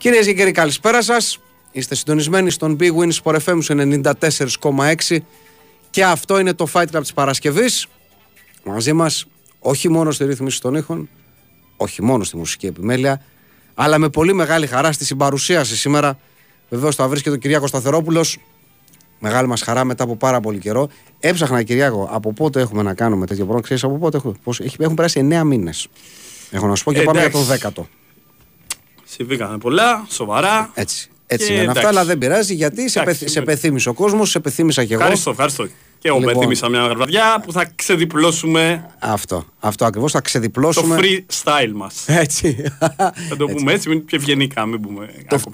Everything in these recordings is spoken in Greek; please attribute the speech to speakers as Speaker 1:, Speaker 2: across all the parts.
Speaker 1: Κυρίες και κύριοι, καλησπέρα σας. Είστε συντονισμένοι στον Big Win Sport FM 94,6 και αυτό είναι το Fight Club της Παρασκευής. Μαζί μας, όχι μόνο στη ρύθμιση των ήχων, όχι μόνο στη μουσική επιμέλεια, αλλά με πολύ μεγάλη χαρά στη συμπαρουσίαση σήμερα. Βεβαίως θα βρίσκεται ο Κυριάκος Σταθερόπουλος. Μεγάλη μας χαρά μετά από πάρα πολύ καιρό. Έψαχνα, Κυριάκο, από πότε έχουμε να κάνουμε τέτοιο πρόγραμμα; Ξέρεις από πότε έχουμε. Πώς, έχουν περάσει 9 μήνες. Έχω να σου πω και πάμε για τον 10ο.
Speaker 2: Συμβήκανε πολλά, σοβαρά.
Speaker 1: Έτσι. Έτσι είναι αυτά, αλλά δεν πειράζει γιατί σε, πεθ, σε πεθύμισε ο κόσμος, σε πεθύμισα και εγώ.
Speaker 2: Ευχαριστώ, ευχαριστώ. Και εγώ λοιπόν, πεθύμησα μια βραδιά που θα ξεδιπλώσουμε.
Speaker 1: Αυτό, αυτό ακριβώς θα ξεδιπλώσουμε.
Speaker 2: Το freestyle μας.
Speaker 1: Έτσι.
Speaker 2: Θα το πούμε έτσι, μην πιο ευγενικά, μην πούμε.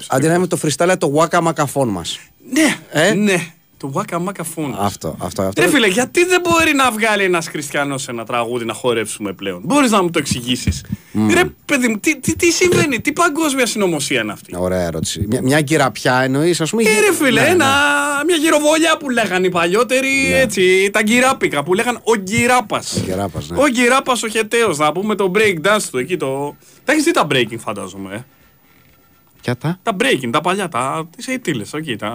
Speaker 1: αντί να είμαι το freestyle, το waka μακαφών μας.
Speaker 2: Ναι, ε; ναι. Το Waka Maka Phone.
Speaker 1: Αυτό, αυτό, αυτό.
Speaker 2: Ρε φίλε, γιατί δεν μπορεί να βγάλει ένας χριστιανός ένα τραγούδι να χορέψουμε πλέον; Μπορείς να μου το εξηγήσεις. Mm. Ρε παιδί μου, τι, τι, τι συμβαίνει, τι παγκόσμια συνωμοσία είναι αυτή;
Speaker 1: Ωραία ερώτηση. Μια, μια κυραπιά εννοείς, ας πούμε.
Speaker 2: Ε, ρε φίλε, ναι, ένα, ναι. μια γυροβολιά που λέγανε οι παλιότεροι, ναι. έτσι, τα γκυράπικα που λέγανε ο γκυράπα.
Speaker 1: Ναι.
Speaker 2: Ο γκυράπα ο χεταίο, να πούμε το break dance του εκεί. Το... Τα έχεις δει τα breaking, φαντάζομαι. Ε;
Speaker 1: Ποια τα;
Speaker 2: Τα breaking, τα παλιά, τα τις αιτήλε.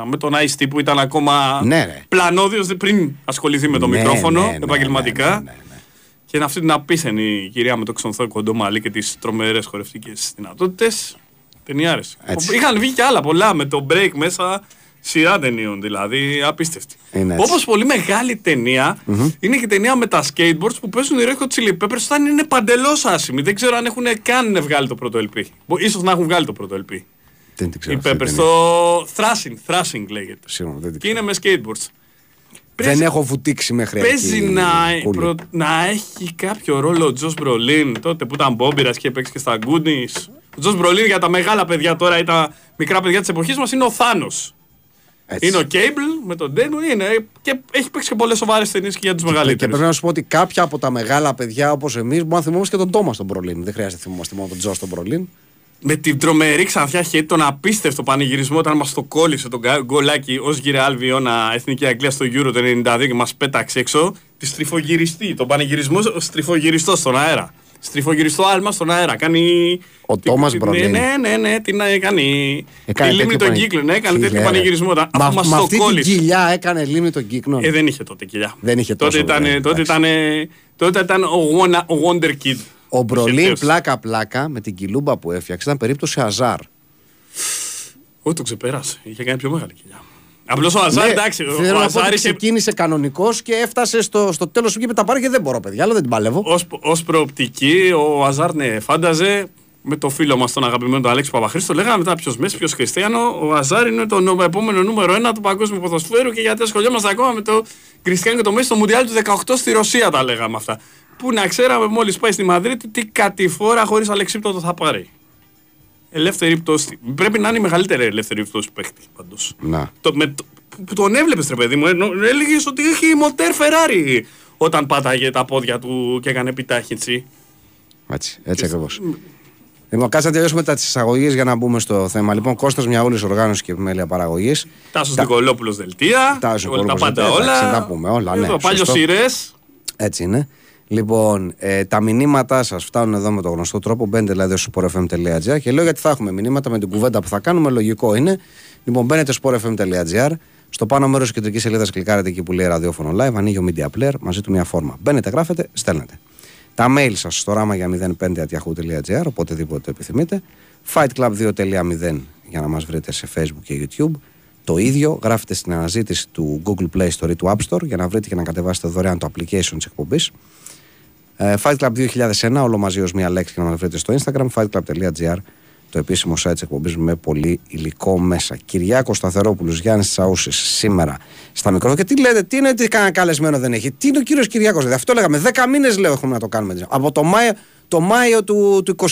Speaker 2: με τον Ice που ήταν ακόμα
Speaker 1: ναι,
Speaker 2: πλανόδιος πριν ασχοληθεί με το ναι, μικρόφωνο ναι, ναι επαγγελματικά. Ναι, ναι, και είναι αυτή την απίθανη κυρία με το ξενθό κοντό μαλλί και τις τρομερές χορευτικές δυνατότητες. Ταινιάρες. Είχαν βγει και άλλα πολλά με το break μέσα. Σειρά ταινίων δηλαδή, απίστευτη. Όπως πολύ μεγάλη είναι και ταινία με τα skateboards που παίζουν οι Red Hot Chili Peppers όταν είναι παντελώς άσημοι. Δεν ξέρω αν έχουν καν βγάλει το πρώτο LP. σω να έχουν βγάλει το πρώτο LP.
Speaker 1: Δεν την ξέρω.
Speaker 2: Η Pepper στο thrashing, thrashing λέγεται.
Speaker 1: Σίγουρα δεν την
Speaker 2: Και είναι με skateboards.
Speaker 1: Δεν έχω βουτήξει μέχρι
Speaker 2: Παίζει να, προ... να έχει κάποιο ρόλο ο Τζος Μπρολίν τότε που ήταν μπόμπιρα και παίξει και στα Goonies. Ο Τζος Μπρολίν για τα μεγάλα παιδιά τώρα ή τα μικρά παιδιά της εποχής μας είναι ο Θάνος. Είναι ο Κέιμπλ με τον Ντένου είναι και έχει παίξει και πολλές σοβαρές ταινίες και για τους μεγαλύτερους.
Speaker 1: Και πρέπει να σου πω ότι κάποια από τα μεγάλα παιδιά όπως εμείς μπορούμε να θυμόμαστε και τον Τόμα τον Μπρολίν. Δεν χρειάζεται να θυμόμαστε μόνο τον Τζο τον Μπρολίν
Speaker 2: με την τρομερή ξανθιά χέρι, τον απίστευτο πανηγυρισμό όταν μας το κόλλησε τον γκολάκι ως γύρε Βιώνα Εθνική Αγγλία στο Euro το 92 και μας πέταξε έξω. Τη στριφογυριστή, τον πανηγυρισμό στριφογυριστός στον αέρα. Στριφογυριστό άλμα στον αέρα. Κάνει.
Speaker 1: Ο Τόμας Μπρολίν.
Speaker 2: Ναι, ναι, ναι, την κάνει. Έκανε τη λίμνη τον κύκλο. Ναι, έκανε τέτοιο πανηγυρισμό.
Speaker 1: Μα, μας αυτή την κοιλιά έκανε λίμνη τον κύκλο.
Speaker 2: Ε, δεν είχε τότε κοιλιά.
Speaker 1: Δεν είχε
Speaker 2: τότε. Τότε ήταν ο Wonder Kid.
Speaker 1: Ο Μπρολίν πλάκα-πλάκα με την κιλούμπα που έφτιαξε ήταν περίπτωση Αζάρ.
Speaker 2: Όχι, το ξεπέρασε. Είχε κάνει πιο μεγάλη κοιλιά. Απλώς ο Αζάρ, ναι, εντάξει.
Speaker 1: Θέλω ο Αζάρ είχε... ξεκίνησε κανονικός και έφτασε στο, στο τέλος που είπε τα πάρει και δεν μπορώ, παιδιά, αλλά δεν την παλεύω.
Speaker 2: Ω προοπτική, ο Αζάρ ναι, φάνταζε με το φίλο μας τον αγαπημένο τον Αλέξη Παπαχρήστο. Λέγαμε μετά ποιος Μέσης, ποιος Χριστιανό. Ο Αζάρ είναι το επόμενο νούμερο ένα του παγκόσμιου ποδοσφαίρου και γιατί ασχολιόμαστε ακόμα με το Κριστιανό και το Μέση στο Μουντιάλ του 18 στη Ρωσία τα λέγαμε αυτά. Που να ξέραμε μόλις πάει στη Μαδρίτη τι κατηφόρα χωρίς αλεξίπτωτο θα πάρει. Ελεύθερη πτώση. Πρέπει να είναι η μεγαλύτερη ελεύθερη πτώση παίχτη πάντως.
Speaker 1: Να.
Speaker 2: Το, με, που τον έβλεπες, ρε παιδί μου, έλεγες ότι έχει μοτέρ Φεράρι όταν πάταγε τα πόδια του και έκανε επιτάχυνση.
Speaker 1: Έτσι, έτσι ακριβώς. Λοιπόν, κάτσε να τελειώσουμε τα τη εισαγωγή για να μπούμε στο θέμα. Λοιπόν, Κώστας μια όλη οργάνωση και επιμέλεια παραγωγής.
Speaker 2: Τάσος τα... Νικολόπουλος Δελτία.
Speaker 1: Τάσος Τα
Speaker 2: πάντα όλα.
Speaker 1: Τα πούμε όλα. Ναι,
Speaker 2: πάλιο σειρές.
Speaker 1: Έτσι είναι. Λοιπόν, ε, τα μηνύματά σας φτάνουν εδώ με τον γνωστό τρόπο. Μπαίνετε δηλαδή στο sportfm.gr και λέω γιατί θα έχουμε μηνύματα με την κουβέντα που θα κάνουμε. Λογικό είναι. Λοιπόν, μπαίνετε στο sportfm.gr. Στο πάνω μέρος της κεντρικής σελίδας κλικάρετε εκεί που λέει ραδιόφωνο live. Ανοίγει ο media player μαζί του μια φόρμα. Μπαίνετε, γράφετε, στέλνετε. Τα mail σας στο ράμα για 05.yahoo.gr, οποτεδήποτε επιθυμείτε. fightclub2.0 για να μας βρείτε σε facebook και youtube. Το ίδιο γράφετε στην αναζήτηση του Google Play Store ή του App Store για να βρείτε και να κατεβάσετε δωρεάν το application της εκπομπής. Ε, Fight Club 2001, όλο μαζί ως μία λέξη για να μα βρείτε στο Instagram. fightclub.gr, το επίσημο site της εκπομπής με πολύ υλικό μέσα. Κυριάκος Σταθερόπουλος, Γιάννης Τσαούσης, σήμερα στα μικρόφωνα. Και τι λέτε, τι είναι, τι κανένα καλεσμένο δεν έχει. Τι είναι ο κύριος Κυριάκος, δηλαδή. Αυτό λέγαμε. 10 μήνες λέω έχουμε να το κάνουμε. Από το Μάιο, το Μάιο του, του 23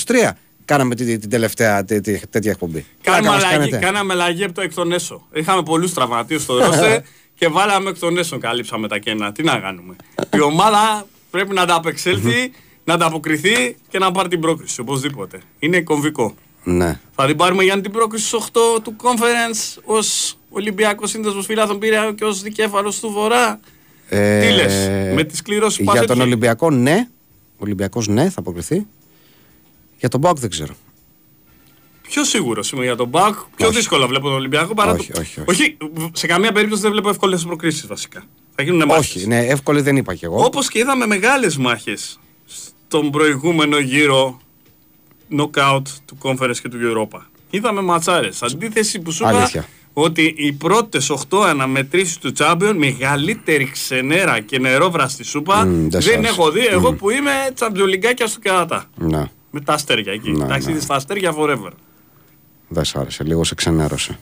Speaker 1: κάναμε την, την τελευταία τέτοια εκπομπή.
Speaker 2: Κάναμε αλλαγή, κάναμε αλλαγή από το εκ των έσω. Είχαμε πολλούς τραυματίες στο ρόστε και βάλαμε εκ των έσω. Καλύψαμε τα κένα. Τι να κάνουμε. Η ομάδα πρέπει να τα απεξέλθει, να ανταποκριθεί και να πάρει την πρόκριση οπωσδήποτε. Είναι κομβικό.
Speaker 1: Ναι.
Speaker 2: Θα την πάρουμε για την πρόκριση στου 8 του conference ως Ολυμπιακός Σύνδεσμος Φιλάθων Πύραιο και ως δικέφαλος του Βορρά. Ε, Τι λες, με τη σκλήρωση
Speaker 1: που Για τον Ολυμπιακό, ναι. Ο Ολυμπιακός, ναι, θα αποκριθεί. Για τον Μπάουκ δεν ξέρω.
Speaker 2: πιο σίγουρος είμαι για τον Μπακ. Πιο
Speaker 1: Όχι.
Speaker 2: δύσκολα βλέπω τον Ολυμπιακό παρά
Speaker 1: Όχι,
Speaker 2: το...
Speaker 1: όχι, όχι.
Speaker 2: σε καμία περίπτωση δεν βλέπω εύκολες προκρίσεις βασικά. Θα γίνουν μάχες.
Speaker 1: Όχι, ναι, εύκολη δεν είπα κι εγώ.
Speaker 2: Όπως και είδαμε μεγάλες μάχες στον προηγούμενο γύρο knockout του Conference και του Europa. Είδαμε ματσάρες. Αντίθεση που σου είπα
Speaker 1: Αλήθεια.
Speaker 2: ότι οι πρώτες 8 αναμετρήσεις του Champion, μεγαλύτερη ξενέρα και νερόβραστη σούπα,
Speaker 1: Μμ, δεν σ'
Speaker 2: δεν
Speaker 1: άρεσε.
Speaker 2: έχω δει εγώ που είμαι τσαμπιολιγκάκια στο Καρατά.
Speaker 1: Ναι,
Speaker 2: Με τα αστέρια εκεί.
Speaker 1: Ναι,
Speaker 2: Ταξίδι
Speaker 1: ναι.
Speaker 2: στα αστέρια forever.
Speaker 1: δεν σ' άρεσε, λίγο σε ξενέρωσε.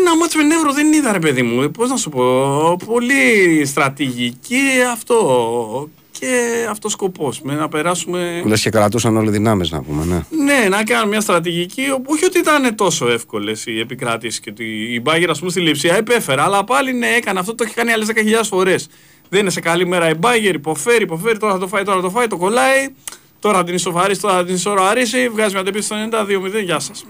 Speaker 2: Ένα μάτς με νεύρο δεν είδα ρε παιδί μου. Πώς να σου πω. Πολύ στρατηγική αυτό. Και αυτός σκοπός. Με να περάσουμε.
Speaker 1: Λες και κρατούσαν όλοι δυνάμεις να πούμε, ναι.
Speaker 2: Ναι, να κάνουμε μια στρατηγική. όπου Όχι ότι ήταν τόσο εύκολες οι επικράτησει και ότι η Μπάγκερ, ας πούμε, στη λειψία υπέφερα. Αλλά πάλι ναι, έκανε αυτό. Το έχει κάνει άλλες 10.000 φορές. Δεν είναι σε καλή μέρα η Μπάγκερ, υποφέρει, υποφέρει. Τώρα θα το φάει, τώρα θα το φάει, το κολλάει. Τώρα θα την ισοφαρίσει, τώρα θα την ισορροπήσει. Βγάζει μια τεπίση στο 90-2-0. Γεια σας.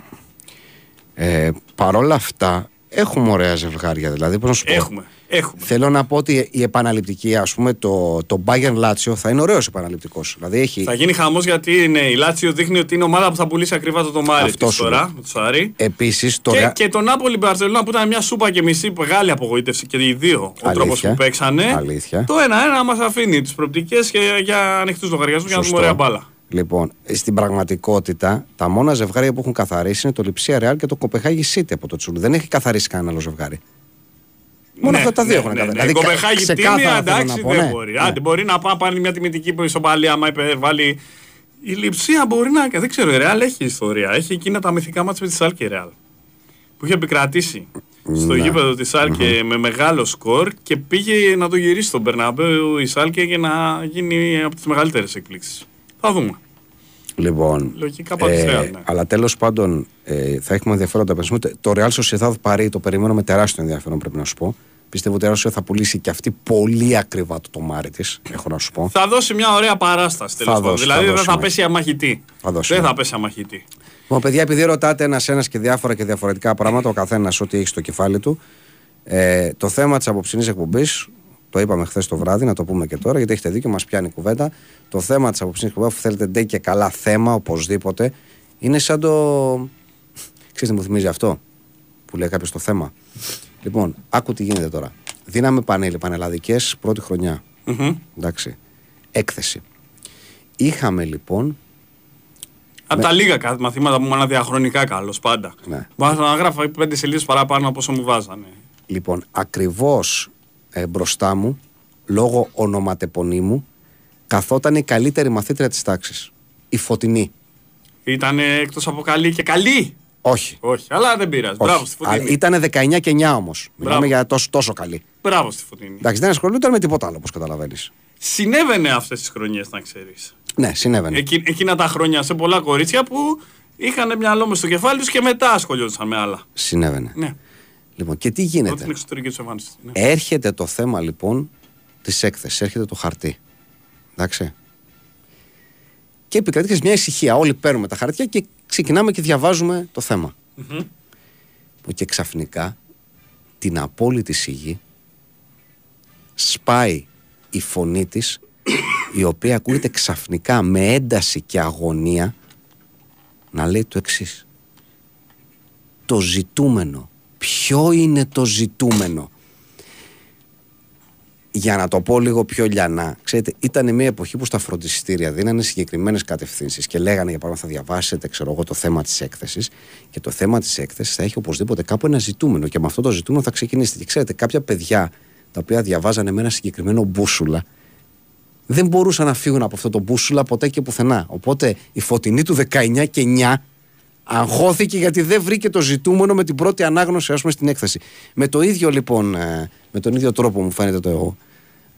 Speaker 1: Ε, Παρ' όλα αυτά, έχουμε ωραία ζευγάρια δηλαδή. Πώς να σου πω.
Speaker 2: Έχουμε. Έχουμε.
Speaker 1: Θέλω να πω ότι η επαναληπτική, ας πούμε, το, το Bayern Lazio θα είναι ωραίος επαναληπτικός. Δηλαδή έχει.
Speaker 2: Θα γίνει χαμός γιατί ναι, η Λάτσιο δείχνει ότι είναι ομάδα που θα πουλήσει ακριβά το τομάρι
Speaker 1: Αυτό
Speaker 2: της
Speaker 1: σου
Speaker 2: τώρα
Speaker 1: λέω.
Speaker 2: με το Σάρι.
Speaker 1: Επίσης το.
Speaker 2: Και,
Speaker 1: Rea-
Speaker 2: και το Νάπολη Μπαρσελόνα που ήταν μια σούπα και μισή μεγάλη απογοήτευση και οι δύο ο
Speaker 1: Αλήθεια.
Speaker 2: τρόπος που παίξανε.
Speaker 1: Αλήθεια.
Speaker 2: Το ένα-ένα μα αφήνει τις προοπτικές και για ανοιχτούς λογαριασμούς για να δούμε
Speaker 1: Σωστό.
Speaker 2: ωραία μπάλα.
Speaker 1: Λοιπόν, στην πραγματικότητα, τα μόνα ζευγάρια που έχουν καθαρίσει είναι το Λιψία Ρεάλ και το Κοπεχάγη City από το Τσούλου. Δεν έχει καθαρίσει κανένα άλλο ζευγάρι. Μόνο αυτά τα δύο έχουν
Speaker 2: ναι,
Speaker 1: καθαρίσει.
Speaker 2: Ναι,
Speaker 1: Δηλαδή,
Speaker 2: η Κοπεχάγη
Speaker 1: ξεκάθαρα
Speaker 2: τίμη,
Speaker 1: θέλω
Speaker 2: εντάξει,
Speaker 1: να πω,
Speaker 2: δεν
Speaker 1: ναι.
Speaker 2: μπορεί.
Speaker 1: Ναι.
Speaker 2: Άντε, μπορεί να πάει πάλι μια τιμητική ισοπαλία άμα υπερβάλλει. Η Λιψία μπορεί να. Δεν ξέρω, η Ρεάλ έχει ιστορία. Έχει εκείνα τα μυθικά μάτια με τη Σάλκε η Ρεάλ. Που είχε επικρατήσει στο
Speaker 1: Ναι.
Speaker 2: γήπεδο της Σάλκε με μεγάλο σκορ και πήγε να το γυρίσει στον Περναμπέου η Σάλκε για να γίνει από τις μεγαλύτερες εκπλήξεις. Θα δούμε.
Speaker 1: Λοιπόν,
Speaker 2: Λογικά πάντως Real, ναι.
Speaker 1: αλλά τέλος πάντων ε, θα έχουμε ενδιαφέροντα παιχνίδια. Το Real Sociedad Paris το περιμένω με τεράστιο ενδιαφέρον, πρέπει να σου πω. Πιστεύω ότι η Real Sociedad θα πουλήσει και αυτή πολύ ακριβά το τομάρι της, έχω να σου πω.
Speaker 2: Θα δώσει μια ωραία παράσταση τέλος
Speaker 1: Θα
Speaker 2: πάντων.
Speaker 1: δώσει,
Speaker 2: Δηλαδή
Speaker 1: θα
Speaker 2: δεν
Speaker 1: δώσει,
Speaker 2: θα
Speaker 1: ναι.
Speaker 2: πέσει αμαχητή.
Speaker 1: Θα δώσει,
Speaker 2: Δεν
Speaker 1: ναι.
Speaker 2: θα πέσει αμαχητή.
Speaker 1: Λοιπόν, παιδιά, επειδή ρωτάτε ένα-ένα και διάφορα και διαφορετικά πράγματα, ο καθένας ό,τι έχει στο κεφάλι του, ε, το θέμα της απόψινής εκπομπής, το είπαμε χθες το βράδυ, να το πούμε και τώρα, γιατί έχετε δίκιο, μας πιάνει η κουβέντα. Το θέμα της απόψινή εκπομπής, αφού θέλετε ντε και καλά θέμα, οπωσδήποτε, είναι σαν το. Ξέρετε, τι μου θυμίζει αυτό που λέει κάποιος το θέμα. Λοιπόν, άκου τι γίνεται τώρα. Δίναμε πανέλη, πανελλαδικές πρώτη χρονιά.
Speaker 2: Μμμ.
Speaker 1: Εντάξει. Έκθεση. Είχαμε λοιπόν
Speaker 2: Από τα λίγα κα- μαθήματα που ήμουν διαχρονικά καλό πάντα.
Speaker 1: Ναι.
Speaker 2: Βάζα να γράφω πέντε σελίδες παραπάνω από όσο μου βάζανε.
Speaker 1: Λοιπόν, ακριβώς ε, μπροστά μου, λόγω ονοματεπωνύμου, καθόταν η καλύτερη μαθήτρια της τάξης. Η Φωτεινή.
Speaker 2: Ήταν εκτός από καλή και καλή;
Speaker 1: Όχι.
Speaker 2: Όχι, αλλά δεν πειράζει. Μπράβο στη Φωτεινή.
Speaker 1: Ήταν 19 και 9 όμως. Μιλάμε για τόσο, τόσο καλή.
Speaker 2: Μπράβο στη Φωτεινή.
Speaker 1: Εντάξει, δεν ασχολούνταν με τίποτα άλλο, όπως καταλαβαίνεις.
Speaker 2: Συνέβαινε αυτές τις χρονιές, να ξέρεις.
Speaker 1: Ναι, συνέβαινε.
Speaker 2: Εκεί, εκείνα τα χρόνια σε πολλά κορίτσια που είχαν μυαλό με στο κεφάλι τους και μετά ασχολιόντουσαν με άλλα.
Speaker 1: Συνέβαινε.
Speaker 2: Ναι.
Speaker 1: Λοιπόν, και τι
Speaker 2: Από
Speaker 1: γίνεται;
Speaker 2: την εξωτερική του εμφάνισης. Ναι.
Speaker 1: Έρχεται το θέμα λοιπόν της έκθεσης, έρχεται το χαρτί. Εντάξει. Και επικρατεί και μια ησυχία. Όλοι παίρνουμε τα χαρτιά και ξεκινάμε και διαβάζουμε το θέμα.
Speaker 2: Μμμ.
Speaker 1: Που και ξαφνικά την απόλυτη σιγή σπάει η φωνή της η οποία ακούγεται ξαφνικά με ένταση και αγωνία να λέει το εξής το ζητούμενο ποιο είναι το ζητούμενο; Για να το πω λίγο πιο λιανά, ξέρετε, ήταν μια εποχή που στα φροντιστήρια δίνανε συγκεκριμένες κατευθύνσεις και λέγανε για παράδειγμα θα διαβάσετε, ξέρω εγώ, το θέμα της έκθεσης και το θέμα της έκθεσης θα έχει οπωσδήποτε κάπου ένα ζητούμενο και με αυτό το ζητούμενο θα ξεκινήσετε. Και ξέρετε, κάποια παιδιά τα οποία διαβάζανε με ένα συγκεκριμένο μπούσουλα δεν μπορούσαν να φύγουν από αυτό το μπούσουλα ποτέ και πουθενά. Οπότε η φωτεινή του 19 και 9 αγχώθηκε γιατί δεν βρήκε το ζητούμενο με την πρώτη ανάγνωση ας πούμε, στην έκθεση. Με το ίδιο λοιπόν, ε, με τον ίδιο τρόπο μου φαίνεται το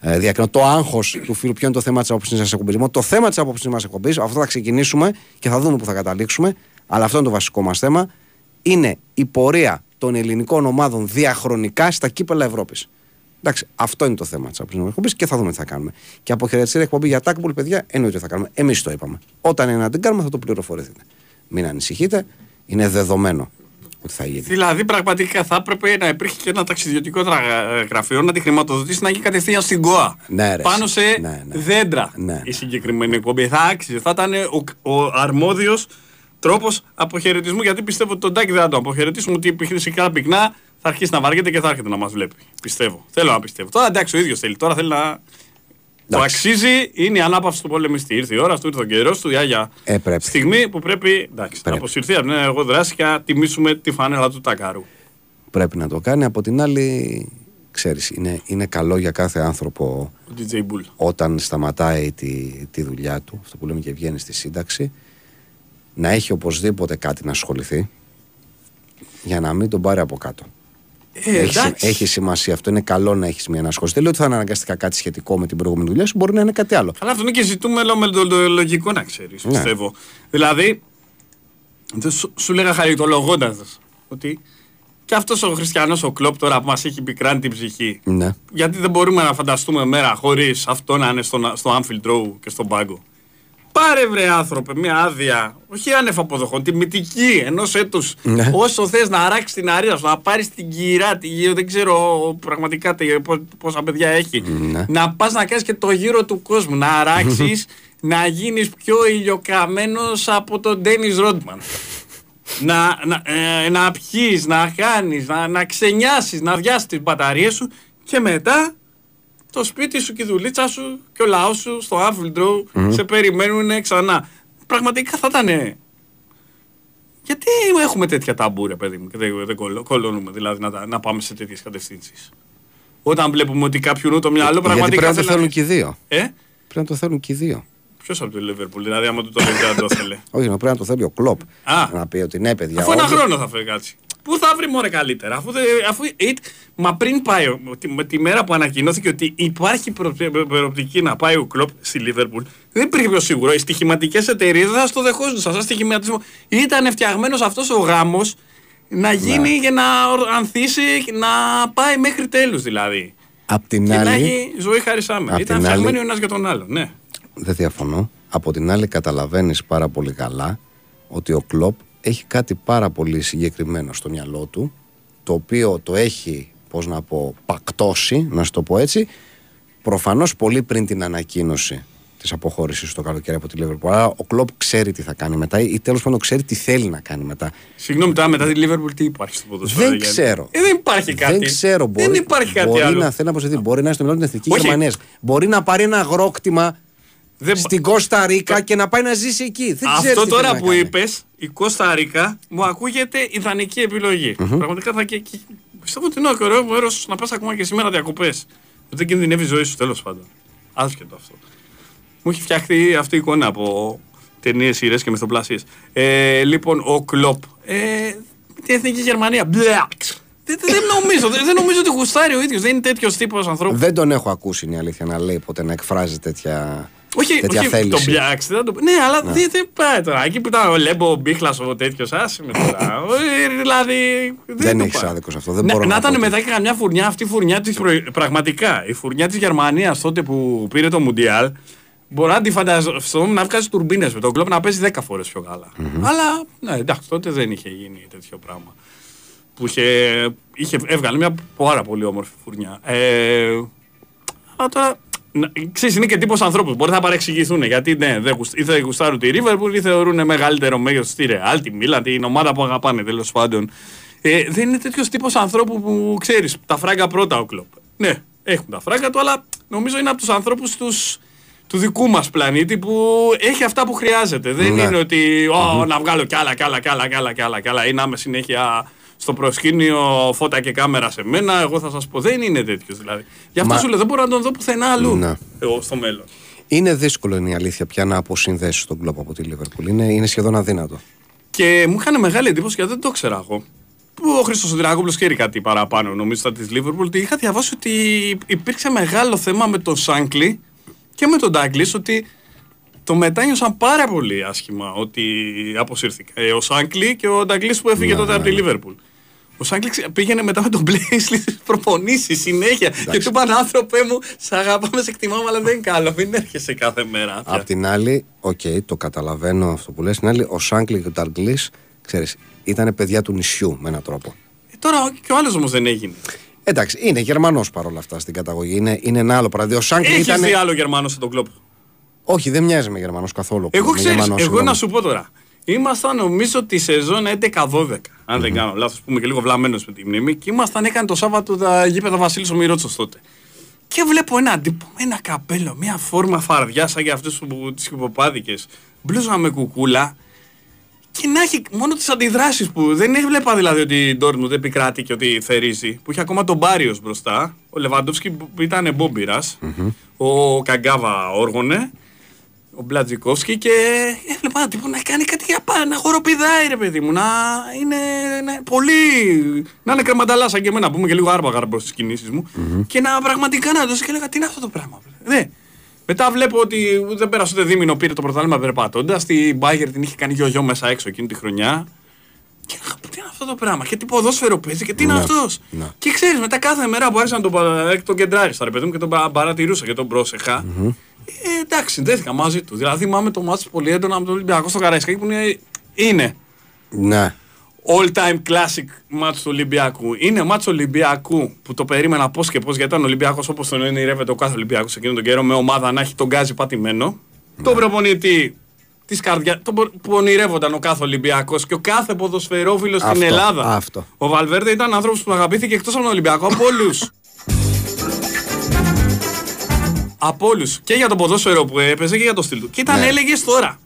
Speaker 1: ε, διακρινώ, το άγχος του φίλου, ποιο είναι το θέμα της απόψη μα εκπομπή. Λοιπόν, το θέμα της απόψη μας εκπομπή, αυτό θα ξεκινήσουμε και θα δούμε που θα καταλήξουμε, αλλά αυτό είναι το βασικό μας θέμα, είναι η πορεία των ελληνικών ομάδων διαχρονικά στα κύπελα Ευρώπης. Εντάξει, αυτό είναι το θέμα της απόψη μας εκπομπή και θα δούμε τι θα κάνουμε. Και από χαιρετιστήρια εκπομπή για τάκμπουλ, παιδιά, εννοείται ότι θα κάνουμε. Εμείς το είπαμε. Όταν είναι να την κάνουμε, θα το πληροφορηθείτε. Μην ανησυχείτε, είναι δεδομένο ότι θα γίνει.
Speaker 2: Δηλαδή, πραγματικά θα έπρεπε να υπήρχε και ένα ταξιδιωτικό τρα- γραφείο να τη χρηματοδοτήσει να γίνει κατευθείαν στην ΚΟΑ.
Speaker 1: Ναι, ρε,
Speaker 2: Πάνω
Speaker 1: εσύ.
Speaker 2: σε
Speaker 1: Ναι, ναι.
Speaker 2: δέντρα
Speaker 1: Ναι.
Speaker 2: η συγκεκριμένη εκπομπή. Θα άξιζε. Θα ήταν ο, ο αρμόδιος τρόπος αποχαιρετισμού. Γιατί πιστεύω ότι τον Τάκη δεν θα το αποχαιρετήσουμε. Ότι φυσικά πυκνά θα αρχίσει να βαριέται και θα έρχεται να μας βλέπει. Πιστεύω. Θέλω να πιστεύω. Τώρα εντάξει, ο ίδιος θέλει. Τώρα θέλει να. Το αξίζει, είναι η ανάπαυση του πολεμιστή. Ήρθε η ώρα του, ήρθε ο καιρός του, η Άγια
Speaker 1: ε, πρέπει.
Speaker 2: στιγμή που πρέπει, εντάξει, πρέπει. να αποσυρθεί από την εγώ δράση και να τιμήσουμε τη φανέλα του Τακάρου.
Speaker 1: Πρέπει να το κάνει. Από την άλλη, ξέρεις, είναι, είναι καλό για κάθε άνθρωπο
Speaker 2: ο DJ Bull.
Speaker 1: όταν σταματάει τη, τη δουλειά του, αυτό που λέμε και βγαίνει στη σύνταξη, να έχει οπωσδήποτε κάτι να ασχοληθεί για να μην τον πάρει από κάτω.
Speaker 2: Ε,
Speaker 1: έχει, έχει, σημασία αυτό. Είναι καλό να έχεις μια ανασχόληση. Δεν λέω ότι θα είναι αναγκαστικά κάτι σχετικό με την προηγούμενη δουλειά σου, μπορεί να είναι κάτι άλλο.
Speaker 2: Αλλά αυτό είναι και ζητούμε με το λογικό να ξέρεις, ναι. πιστεύω. Δηλαδή, σου, σου λέγα χαριτολογώντας ότι και αυτός ο χριστιανός ο κλοπ τώρα που μας έχει πικράνει την ψυχή.
Speaker 1: Ναι.
Speaker 2: Γιατί δεν μπορούμε να φανταστούμε μέρα χωρίς αυτό να είναι στο, στο Anfield Row και στον πάγκο. Πάρε βρε άνθρωπε μια άδεια, όχι άνευ αποδοχών, τιμητική ενός έτους. Ναι. Όσο θες να αράξεις την αρία σου, να πάρεις την κυρά, τη, δεν ξέρω πραγματικά πόσα παιδιά έχει. Ναι. Να πας να κάνεις και το γύρο του κόσμου, να αράξεις, να γίνεις πιο ηλιοκαμένος από τον Ντένι Ρόντμαν να, να, ε, να πιείς, να κάνεις, να, να ξενιάσεις, να βιάσεις τις μπαταρίες σου και μετά το σπίτι σου και η δουλίτσα σου και ο λαός σου στο Anfield σε περιμένουν ξανά. Πραγματικά θα ήταν... Γιατί έχουμε τέτοια ταμπούρια, παιδί μου, και δεν, δεν κολώνουμε δηλαδή να, να πάμε σε τέτοιες κατευθύνσεις. Όταν βλέπουμε ότι κάποιον το μυαλό πραγματικά...
Speaker 1: Γιατί πρέπει να το θέλουν και οι δύο.
Speaker 2: Ε;
Speaker 1: Πρέπει να το θέλουν και οι δύο.
Speaker 2: Ποιος από το Λίβερπουλ, δηλαδή άμα του το λέει δεν το θέλει.
Speaker 1: Όχι, πρέπει να το θέλει ο Κλοπ.
Speaker 2: Α.
Speaker 1: Να πει ότι ναι, παιδιά.
Speaker 2: Αφού ένα χρόνο θα φέρει κάτι. Πού θα βρει μόνο καλύτερα, αφού, αφού μα πριν πάει, με τη μέρα που ανακοινώθηκε ότι υπάρχει προοπτική να πάει ο Κλοπ στη Λίβερπουλ, δεν υπήρχε πιο σίγουρο. Οι στοιχηματικές εταιρείες δεν θα στο δεχόσουν. Σαν στοιχηματισμό. Ήταν φτιαγμένος αυτός ο γάμος να γίνει ναι. και να ανθίσει, να πάει μέχρι τέλους δηλαδή.
Speaker 1: Απ' την
Speaker 2: και
Speaker 1: άλλη.
Speaker 2: να έχει ζωή χαρισάμε. Ήταν φτιαγμένοι ο ένας για τον άλλο. Ναι
Speaker 1: δεν διαφωνώ. Από την άλλη καταλαβαίνεις πάρα πολύ καλά ότι ο Κλόπ έχει κάτι πάρα πολύ συγκεκριμένο στο μυαλό του το οποίο το έχει, πώς να πω, πακτώσει, να σου το πω έτσι προφανώς πολύ πριν την ανακοίνωση της αποχώρησης το καλοκαίρι από τη Λίβερπουλ. Άρα ο Κλοπ ξέρει τι θα κάνει μετά ή τέλος πάντων ξέρει τι θέλει να κάνει μετά.
Speaker 2: Συγγνώμη, τώρα μετά τη Λίβερπουλ τι υπάρχει στο ποδοσφαίρο.
Speaker 1: Δεν ξέρω.
Speaker 2: Ε, δεν υπάρχει κάτι.
Speaker 1: Δεν ξέρω. Μπορεί,
Speaker 2: δεν υπάρχει κάτι
Speaker 1: μπορεί
Speaker 2: άλλο.
Speaker 1: να θέλει να προσθεθεί. Μπορεί να είναι στο μυαλό την εθνικής Γερμανίας. Μπορεί να πάρει ένα αγρόκτημα δεν... στην Κώστα Ρίκα και να πάει να ζήσει εκεί. Δεν
Speaker 2: Αυτό τώρα που είπες, η Κώστα Ρίκα, μου ακούγεται ιδανική επιλογή. Mm-hmm. Πραγματικά θα και. Πιστεύω ότι είναι ωραίο μέρο να πας ακόμα και σήμερα διακοπές. Δεν κινδυνεύει η ζωή σου τέλος πάντων. Άσχετο αυτό. Μου έχει φτιαχτεί αυτή η εικόνα από ταινίες, σειρές και μυθοπλασίες. Ε, λοιπόν, ο Κλοπ. Ε, την εθνική Γερμανία. Μπλεξ. Δεν, δεν, νομίζω, δεν, νομίζω ότι γουστάρει ο ίδιος. Δεν είναι τέτοιος τύπος ανθρώπου.
Speaker 1: Δεν τον έχω ακούσει, είναι η αλήθεια να λέει ποτέ να εκφράζει τέτοια.
Speaker 2: Όχι,
Speaker 1: τέτοια
Speaker 2: όχι
Speaker 1: θέληση.
Speaker 2: τον πιάξεις. Το... Ναι, αλλά ναι. δεν δε πάει τώρα. Εκεί που ήταν ο Λέμπο, ο Μπίχλας, ο τέτοιος, άσε με τώρα. δηλαδή.
Speaker 1: Δεν, δεν έχεις άδικος αυτό. Δεν
Speaker 2: να,
Speaker 1: μπορώ
Speaker 2: να,
Speaker 1: να
Speaker 2: ήταν μετά και καμιά φουρνιά, αυτή η φουρνιά της. Προ... Πραγματικά, η φουρνιά της Γερμανίας τότε που πήρε το Μουντιάλ. Μπορώ να τη φανταστώ να βγάζει τουρμπίνες με τον κλοπ να παίζει 10 φορές πιο καλά. Mm-hmm. Αλλά ναι, εντάξει, τότε δεν είχε γίνει τέτοιο πράγμα. Που είχε, είχε, έβγαλε μια πάρα πολύ όμορφη φουρνιά. Ε, αλλά τώρα Ξέρεις, είναι και τύπος ανθρώπου. Μπορεί να παρεξηγηθούν γιατί ναι, δεν ή θα γουστάρουν τη Liverpool ή θεωρούν μεγαλύτερο μέγεθος τη Real, τη Milan, την ομάδα που αγαπάνε τέλος πάντων. Ε, δεν είναι τέτοιος τύπος ανθρώπου που ξέρεις, τα φράγκα πρώτα ο κλοπ. Ναι, έχουν τα φράγκα του, αλλά νομίζω είναι από τους ανθρώπους τους δικού μας πλανήτη που έχει αυτά που χρειάζεται. Δεν ναι. είναι ότι oh, να βγάλω κι άλλα, κι άλλα, κι άλλα, κι άλλα, κι άλλα, κι άλλα ή να είμαι συνέχεια στο προσκήνιο φώτα και κάμερα σε μένα. Εγώ θα σας πω, δεν είναι τέτοιος δηλαδή. Γι' αυτό Μα... σου λέω, δεν μπορώ να τον δω πουθενά αλλού
Speaker 1: να.
Speaker 2: εγώ στο μέλλον.
Speaker 1: Είναι δύσκολο είναι η αλήθεια πια να αποσυνδέσεις τον κλοπ από τη Λίβερπουλ. Είναι, είναι σχεδόν αδύνατο.
Speaker 2: Και μου είχαν μεγάλη εντύπωση γιατί δεν το ξέρα εγώ. Που ο Χρήστος Δράκοπουλο ξέρει κάτι παραπάνω, νομίζω, στα της Λίβερπουλ. Είχα διαβάσει ότι υπήρξε μεγάλο θέμα με τον Σάνκλι και με τον Ντάγκλις ότι το μετάνιωσαν πάρα πολύ άσχημα ότι αποσύρθηκε. Ε, ο Σάνκλι και ο Νταγκλής που έφυγε ναι, τότε από τη Λίβερπουλ. Ο Σάγκλι πήγαινε μετά με τον Μπλέισλι στις προπονήσεις συνέχεια. Και του είπαν άνθρωπε μου, σε αγαπάμε, σε εκτιμάμε, αλλά δεν είναι καλό. Μην έρχεσαι κάθε μέρα.
Speaker 1: Απ' την άλλη, OK, okay, το καταλαβαίνω αυτό που λες. Την άλλη, ο Σάγκλι και ο Νταγκλής, ξέρεις, ήταν παιδιά του νησιού με έναν τρόπο.
Speaker 2: Ε, τώρα και ο άλλος όμως δεν έγινε.
Speaker 1: Εντάξει, είναι Γερμανός παρόλα αυτά στην καταγωγή. Είναι, είναι ένα άλλο παράδειγμα.
Speaker 2: Έχεις ήταν... δει άλλο Γερμανό σαν τον Κλοπ;
Speaker 1: Όχι, δεν μοιάζει με Γερμανό καθόλου.
Speaker 2: Εγώ ξέρω, εγώ να σου πω τώρα. Ήμασταν νομίζω τη σεζόν 11-12. Αν δεν κάνω λάθος, που είμαι και λίγο βλαμμένος με τη μνήμη. Και ήμασταν, έκανε το Σάββατο τα γήπεδα Βασίλη ο Μυρότσος τότε. Και βλέπω ένα τύπο, ένα καπέλο, μια φόρμα φαρδιά σαν για αυτέ τις υποπάδικε. Μπλούζα με κουκούλα. Και να έχει μόνο τις αντιδράσεις που δεν έβλεπα δηλαδή ότι η Ντόρμουντ επικράτει και ότι θερίζει. Που είχε ακόμα τον Μπάριο μπροστά. Ο Λεβαντόφσκι που ήταν Ο Καγκάβα όργωνε ο Μπλατζικόφσκι και έβλεπα ένα τύπο να κάνει κάτι για πάνω, να χοροπηδάει ρε παιδί μου, να είναι να, πολύ. να είναι κρεματαλά σαν και εμένα που είμαι και λίγο άρπαγα προς τις κινήσεις μου mm-hmm. και να πραγματικά να δώσει και έλεγα τι είναι αυτό το πράγμα. Ναι. Μετά βλέπω ότι δεν πέρασε ούτε δίμηνο, πήρε το πρωτάθλημα περπατώντας. Στην Μπάγκερ την είχε κάνει γιο μέσα έξω εκείνη τη χρονιά. Και έλεγα, τι είναι αυτό το πράγμα, και τι ποδόσφαιρο παίζει και τι είναι ναι, αυτός. Ναι. Και ξέρεις, μετά κάθε μέρα που άρχισα να τον, τον κεντράρισα, ρε παιδί μου, και τον παρατηρούσα και τον πρόσεχα. Mm-hmm. Ε, εντάξει, δέθηκα μαζί του. Δηλαδή, θυμάμαι το μάτι πολύ έντονα με τον Ολυμπιακό στο Καραϊσκάκι που είναι. είναι.
Speaker 1: Ναι.
Speaker 2: All time classic μάτσο του Ολυμπιακού. Είναι μάτσο Ολυμπιακού που το περίμενα πώς και πώς γιατί ήταν Ολυμπιακός όπως τον ονειρεύεται ο κάθε Ολυμπιακός εκείνον τον καιρό με ομάδα να έχει τον γκάζι πατημένο. Ναι. Τον προπονητή της καρδιά, τον που ονειρεύονταν ο κάθε Ολυμπιακός και ο κάθε ποδοσφαιρόφιλος στην Ελλάδα.
Speaker 1: Αυτό.
Speaker 2: Ο Βαλβέρντε ήταν άνθρωπος που αγαπήθηκε εκτός από τον Ολυμπιακό από όλους. από όλους. Και για το ποδόσφαιρο που έπαιζε και για το στυλ του. Και ήταν ναι. έλεγες τώρα.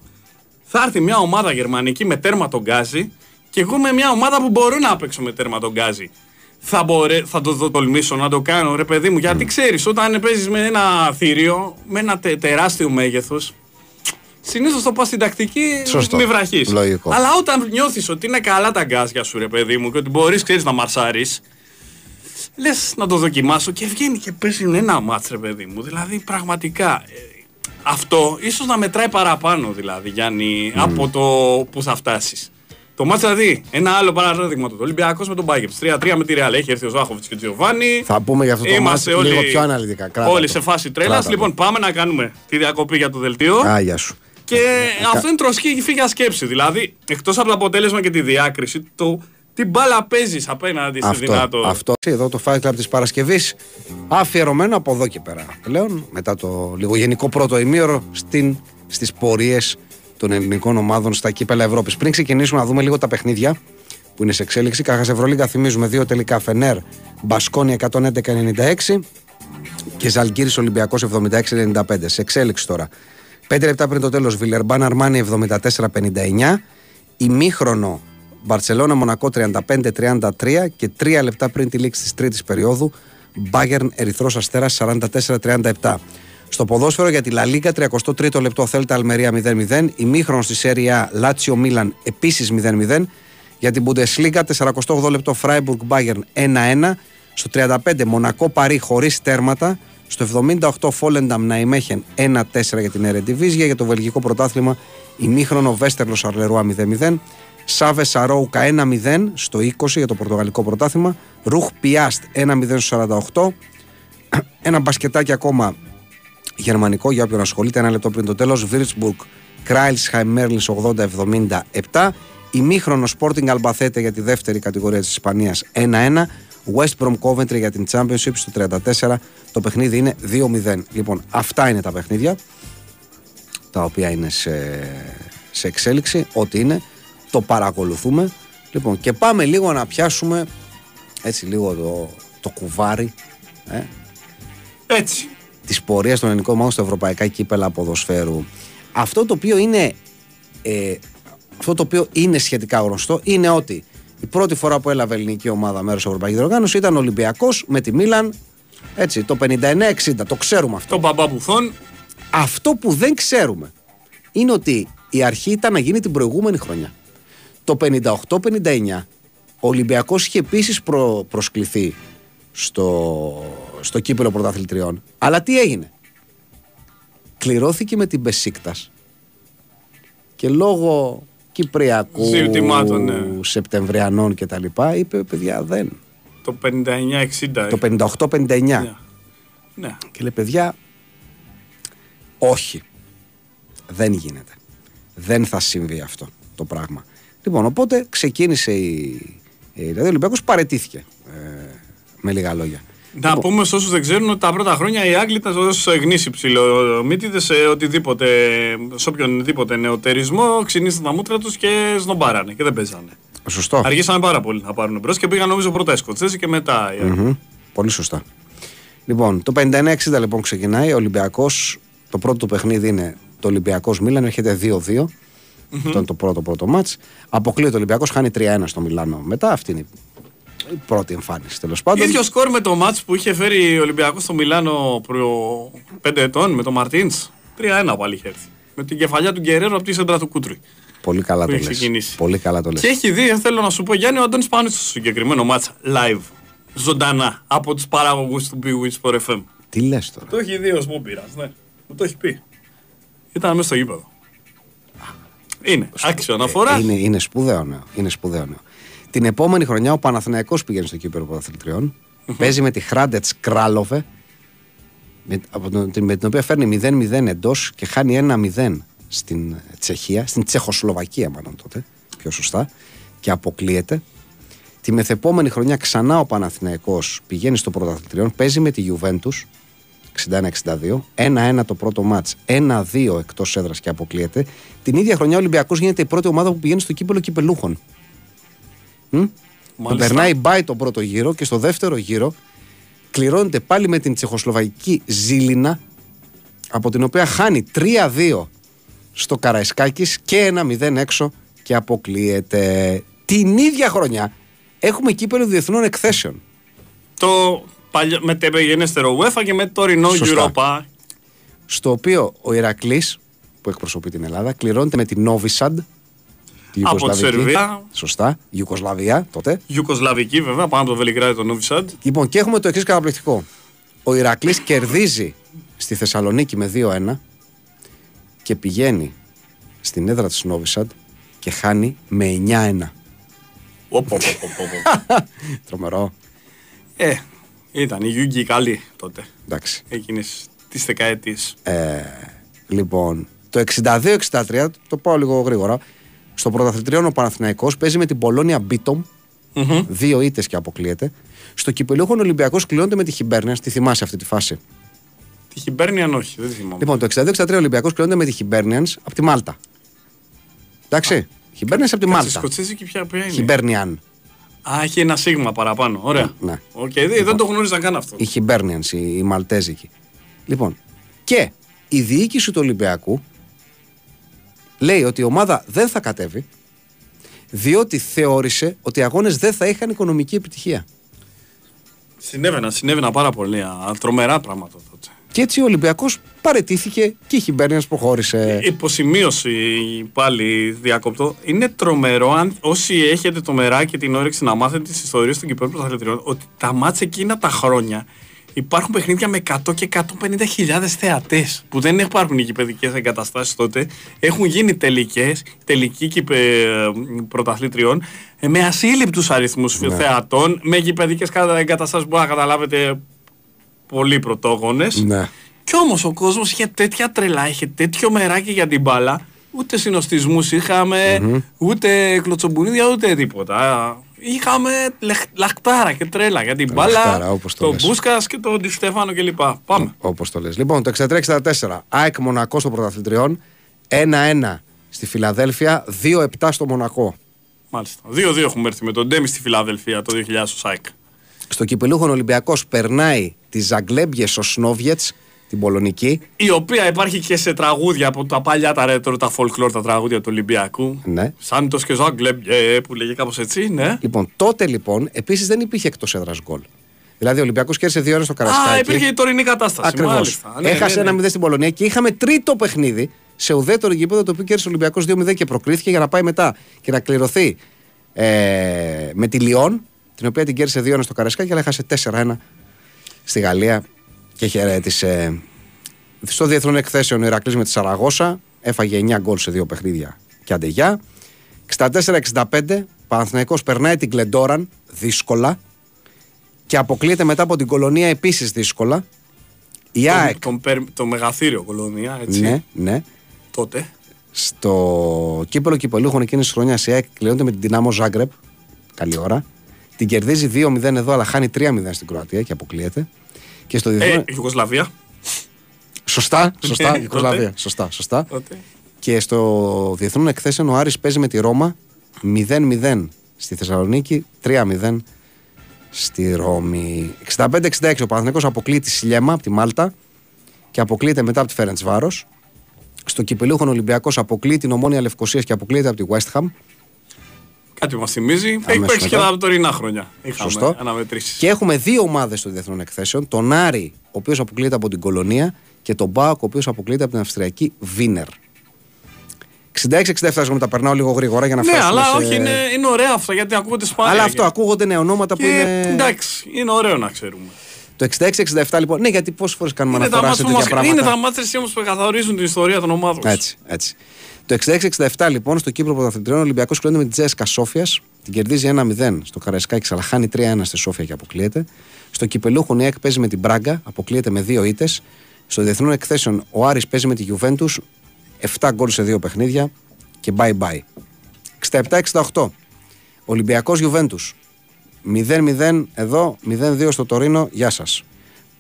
Speaker 2: Θα έρθει μια ομάδα γερμανική με τέρμα τον γκάζι και εγώ με μια ομάδα που μπορώ να παίξω με τέρμα τον γκάζι. Θα, μπορέ, θα το, το τολμήσω να το κάνω, ρε παιδί μου. Γιατί mm. ξέρεις, όταν παίζεις με ένα θηρίο, με ένα τε, τεράστιο μέγεθος, συνήθως το πας στην τακτική μη βραχή. Αλλά όταν νιώθεις ότι είναι καλά τα γκάζια σου, ρε παιδί μου, και ότι μπορείς, ξέρεις να μαρσάρεις, λες να το δοκιμάσω και βγαίνει και παίζει ένα μάτς ρε παιδί μου. Δηλαδή πραγματικά ε, αυτό ίσως να μετράει παραπάνω δηλαδή Γιάννη από το που θα φτάσεις. Το μάτς δηλαδή, ένα άλλο παράδειγμα του Ολυμπιακός με τον Μπάγκερ. 3-3 με τη Ρεάλ. Έχει έρθει ο Ζάχοβιτς και ο Τζιοβάνι.
Speaker 1: Θα πούμε για αυτό το μάτς όλοι, λίγο πιο αναλυτικά.
Speaker 2: Κράτα όλοι σε φάση τρέλας. Λοιπόν, πάμε να κάνουμε τη διακοπή για το δελτίο.
Speaker 1: Άγια σου.
Speaker 2: Και ε, αυτό είναι τροσική φύγια σκέψη. Δηλαδή, εκτός από το αποτέλεσμα και τη διάκριση, το τι μπάλα παίζεις απέναντι σε δυνατό.
Speaker 1: Αυτό εδώ το Fight Club της Παρασκευής αφιερωμένο από εδώ και πέρα. Πλέον μετά το λίγο γενικό πρώτο ημίωρο στις πορείες των ελληνικών ομάδων στα κύπελα Ευρώπης. Πριν ξεκινήσουμε να δούμε λίγο τα παιχνίδια που είναι σε εξέλιξη, Κάχας Ευρωλίγκα θυμίζουμε δύο τελικά Φενέρ Μπασκόνια 111-96 και Ζαλγκύρης Ολυμπιακός 76-95. Σε εξέλιξη τώρα. Πέντε λεπτά πριν το τέλος, Βιλερμπάν Αρμάνι 74-59. Ημίχρονο Μπαρσελόνα Μονακό 35-33 και 3 λεπτά πριν τη λήξη της τρίτης περίοδου Μπάγκερν Ερυθρός Αστέρας 44-37. Στο ποδόσφαιρο για τη Λα Λίγκα 33ο λεπτό Θέλτα Αλμερία 0-0. Ημίχρονος στη Σέρια Λάτσιο Μίλαν επίσης 0-0. Για την Bundesliga 48 λεπτό Φράιμπουργκ Μπάγκερν 1-1. Στο 35 Μονακό Παρί χωρίς τέρματα. Στο 78 Φόλενταμ Ναϊμέχεν 1-4 για την Ερεντιβίζια. Για το βελγικό πρωτάθλημα ημίχρονο Βέστερλο Αρλερουά 0-0. Σάβε Σαρόουκα 1-0 στο 20 για το Πορτογαλικό πρωτάθλημα. Ρουχ Πιάστ 1-0 στο 48. Ένα μπασκετάκι ακόμα γερμανικό για όποιον ασχολείται. Ένα λεπτό πριν το τέλος. Βίρτσμπουργκ Κράιλσχαϊμ Μέρλιν 80-77. Ημίχρονο Sporting Αλμπαθέτε για τη δεύτερη κατηγορία της Ισπανίας 1-1. West Brom Coventry για την Championship στο 34. Το παιχνίδι είναι 2-0. Λοιπόν, αυτά είναι τα παιχνίδια τα οποία είναι σε, σε εξέλιξη. Ό,τι είναι το παρακολουθούμε. Λοιπόν, και πάμε λίγο να πιάσουμε έτσι λίγο το, το κουβάρι. Ε,
Speaker 2: έτσι.
Speaker 1: Της πορείας των ελληνικών ομάδων στο ευρωπαϊκά κύπελα ποδοσφαίρου. Αυτό το οποίο είναι. Ε, αυτό το οποίο είναι σχετικά γνωστό είναι ότι η πρώτη φορά που έλαβε ελληνική ομάδα μέρος Ευρωπαϊκή Διοργάνωση ήταν Ολυμπιακός με τη Μίλαν. Έτσι, το 59-60, το ξέρουμε αυτό.
Speaker 2: Το μπαμπαμπουθόν.
Speaker 1: Αυτό που δεν ξέρουμε είναι ότι η αρχή ήταν να γίνει την προηγούμενη χρονιά. Το 58-59 ο Ολυμπιακός είχε επίσης προ, προσκληθεί στο, στο κύπελο πρωταθλητριών. Αλλά τι έγινε; Κληρώθηκε με την Μπεσίκτας και λόγω Κυπριακού, ναι. Σεπτεμβριανών και τα λοιπά, είπε παιδιά δεν.
Speaker 2: Το 59-60.
Speaker 1: Το 58-59. Ναι.
Speaker 2: ναι.
Speaker 1: Και λέει παιδιά, όχι. Δεν γίνεται. Δεν θα συμβεί αυτό το πράγμα. Λοιπόν, οπότε ξεκίνησε η. Δηλαδή ο Ολυμπιακός παρετήθηκε. Ε, με λίγα λόγια.
Speaker 2: Να λοιπόν. πούμε σε όσους δεν ξέρουν ότι τα πρώτα χρόνια οι Άγγλοι ήταν ως γνήσι ψηλομύτιδε σε οτιδήποτε, σε οποιονδήποτε νεοτερισμό, ξυνήσαν τα μούτρα τους και σνομπάρανε και δεν παίζανε.
Speaker 1: Σωστό.
Speaker 2: Αργήσανε πάρα πολύ να πάρουν μπρος και πήγαν νομίζω πρώτα οι Σκοτσέζοι και μετά.
Speaker 1: Mm-hmm. Πολύ σωστά. Λοιπόν, το 59-60 λοιπόν ξεκινάει. Ο Ολυμπιακός, το πρώτο του παιχνίδι είναι το Ολυμπιακός Μίλαν, έρχεται 2-2. Mm-hmm. Αυτό είναι το πρώτο πρώτο μάτς. Αποκλείεται ο Ολυμπιακός, χάνει 3-1 στο Μιλάνο. Μετά αυτή είναι η πρώτη εμφάνιση τέλος πάντων.
Speaker 2: ίδιο σκορ με το μάτς που είχε φέρει ο Ολυμπιακό στο Μιλάνο προ 5 ετών με τον Μαρτίν. 3-1 πάλι είχε έρθει. Με την κεφαλιά του Γκερέρο από τη σέντρα του Κούτρου.
Speaker 1: Πολύ καλά το λες. Πολύ καλά το λες.
Speaker 2: Και έχει δει, θέλω να σου πω, Γιάννη, ο Αντώνης πάνω στο συγκεκριμένο μάτσα live ζωντανά από τους παραγωγούς του Big Wins for FM.
Speaker 1: Τι λες τώρα.
Speaker 2: Το έχει δει ο Σμόμπιρα, ναι. Μου το έχει πει. Ήταν μέσα στο γήπεδο. Είναι άξιο αναφορά.
Speaker 1: Είναι, είναι σπουδαίο νέο. Είναι σπουδαίο νέο. Την επόμενη χρονιά ο Παναθηναϊκός πηγαίνει στο κύπελο πρωταθλητριών. Παίζει με τη Χράντετς Κράλοβε. Με, με την οποία φέρνει 0-0 εντός και χάνει 1-0 στην Τσεχία, στην Τσεχοσλοβακία μάλλον τότε, πιο σωστά, και αποκλείεται. Τη μεθεπόμενη χρονιά ξανά ο Παναθηναϊκός πηγαίνει στο πρωταθλητριόν, παίζει με τη Juventus 61-62, 1-1 το πρώτο μάτς, 1-2 εκτός έδρας και αποκλείεται. Την ίδια χρονιά ο Ολυμπιακός γίνεται η πρώτη ομάδα που πηγαίνει στο κύπελο κυπελούχων. Τον περνάει μπάι τον πρώτο γύρο και στο δεύτερο γύρο κληρώνεται πάλι με την τσεχοσλοβαϊκή Ζήλινα από την οποία χάνει 3-2 στο Καραϊσκάκης και 1-0 έξω και αποκλείεται. Την ίδια χρονιά έχουμε κύπελο διεθνών εκθέσεων.
Speaker 2: Το παλιο... μετεπεγενέστερο UEFA και με το τωρινό Europa.
Speaker 1: Στο οποίο ο Ηρακλής που εκπροσωπεί την Ελλάδα κληρώνεται με την Novisad
Speaker 2: από τη Σερβία.
Speaker 1: Σωστά. Ιουκοσλαβία τότε.
Speaker 2: Ιουκοσλαβική βέβαια, πάνω από το Βελιγράδι το Novisad.
Speaker 1: Λοιπόν, και έχουμε το εξής καταπληκτικό. Ο Ηρακλής κερδίζει στη Θεσσαλονίκη με 2-1 και πηγαίνει στην έδρα της Novisad και χάνει με 9-1. Τρομερό.
Speaker 2: Ε, ήταν η Γιούγκη καλή τότε.
Speaker 1: Εντάξει.
Speaker 2: Εκείνες τις δεκαετίες.
Speaker 1: Ε, λοιπόν, το 62-63, το πάω λίγο γρήγορα, στο πρωταθλητριό ο Παναθηναϊκός παίζει με την Πολώνια Μπίτομ, mm-hmm. δύο ήττες και αποκλείεται. Στο κυπελούχο Ολυμπιακός κλειώνεται με τη Χιμπέρνια. Τη θυμάσαι αυτή τη φάση;
Speaker 2: Τη Χιμπέρνια, όχι, δεν τη θυμάμαι.
Speaker 1: Λοιπόν, το 62-63 Ολυμπιακός κλειώνεται με τη Χιμπέρνια από τη Μάλτα. Εντάξει. Χιμπέρνιας από τη Μάλτα.
Speaker 2: Σκοτσέζικη ποια, ποια είναι;
Speaker 1: Χιμπέρνιαν.
Speaker 2: Α, έχει ένα σίγμα παραπάνω. Ωραία.
Speaker 1: Ναι.
Speaker 2: Okay, δεν, λοιπόν, δεν το γνώριζα καν αυτό.
Speaker 1: Η Χιμπέρνιαν, η, η Μαλτέζικη. Λοιπόν, και η διοίκηση του Ολυμπιακού λέει ότι η ομάδα δεν θα κατέβει διότι θεώρησε ότι οι αγώνες δεν θα είχαν οικονομική επιτυχία.
Speaker 2: Συνέβαινα, συνέβαινα πάρα πολύ. Τρομερά πράγματα τότε.
Speaker 1: Και έτσι ο Ολυμπιακός παρετήθηκε και η Χιμπέρνια προχώρησε.
Speaker 2: Υποσημείωση πάλι διακόπτω. Είναι τρομερό αν όσοι έχετε το μεράκι και την όρεξη να μάθετε τις ιστορίες των κυπέλων πρωταθλητριών ότι τα μάτσα εκείνα τα χρόνια υπάρχουν παιχνίδια με 100 και 150 χιλιάδες θεατές που δεν υπάρχουν οι κυπεδικές εγκαταστάσεις τότε έχουν γίνει τελικές, τελικοί κυπε, πρωταθλήτριων ε, με ασύλληπτους αριθμούς ναι. θεατών με κυπεδικές εγκαταστάσεις που να καταλάβετε πολύ πρωτόγονες
Speaker 1: ναι.
Speaker 2: Κι όμως ο κόσμος είχε τέτοια τρελά, είχε τέτοιο μεράκι για την μπάλα. Ούτε συνοστισμούς είχαμε, mm-hmm. ούτε κλωτσομπουνίδια, ούτε τίποτα. Είχαμε λαχτάρα και τρέλα για την μπάλα, τον Μπούσκας και τον Στέφανο κλπ. Πάμε.
Speaker 1: Όπως το λες. Λοιπόν, το 63-64. ΑΕΚ Μονακό στο πρωταθλητριών. 1-1 στη Φιλαδέλφια, 2-7 στο Μονακό.
Speaker 2: Μάλιστα. 2-2 έχουμε έρθει με τον Ντέμι στη Φιλαδέλφια το 2000 ο ΑΕΚ.
Speaker 1: Στο κυπελούχο Ολυμπιακός περνάει τη Ζαγκλέμπιε Σνόβιετ την Πολωνική.
Speaker 2: Η οποία υπάρχει και σε τραγούδια από τα παλιά τα ρέτρο, τα folklore, τα τραγούδια του Ολυμπιακού.
Speaker 1: Ναι.
Speaker 2: Σάντος και Ζαγκλέμπιε που λέγε κάπως έτσι, ναι.
Speaker 1: Λοιπόν, τότε λοιπόν επίσης δεν υπήρχε εκτός έδρας γκολ. Δηλαδή ο Ολυμπιακός κέρδισε δύο ώρες στο Καρασκάκι.
Speaker 2: Α, υπήρχε η τωρινή κατάσταση.
Speaker 1: Ακριβώς. Ναι, Έχασε ναι, ένα 0 ναι. στην Πολωνία και είχαμε τρίτο παιχνίδι σε ουδέτερο γήπεδο το οποίο κέρδισε ο Ολυμπιακός 2-0 και προκρίθηκε για να πάει μετά και να κληρωθεί ε, με τη Λιόν, την οποία την κέρδισε δύο ώρες στο Καρασκάκι, αλλά έχασε 4-1 στη Γαλλία και χαιρέτησε στο διεθνών εκθέσεων ο Ηρακλής με τη Σαραγώσα έφαγε 9 γκολ σε δύο παιχνίδια και αντεγιά. 64-65 Παναθηναϊκός περνάει την Κλεντόραν δύσκολα και αποκλείεται μετά από την κολονία επίσης δύσκολα.
Speaker 2: Η το, ΑΕΚ. το μεγαθύριο κολονία, έτσι.
Speaker 1: Ναι, ναι.
Speaker 2: Τότε.
Speaker 1: Στο κύπελο κυπελούχων εκείνης της χρονιάς η ΑΕΚ κλείνονται με την Δυνάμο Ζάγκρεπ. Καλή ώρα. Την κερδίζει 2-0 εδώ, αλλά χάνει 3-0 στην Κροατία και αποκλείεται. Και στο διεθνέ...
Speaker 2: Ε, Ιουγκοσλαβία.
Speaker 1: Σωστά, σωστά, Ιουγκοσλαβία. Σωστά, σωστά. Και στο διεθνών εκθέσεων ο Άρης παίζει με τη Ρώμα 0-0 στη Θεσσαλονίκη, 3-0 στη Ρώμη. 65-66 ο Παναθηναϊκός αποκλείει τη Σιλέμα από τη Μάλτα και αποκλείεται μετά από τη Φέρεντς Βάρος. Στο κυπελούχον Ολυμπιακός αποκλείει την Ομόνια Λευκοσίας και αποκλείεται από τη West Ham.
Speaker 2: Κάτι μας θυμίζει. Έχει παίξει και τα τωρινά χρόνια.
Speaker 1: Σωστό. Και έχουμε δύο ομάδες των διεθνών εκθέσεων. Τον Άρη, ο οποίος αποκλείεται από την Κολονία, και τον Μπάουκ, ο οποίος αποκλείεται από την Αυστριακή Βίνερ. 66-67 τα περνάω λίγο γρήγορα για να
Speaker 2: ναι,
Speaker 1: φτάσουμε.
Speaker 2: Ναι, αλλά όχι, είναι, είναι ωραία αυτό γιατί ακούγονται σπάνια.
Speaker 1: Αλλά αυτό ακούγονται νέα ονόματα
Speaker 2: και,
Speaker 1: που είναι.
Speaker 2: Εντάξει, είναι ωραίο να ξέρουμε.
Speaker 1: Το 66-67 λοιπόν. Ναι, γιατί πόσες φορές κάνουμε είναι αναφορά σε τέτοια πράγματα.
Speaker 2: Είναι τα μάτρε όμως που καθορίζουν την ιστορία των ομάδων.
Speaker 1: Έτσι, έτσι. Το 66-67 λοιπόν στο Κύπρο Πρωταθλητριών ο Ολυμπιακός κλείνει με την Τζέσκα Σόφιας. Την κερδίζει 1-0 στο Καραϊσκάκη, αλλά χάνει 3-1 στη Σόφια και αποκλείεται. Στο Κυπελούχο Νιέκ παίζει με την Μπράγκα, αποκλείεται με δύο ήττες. Στο διεθνών εκθέσεων ο Άρης παίζει με τη Γιουβέντους 7 γκολ σε δύο παιχνίδια και bye bye. 67-68. Ολυμπιακός Γιουβέντους 0-0 εδώ, 0-2 στο Τωρίνο, γεια σας.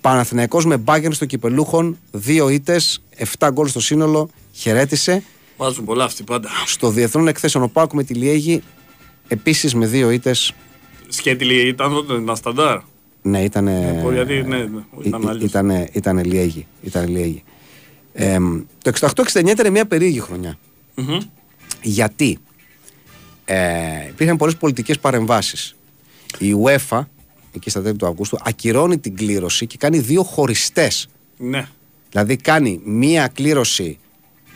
Speaker 1: Παναθηναϊκός με μπάγκερ στο Κυπελούχον, 2 ήτες, 7 γκολ στο σύνολο, χαιρέτησε.
Speaker 2: Βάζουν πολλά αυτοί πάντα.
Speaker 1: Στο διεθνών εκθέσεων ο Πάκου με τη Λιέγη, επίσης με 2 ήτες.
Speaker 2: Σκέτη ήταν τότε, ήταν σταντάρ.
Speaker 1: Ναι, ήταν.
Speaker 2: Ε, γιατί, ναι, ήταν
Speaker 1: ήτανε, ήτανε Λιέγη. Ήτανε Λιέγη. Ε, το 68-69 ήταν μια περίεργη χρονιά. Mm-hmm. Γιατί ε, υπήρχαν πολλές πολιτικές παρεμβάσεις. Η UEFA, εκεί στα τέλη του Αυγούστου, ακυρώνει την κλήρωση και κάνει δύο χωριστές.
Speaker 2: Ναι.
Speaker 1: Δηλαδή κάνει μία κλήρωση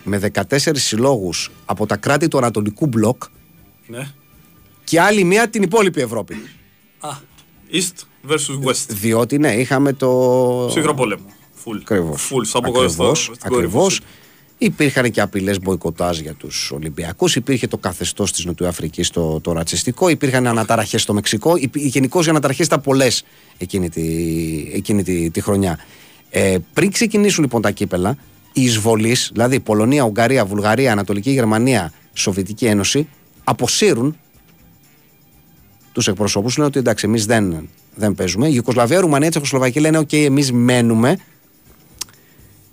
Speaker 1: με 14 συλλόγους από τα κράτη του Ανατολικού Μπλοκ
Speaker 2: ναι.
Speaker 1: και άλλη μία την υπόλοιπη Ευρώπη.
Speaker 2: Α, East versus West.
Speaker 1: Διότι ναι, είχαμε το.
Speaker 2: Ψυχρό πόλεμο. Φουλ.
Speaker 1: Ακριβώς. Ακριβώς. Υπήρχαν και απειλές μποϊκοτάζ για τους Ολυμπιακούς. Υπήρχε το καθεστώς της Νοτιοαφρική το, το ρατσιστικό. Υπήρχαν αναταραχές στο Μεξικό. Γενικώς οι αναταραχές ήταν πολλές εκείνη, τη, εκείνη τη, τη χρονιά. Ε, πριν ξεκινήσουν λοιπόν τα κύπελα, οι εισβολεί, δηλαδή Πολωνία, Ουγγαρία, Βουλγαρία, Ανατολική Γερμανία, Σοβιετική Ένωση, αποσύρουν τους εκπροσώπους. Λένε ότι εντάξει, εμείς δεν, δεν παίζουμε. Η Ιουκοσλαβία, Ρουμανία, Τσεχοσλοβακία λένε: OK, εμείς μένουμε.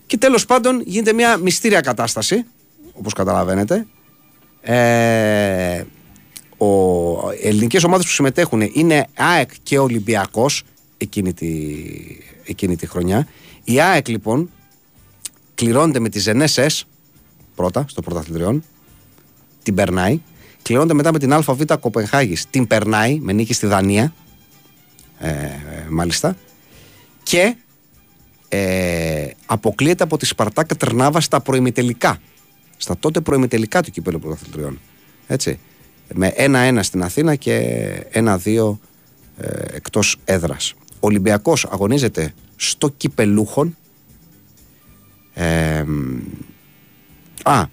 Speaker 1: Και τέλος πάντων γίνεται μια μυστήρια κατάσταση, όπως καταλαβαίνετε. Ε, ο, οι ελληνικές ομάδες που συμμετέχουν είναι ΑΕΚ και Ολυμπιακός εκείνη τη, εκείνη τη χρονιά. Η ΑΕΚ λοιπόν κληρώνεται με τη Ζενέσες πρώτα στο πρωταθλητριόν, την περνάει. Κληρώνεται μετά με την ΑΒ Κοπενχάγης, την περνάει με νίκη στη Δανία. Ε, μάλιστα. Και ε, αποκλείεται από τη Σπαρτάκα Τρνάβα στα προημιτελικά. Στα τότε προημιτελικά του κυπέλου πρωταθλητριών. Έτσι. Με 1-1 στην Αθήνα και 1-2 ε, εκτός έδρας. Ο Ολυμπιακός αγωνίζεται στο κυπελούχον. Ε, α,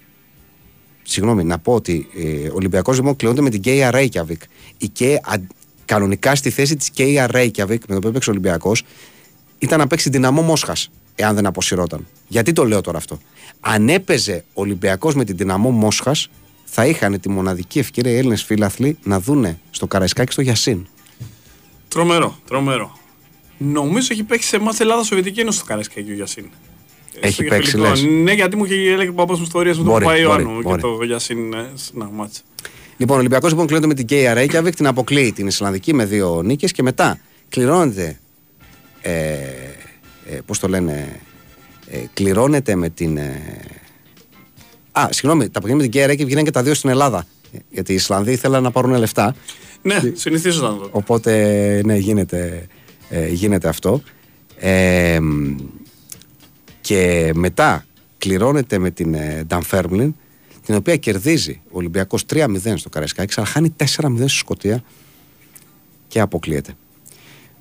Speaker 1: συγγνώμη, να πω ότι ε, ο Ολυμπιακός λοιπόν κλειώνεται με την Κέια Reykjavik. Η Κέια, κανονικά στη θέση της Κέια Reykjavik, με το οποίο έπαιξε ο Ολυμπιακός, ήταν να παίξει δυναμό Μόσχας, εάν δεν αποσυρώταν. Γιατί το λέω τώρα αυτό. Αν έπαιζε ο Ολυμπιακός με την Ντιναμό Μόσχας, θα είχαν τη μοναδική ευκαιρία οι Έλληνες φίλαθλοι να δούνε στο Καραϊσκάκι το Γιασίν.
Speaker 2: Τρομερό, τρομερό. Νομίζω έχει παίξει σε εμά Ελλάδα Σοβιετική Ένωση στο Καραϊσκάκι ο Γιασίν.
Speaker 1: Έχει παίξει, λες.
Speaker 2: Ναι, γιατί μου είχε έλεγε ο παπάς μου ιστορίες με τον Παπαϊωάννου και το Γιασίν ένα ματς.
Speaker 1: Λοιπόν, ο Ολυμπιακός λοιπόν κλείνεται με την Κέια Ρέικιαβικ, την αποκλείει την Ισλανδική με δύο νίκες και μετά κληρώνεται ε, ε, πώς το λένε, ε, κληρώνεται με την... Ε, α, συγγνώμη, τα παιχνίδια με την Κέρα και βγαίνουν και τα δύο στην Ελλάδα. Γιατί οι Ισλανδοί ήθελαν να πάρουν λεφτά.
Speaker 2: Ναι, συνηθίζονταν
Speaker 1: τότε. Οπότε, ναι, γίνεται, ε, γίνεται αυτό. Ε, και μετά κληρώνεται με την ε, Ντανφέρμλιν, την οποία κερδίζει ο Ολυμπιακός 3-0 στο Καραϊσκάκη, αλλά χάνει 4-0 στη Σκωτία και αποκλείεται.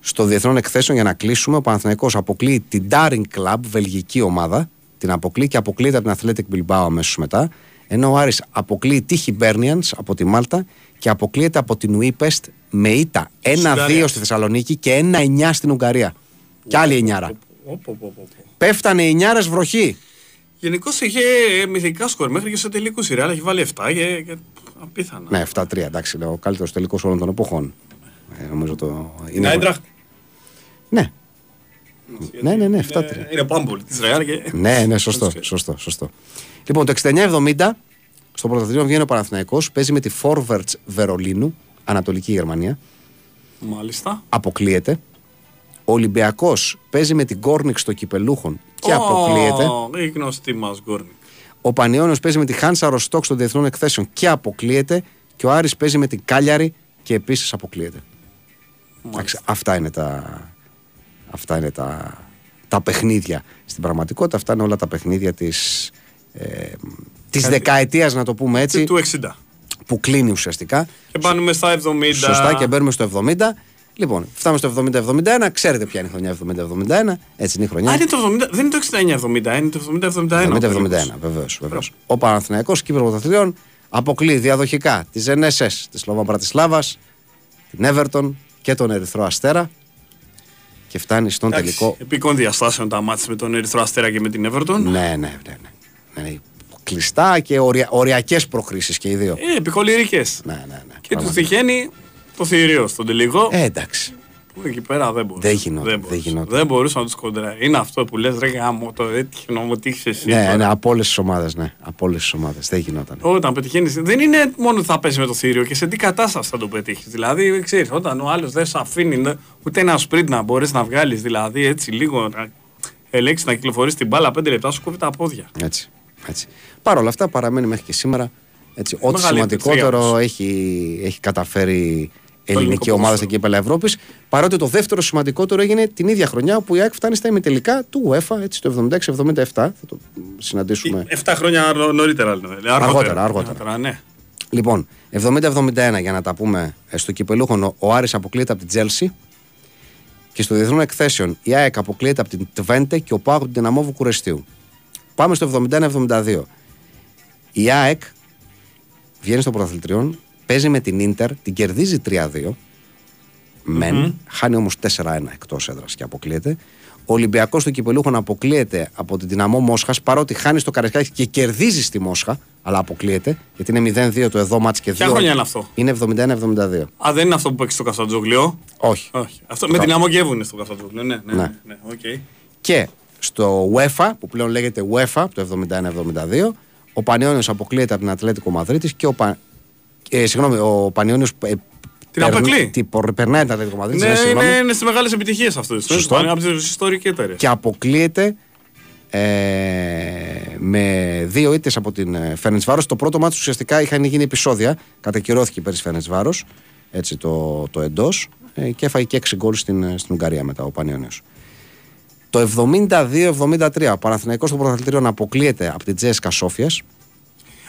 Speaker 1: Στο διεθνών εκθέσεων για να κλείσουμε, ο Παναθηναϊκός αποκλείει την Daring Club, βελγική ομάδα. Την αποκλείει και αποκλείεται από την Athletic Bilbao αμέσως μετά. Ενώ ο Άρης αποκλείει τη Hibernians από τη Μάλτα και αποκλείεται από την Ουίπεστ με ήττα 1-2 στη Θεσσαλονίκη και 1-9 στην Ουγγαρία. Και άλλη εννιάρα. Πέφτανε εννιάρες βροχή.
Speaker 2: Γενικώς είχε μυθικά σκορ μέχρι και σε τελικού η Έχει βάλει 7 και, και απίθανα.
Speaker 1: Ναι, 7-3, εντάξει, ο καλύτερος τελικός όλων των εποχών. νομίζω το.
Speaker 2: Είναι Άιντραχτ.
Speaker 1: Ναι. Ναι, ναι, ναι, 7-3.
Speaker 2: Είναι πάμπολ της Ρεάλ και.
Speaker 1: Ναι, ναι, σωστό, σωστό, σωστό. Λοιπόν, το 69-70 στο πρωταθλητήριο βγαίνει ο Παναθηναϊκός, παίζει με τη Forwards Βερολίνου, Ανατολική Γερμανία.
Speaker 2: Μάλιστα.
Speaker 1: Αποκλείεται. Ο Ολυμπιακός παίζει με την Κόρνικ στο Κυπελούχων και oh, αποκλείεται.
Speaker 2: Η γνωστή μας Γκόρνικ.
Speaker 1: Ο Πανιόνιο παίζει με τη Χάνσα Ροστόκ των διεθνών εκθέσεων και αποκλείεται. Και ο Άρης παίζει με την Κάλιαρη και επίσης αποκλείεται. αυτά είναι τα, αυτά είναι τα, τα παιχνίδια στην πραγματικότητα. Αυτά είναι όλα τα παιχνίδια της ε, της δεκαετίας να το πούμε έτσι.
Speaker 2: Του 60.
Speaker 1: Που κλείνει ουσιαστικά.
Speaker 2: Και πάμε στα 70.
Speaker 1: Σωστά και μπαίνουμε στο 70. Λοιπόν, φτάμε στο 70-71. Ξέρετε ποια είναι η χρονιά 70-71. Έτσι είναι η χρονιά.
Speaker 2: Α, είναι το 70, δεν είναι το 69-70, είναι το 70-71. 70-71,
Speaker 1: βεβαίως. Ο Παναθηναϊκός Κύπρο Πρωταθλητριών αποκλεί διαδοχικά τη NSS της Σλοβα Πρατισλάβας, την Everton και τον Ερυθρό Αστέρα και φτάνει στον Εντάξει, τελικό.
Speaker 2: Επικών διαστάσεων τα μάτια με τον Ερυθρό Αστέρα και με την Everton.
Speaker 1: Ναι, ναι, ναι. ναι. ναι κλειστά και ορια, οριακές προχρήσει και οι δύο.
Speaker 2: Ε, επικολυρικέ.
Speaker 1: Ναι, ναι, ναι.
Speaker 2: Και τους τυχαίνει το θηρίο στον τελικό.
Speaker 1: Ε, εντάξει.
Speaker 2: Που εκεί πέρα δεν μπορούσε.
Speaker 1: Δεν γινόταν. Δεν,
Speaker 2: δεν, δεν μπορούσε να τους κοντράει. Είναι αυτό που λες, ρε γάμο, το έτυχε να μου τύχει εσύ.
Speaker 1: Ναι, ναι, από όλες τις ομάδες. Ναι, από όλες τις ομάδες. Δεν γινόταν.
Speaker 2: Όταν πετυχαίνεις, δεν είναι μόνο ότι θα πέσει με το θηρίο και σε τι κατάσταση θα το πετύχεις. Δηλαδή, ξέρεις, όταν ο άλλος δεν σε αφήνει ούτε ένα σπριντ να μπορείς να βγάλεις, δηλαδή έτσι λίγο να ελέγξεις να κυκλοφορείς την μπάλα 5 λεπτά, σου κόβει τα πόδια.
Speaker 1: Έτσι. έτσι. Παρ' όλα αυτά παραμένει μέχρι και σήμερα έτσι, ό,τι σημαντικότερο έχει, έχει καταφέρει ελληνική ομάδα στην κύπελα Ευρώπης. Παρότι το δεύτερο σημαντικότερο έγινε την ίδια χρονιά που η ΑΕΚ φτάνει στα ημιτελικά του UEFA έτσι, το 76-77. Θα το συναντήσουμε.
Speaker 2: 7 χρόνια νωρίτερα.
Speaker 1: Αργότερα. αργότερα, αργότερα.
Speaker 2: ναι.
Speaker 1: Λοιπόν, 70-71 για να τα πούμε ε, στο κυπελούχο, ο Άρης αποκλείεται από την Τζέλσι. Και στο διεθνών εκθέσεων η ΑΕΚ αποκλείεται από την Τβέντε και ο Πάγο από την Δυναμόβου Κουρεστίου. Πάμε στο 71-72. Η ΑΕΚ βγαίνει στο πρωταθλητριόν, παίζει με την Ίντερ, την κερδίζει 3-2. Μεν, mm-hmm. χάνει όμως 4-1 εκτός έδρας και αποκλείεται. Ο Ολυμπιακός του Κυπελούχων αποκλείεται από την δυναμό Μόσχας παρότι χάνει στο Καρεσκάκι και κερδίζει στη Μόσχα, αλλά αποκλείεται γιατί είναι 0-2 το εδώ μάτς και 2.
Speaker 2: Ποια χρονιά είναι αυτό;
Speaker 1: Είναι 71-72.
Speaker 2: Α, δεν είναι αυτό που παίξεις στο Καφτατζόγλιο;
Speaker 1: Όχι.
Speaker 2: Όχι. Αυτό, με την Αμογεύουν στο Καφτατζόγλιο. Ναι, ναι, ναι. ναι. Okay.
Speaker 1: Και στο UEFA, που πλέον λέγεται UEFA το 71-72, ο Πανιόνιος αποκλείεται από την Ατλέτικο Μαδρίτης και ο, Πα... ε, συγγνώμη, ο Πανιόνιος ε,
Speaker 2: την αποκλεί.
Speaker 1: Τι, περνάει την Ατλέτικο Μαδρίτης.
Speaker 2: Ναι, είναι, είναι, είναι στις μεγάλες επιτυχίες αυτό. Σωστό. Είναι από τις ιστορικές εταιρείες.
Speaker 1: Και αποκλείεται ε, με δύο ήττες από την ε, Φέρνετ Το πρώτο μάτι ουσιαστικά είχαν γίνει επεισόδια. Κατακυρώθηκε πέρυσι Φέρνετ έτσι το, το εντός ε, και έφαγε και 6 γκολ στην, ε, στην Ουγγαρία μετά ο Πανιόνιος. Το 72-73 ο Παναθηναϊκός στο πρωταθλητήριο να αποκλείεται από την Τζέσκα Σόφιας.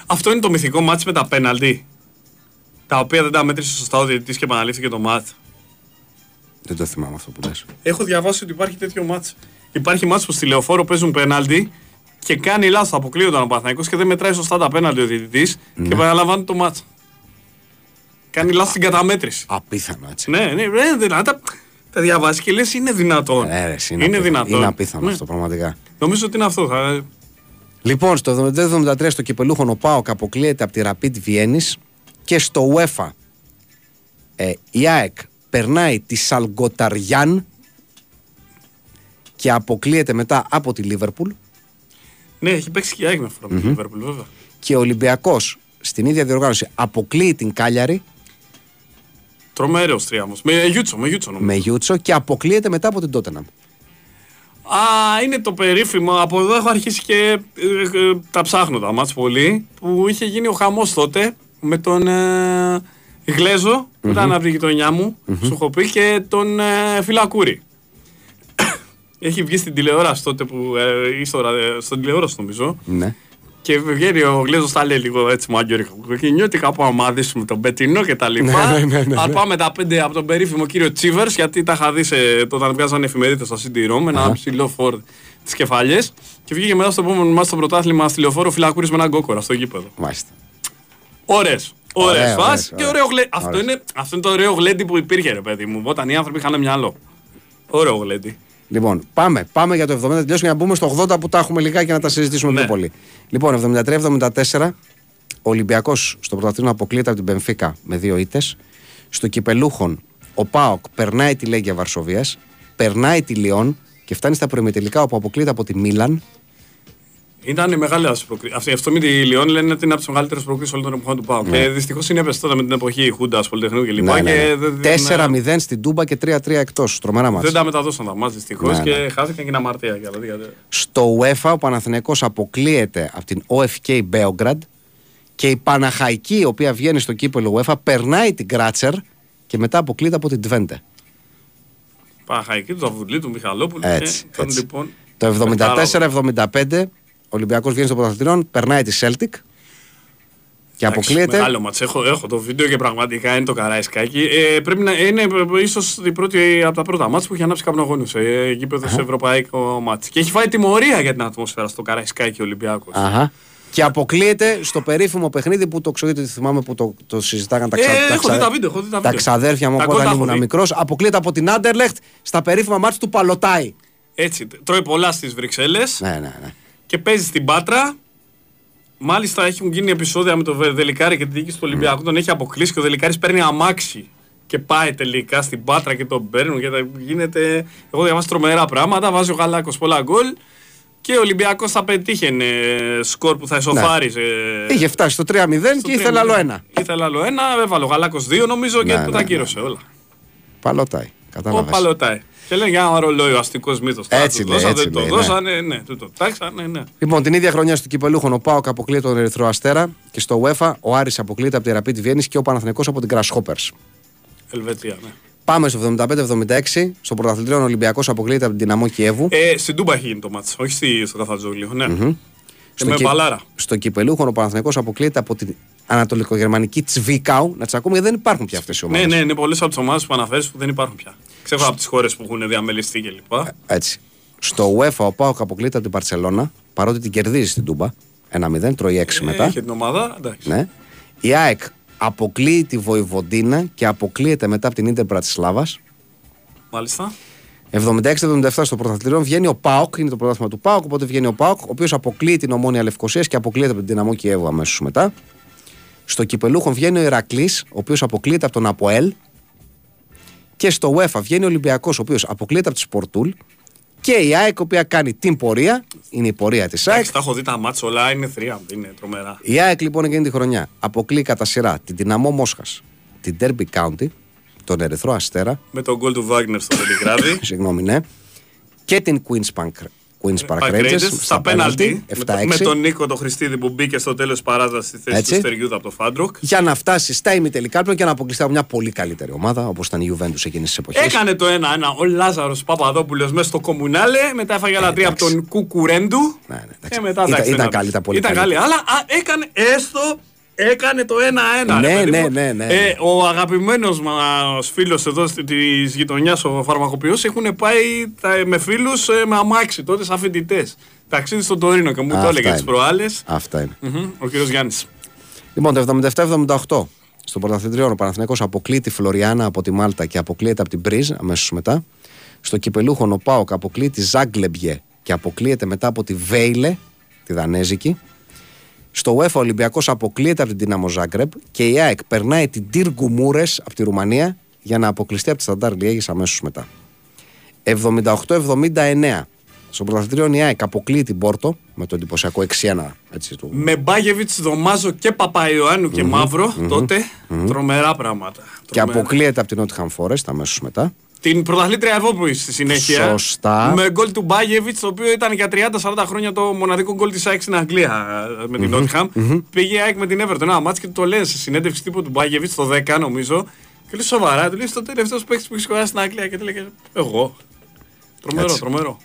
Speaker 2: Αυτό είναι το μυθικό μάτι με τα πέναλτι. Τα οποία δεν τα μέτρησε σωστά ο διαιτητής και επαναλήφθηκε το μάτι.
Speaker 1: Δεν το θυμάμαι αυτό που λες.
Speaker 2: Έχω διαβάσει ότι υπάρχει τέτοιο μάτι. Υπάρχει μάτι που στη λεωφόρο παίζουν πέναλτι και κάνει λάθος. Αποκλείονταν ο Παναθηναϊκός και δεν μετράει σωστά τα πέναλτι ο διαιτητής ναι. και επαναλαμβάνει το μάτι. Κάνει λάθος στην καταμέτρηση.
Speaker 1: Απίθανο έτσι.
Speaker 2: Ναι, ναι, ναι, δηλαδή, τα διαβάζει και λες είναι δυνατόν.
Speaker 1: Ε, ρε, είναι, είναι δυνατόν. Είναι απίθανο ναι. αυτό πραγματικά.
Speaker 2: Νομίζω ότι είναι αυτό. Θα...
Speaker 1: Λοιπόν, στο 1973 στο κυπελούχο ο Πάοκ αποκλείεται από τη Rapid Βιέννη και στο UEFA ε, η ΑΕΚ περνάει τη Σαλγκοταριάν και αποκλείεται μετά από τη Λίβερπουλ.
Speaker 2: Ναι, έχει παίξει και η ΑΕΚ με φορά με τη Λίβερπουλ, βέβαια.
Speaker 1: Και ο Ολυμπιακός στην ίδια διοργάνωση αποκλείει την Κάλιαρη
Speaker 2: Τρομερό τριάμβο. Με Γιούτσο, με Γιούτσο
Speaker 1: νομίζω. Με Γιούτσο και αποκλείεται μετά από την Τότεναμ.
Speaker 2: Α, είναι το περίφημο. Από εδώ έχω αρχίσει και ε, ε, τα ψάχνω τα μάτς πολύ. Που είχε γίνει ο χαμός τότε με τον ε, Γλέζο, mm-hmm. που ήταν από την γειτονιά μου, mm-hmm. σου έχω πει, και τον ε, Φυλακούρη. Έχει βγει στην τηλεόραση τότε που. Ε, στον τηλεόραση νομίζω.
Speaker 1: Ναι.
Speaker 2: Και βγαίνει ο Γλέζος, τα λέει λίγο έτσι μάγκερ. Και νιώθει κάπου αμάδι τον Πετινό και τα λοιπά. ναι, ναι, ναι, ναι. πάμε τα πέντε από τον περίφημο κύριο Τσίβερς, γιατί τα είχα δει σε, όταν βγάζανε εφημερίδες στα CD-ROM με ένα ψηλό φόρ τις κεφαλιές. Και βγήκε μετά στο επόμενο μας στο πρωτάθλημα στη λεωφόρο φυλακούρη με έναν κόκορα στο γήπεδο.
Speaker 1: Μάλιστα.
Speaker 2: Ωραίες. Ωραίες φάσεις και ωραίο γλέντι. Αυτό είναι, αυτό είναι το ωραίο γλέντι που υπήρχε, ρε παιδί μου, όταν οι άνθρωποι είχαν μυαλό. Ωραίο γλέντι.
Speaker 1: Λοιπόν, πάμε, πάμε για το 70 τελειώσουμε για να μπούμε στο 80 που τα έχουμε λιγάκι και να τα συζητήσουμε πιο ναι. πολύ. Λοιπόν, 73-74, ο Ολυμπιακός στο πρωταθλήμα αποκλείεται από την Πενφύκα με δύο ήττες. Στο Κυπελούχον ο Πάοκ περνάει τη Λέγκια Βαρσοβίας, περνάει τη Λιόν και φτάνει στα προημιτελικά όπου αποκλείεται από τη Μίλαν.
Speaker 2: Ήταν μεγάλη προκλήση. Αυτό με τη Λιόν λένε ότι είναι από τις μεγαλύτερες προκλήσεις όλων των εποχών του Πάου. Ναι. Και δυστυχώς είναι τότε με την εποχή Χούντας, Πολυτεχνείου κλπ. Ναι,
Speaker 1: ναι, ναι. 4-0 στην Τούμπα και 3-3 εκτός. Τρομερά μα.
Speaker 2: Δεν τα μεταδώσαν τα μάτια δυστυχώς ναι, και ναι. χάθηκαν και είναι αμαρτία.
Speaker 1: Στο UEFA ο Παναθηναϊκός αποκλείεται από την OFK Beograd και η Παναχαϊκή, η οποία βγαίνει στο κύπελο UEFA, περνάει την Κράτσερ και μετά αποκλείεται από την Τβέντε.
Speaker 2: Παναχαϊκή του Δαβουλή, του Μιχαλόπουλου.
Speaker 1: Έτσι, και έτσι. Λοιπόν, το 74-75 ο Ολυμπιακός βγαίνει στο πρωταθλητήριο, περνάει τη Celtic και αποκλείεται.
Speaker 2: Μεγάλο μάτς. Έχω, έχω το βίντεο και πραγματικά είναι το καραϊσκάκι. Ε, πρέπει να είναι ίσως από τα πρώτα μάτς που έχει ανάψει καπνογόνους σε ε, γήπεδο σε ευρωπαϊκό μάτς. Και έχει φάει τιμωρία για την ατμόσφαιρα στο καραϊσκάκι ο Ολυμπιακός.
Speaker 1: Και αποκλείεται στο περίφημο παιχνίδι που το ξέρω ότι θυμάμαι που το, το συζητάγαν τα, ξα...
Speaker 2: ε, τα, ξα... τα, βίντεο, τα,
Speaker 1: τα ξαδέρφια μου όταν ήμουν μικρός. Αποκλείεται από την Άντερλεχτ στα περίφημα μάτς του Παλωτάι.
Speaker 2: Έτσι, τρώει πολλά στις Βρυξέλλες.
Speaker 1: Ναι, ναι, ναι
Speaker 2: και παίζει στην Πάτρα. Μάλιστα έχουν γίνει επεισόδια με το Δελικάρη και τη δίκη του Ολυμπιακού. Τον έχει αποκλείσει και ο Δελικάρης παίρνει αμάξι και πάει τελικά στην Πάτρα και τον παίρνουν και γίνεται. Εγώ διαβάζω τρομερά πράγματα. Βάζει ο Γαλάκος πολλά γκολ. Και ο Ολυμπιακός θα πετύχαινε σκορ που θα εσωφάριζε.
Speaker 1: Ναι. Είχε φτάσει στο 3-0 και ήθελε άλλο ένα.
Speaker 2: Ήθελε άλλο ένα, έβαλε ο Γαλάκος 2 νομίζω και ναι, που τα ναι, κύρωσε όλα.
Speaker 1: Παλωτάει.
Speaker 2: Ο Παλωτάει. Και λένε για ένα ρολόι ο αστικός μύθος.
Speaker 1: Έτσι λέει. Έτσι
Speaker 2: το δώσανε, ναι, το τάξανε, ναι.
Speaker 1: Λοιπόν, την ίδια χρονιά στο κυπελούχο ο Πάοκ αποκλείεται τον Ερυθρό Αστέρα και στο UEFA ο Άρης αποκλείεται από τη Ραπίτη Βιέννη και ο Παναθηναϊκός από την Grasshopper.
Speaker 2: Ελβετία, ναι.
Speaker 1: Πάμε στο 75-76. Στο πρωταθλητήριο ο Ολυμπιακός αποκλείεται από την Δυναμό Κιέβου.
Speaker 2: Ε, στην Τούμπα έχει γίνει το μάτσο, όχι στο Καθατζόγλιο. Ναι. Mm-hmm. Στο, με μπαλάρα.
Speaker 1: στο κυπελούχο ο Παναθηναϊκός αποκλείεται από την Ανατολικογερμανική Τσβίκαου. Να τις ακούμε γιατί δεν υπάρχουν πια αυτές οι ομάδες.
Speaker 2: Ναι, ναι, είναι πολλές από τις ομάδες που αναφέρεις που δεν υπάρχουν πια. Ξέρω από τις χώρες που έχουν διαμελιστεί κλπ. Ε,
Speaker 1: έτσι. Στο UEFA ο Πάοκ αποκλείται από την Παρσελώνα παρότι την κερδίζει στην Τούμπα. 1-0, τρώει 6 ε, μετά.
Speaker 2: Έχει την ομάδα, εντάξει.
Speaker 1: Ναι. Η ΑΕΚ αποκλείει τη Βοηβοντίνα και αποκλείεται μετά από την Ιντερ Πρατσισλάβα.
Speaker 2: Μάλιστα.
Speaker 1: 76-77 στο πρωταθλητήριο βγαίνει ο Πάοκ, είναι το πρωτάθλημα του Πάοκ, οπότε βγαίνει ο Πάοκ, ο οποίος αποκλείει την ομόνια Λευκοσίας και αποκλείεται από την Δυναμό Κιέβου αμέσως μετά. Στο κυπελούχο βγαίνει ο Ηρακλής, ο οποίος αποκλείεται από τον Αποέλ. Και στο UEFA βγαίνει ο Ολυμπιακός, ο οποίος αποκλείεται από τη Σπορτούλ. Και η ΑΕΚ, η οποία κάνει την πορεία, είναι η πορεία της ΑΕΚ.
Speaker 2: Τα έχω δει τα μάτσα, όλα είναι θρία, είναι τρομερά.
Speaker 1: Η ΑΕΚ λοιπόν εκείνη τη χρονιά αποκλεί κατά σειρά την Δυναμό Μόσχας, την Derby County, τον Ερυθρό Αστέρα.
Speaker 2: Με τον γκολ του Βάγνερ στο Βελιγράδι.
Speaker 1: Συγγνώμη, ναι. Και την Queen's Bank Queen's Park
Speaker 2: Rangers στα πέναλτι. Με, τον Νίκο το Χριστίδη που μπήκε στο τέλος τη παράταση στη θέση Έτσι. του Στεργιούδα από το Φάντροκ.
Speaker 1: Για να φτάσει στα ημιτελικά και να αποκλειστεί από μια πολύ καλύτερη ομάδα όπως ήταν η Juventus εκείνη τη εποχή.
Speaker 2: Έκανε το 1-1 ο Λάζαρος Παπαδόπουλος μέσα στο Κομμουνάλε. Μετά έφαγε άλλα τρία από τον Κουκουρέντου.
Speaker 1: Ναι, ναι, και μετά, ήταν, ήταν καλή τα πολύ
Speaker 2: Ήταν καλή, αλλά έκανε έστω έκανε το 1-1.
Speaker 1: Ναι, ναι, ναι, ναι, ναι.
Speaker 2: Ε, ο αγαπημένος μας φίλος εδώ της γειτονιάς, ο φαρμακοποιός, έχουν πάει τα, με φίλους ε, με αμάξι τότε σαν φοιτητές. Ταξίδι στον Τωρίνο και μου το έλεγε τις προάλλες.
Speaker 1: Αυτά είναι.
Speaker 2: Mm-hmm, ο κύριος Γιάννης.
Speaker 1: Λοιπόν, το 77-78 στο πρωταθλητριό ο Παναθηναϊκός αποκλεί τη Φλωριάνα από τη Μάλτα και αποκλείεται από την Μπρίζ αμέσως μετά. Στο κυπελούχο ο Πάοκ αποκλεί τη Ζάγκλεμπιε και αποκλείεται μετά από τη Βέιλε, τη Δανέζικη. Στο UEFA ο Ολυμπιακός αποκλείεται από την Dinamo Ζάγκρεπ και η ΑΕΚ περνάει την Τύργκου Μούρε από τη Ρουμανία για να αποκλειστεί από τη Σταντάρ Λιέγης αμέσως μετά. 78-79 στο πρωταθλητήριο η ΑΕΚ αποκλείει την Πόρτο με το εντυπωσιακό 6-1. Έτσι, του...
Speaker 2: Με Μπάγεβιτς, Δωμάζο και Παπαϊωάννου και mm-hmm, Μαύρο mm-hmm, τότε. Mm-hmm. Τρομερά πράγματα.
Speaker 1: Και αποκλείεται από την Νότιχαμ Φόρεστ αμέσως μετά.
Speaker 2: Την πρωταθλήτρια Ευρώπη στη συνέχεια.
Speaker 1: Σωστά.
Speaker 2: Με γκολ του Μπάγεβιτς, το οποίο ήταν για 30-40 χρόνια το μοναδικό γκολ της ΑΕΚ στην Αγγλία ε, με την Νότιχαμ. Mm-hmm. Πήγε η ΑΕΚ με την Everton. Ένα μάτσο και το λένε σε συνέντευξη τύπου του Μπάγεβιτς το 10 νομίζω. Και λέει σοβαρά, του λέει στο τελευταίος παίκτης που έχει σκοράσει στην Αγγλία και του λέει Εγώ. Τρομερό, τρομερό.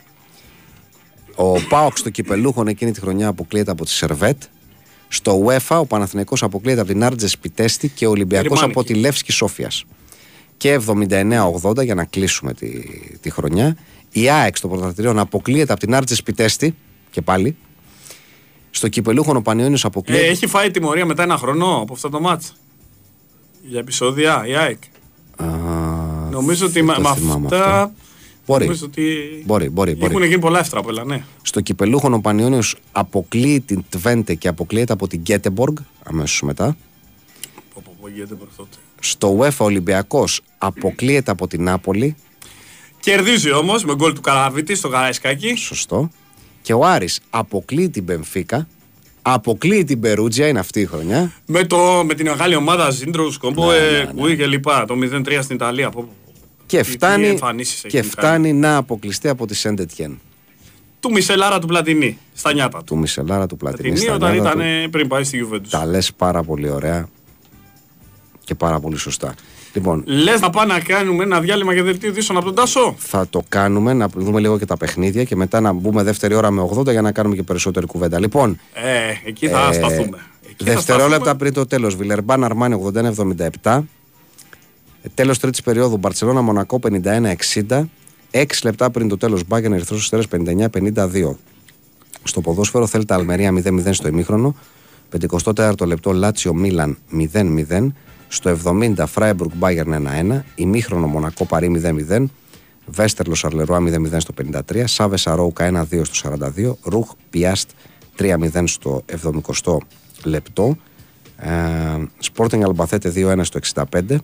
Speaker 1: Ο Πάοξ στο κυπελούχο εκείνη τη χρονιά αποκλείεται από τη Σερβέτ. Στο UEFA ο Παναθηναϊκός αποκλείεται από την Άρτζε Σπιτέστη και ο Ολυμπιακός από τη Λεύσκη Σόφιας. Και 79-80 για να κλείσουμε τη, τη χρονιά. Η ΑΕΚ στο πρωταθλητήριο αποκλείεται από την Άρτζε Σπιτέστη και πάλι. Στο κυπελούχο ο Πανιόνιος αποκλείεται.
Speaker 2: Ε, έχει φάει τιμωρία μετά ένα χρόνο από αυτό το μάτς; Για επεισόδια η ΑΕΚ.
Speaker 1: Α,
Speaker 2: Νομίζω ότι με αυτά
Speaker 1: Μπορεί. Ότι... Μπορεί, μπορεί, μπορεί.
Speaker 2: Έχουν γίνει πολλά εύτραπελα, ναι.
Speaker 1: Στο κυπελούχο ο Πανιόνιος αποκλείει την Τβέντε και αποκλείεται από την Γκέτεμποργκ αμέσως μετά.
Speaker 2: Γίνεται μέχρι τότε.
Speaker 1: Στο UEFA Ολυμπιακός αποκλείεται από την Νάπολη.
Speaker 2: Κερδίζει όμως με γκολ του Καραβίτη στο Καραϊσκάκι.
Speaker 1: Σωστό. Και ο Άρης αποκλείει την Μπενφίκα. Αποκλείει την Περούτζια, είναι αυτή η χρονιά.
Speaker 2: Με, το, με την μεγάλη ομάδα Ζίντρο, Κόμπο, ναι, ναι, ναι. και λοιπά. Το 0-3 στην Ιταλία.
Speaker 1: Και φτάνει, και φτάνει να αποκλειστεί από τη Σέντετιεν.
Speaker 2: Του Μισελάρα του Πλατινί, στα νιάτα του.
Speaker 1: Του Μισελάρα του Πλατινί. Πλατινί
Speaker 2: όταν ήταν του... πριν πάει στη Γιουβέντους.
Speaker 1: Τα λες πάρα πολύ ωραία και πάρα πολύ σωστά. Λοιπόν,
Speaker 2: Λες να πάμε να κάνουμε ένα διάλειμμα για δελτίο ειδήσεων από τον Τάσο;
Speaker 1: Θα το κάνουμε, να δούμε λίγο και τα παιχνίδια και μετά να μπούμε δεύτερη ώρα με 80 για να κάνουμε και περισσότερη κουβέντα. Λοιπόν,
Speaker 2: ε, εκεί θα ε, σταθούμε.
Speaker 1: Εκεί δευτερόλεπτα πριν το τέλος. Βιλερμπάν Αρμάνι 81-77. Τέλος τρίτης περίοδου Μπαρσελόνα Μονακό 51-60. 6 λεπτά πριν το τέλος Μπάγκεν Ερυθρός Αστέρα 59-52. Στο ποδόσφαιρο Θέλτα Αλμερία 0-0 στο ημίχρονο. 54ο λεπτό Λάτσιο Μίλαν 0-0. Στο 70 Φράιμπουργκ Μπάγκερν 1-1. Ημίχρονο Μονακό Παρή 0-0. Βέστερλος Αρλερουά 0-0 στο 53. Σάβες Αρόουκα 1-2 στο 42. Ρουχ Πιάστ 3-0 στο 70 λεπτό. Σπόρτινγκ Αλμπαθέτε 2-1 στο 65.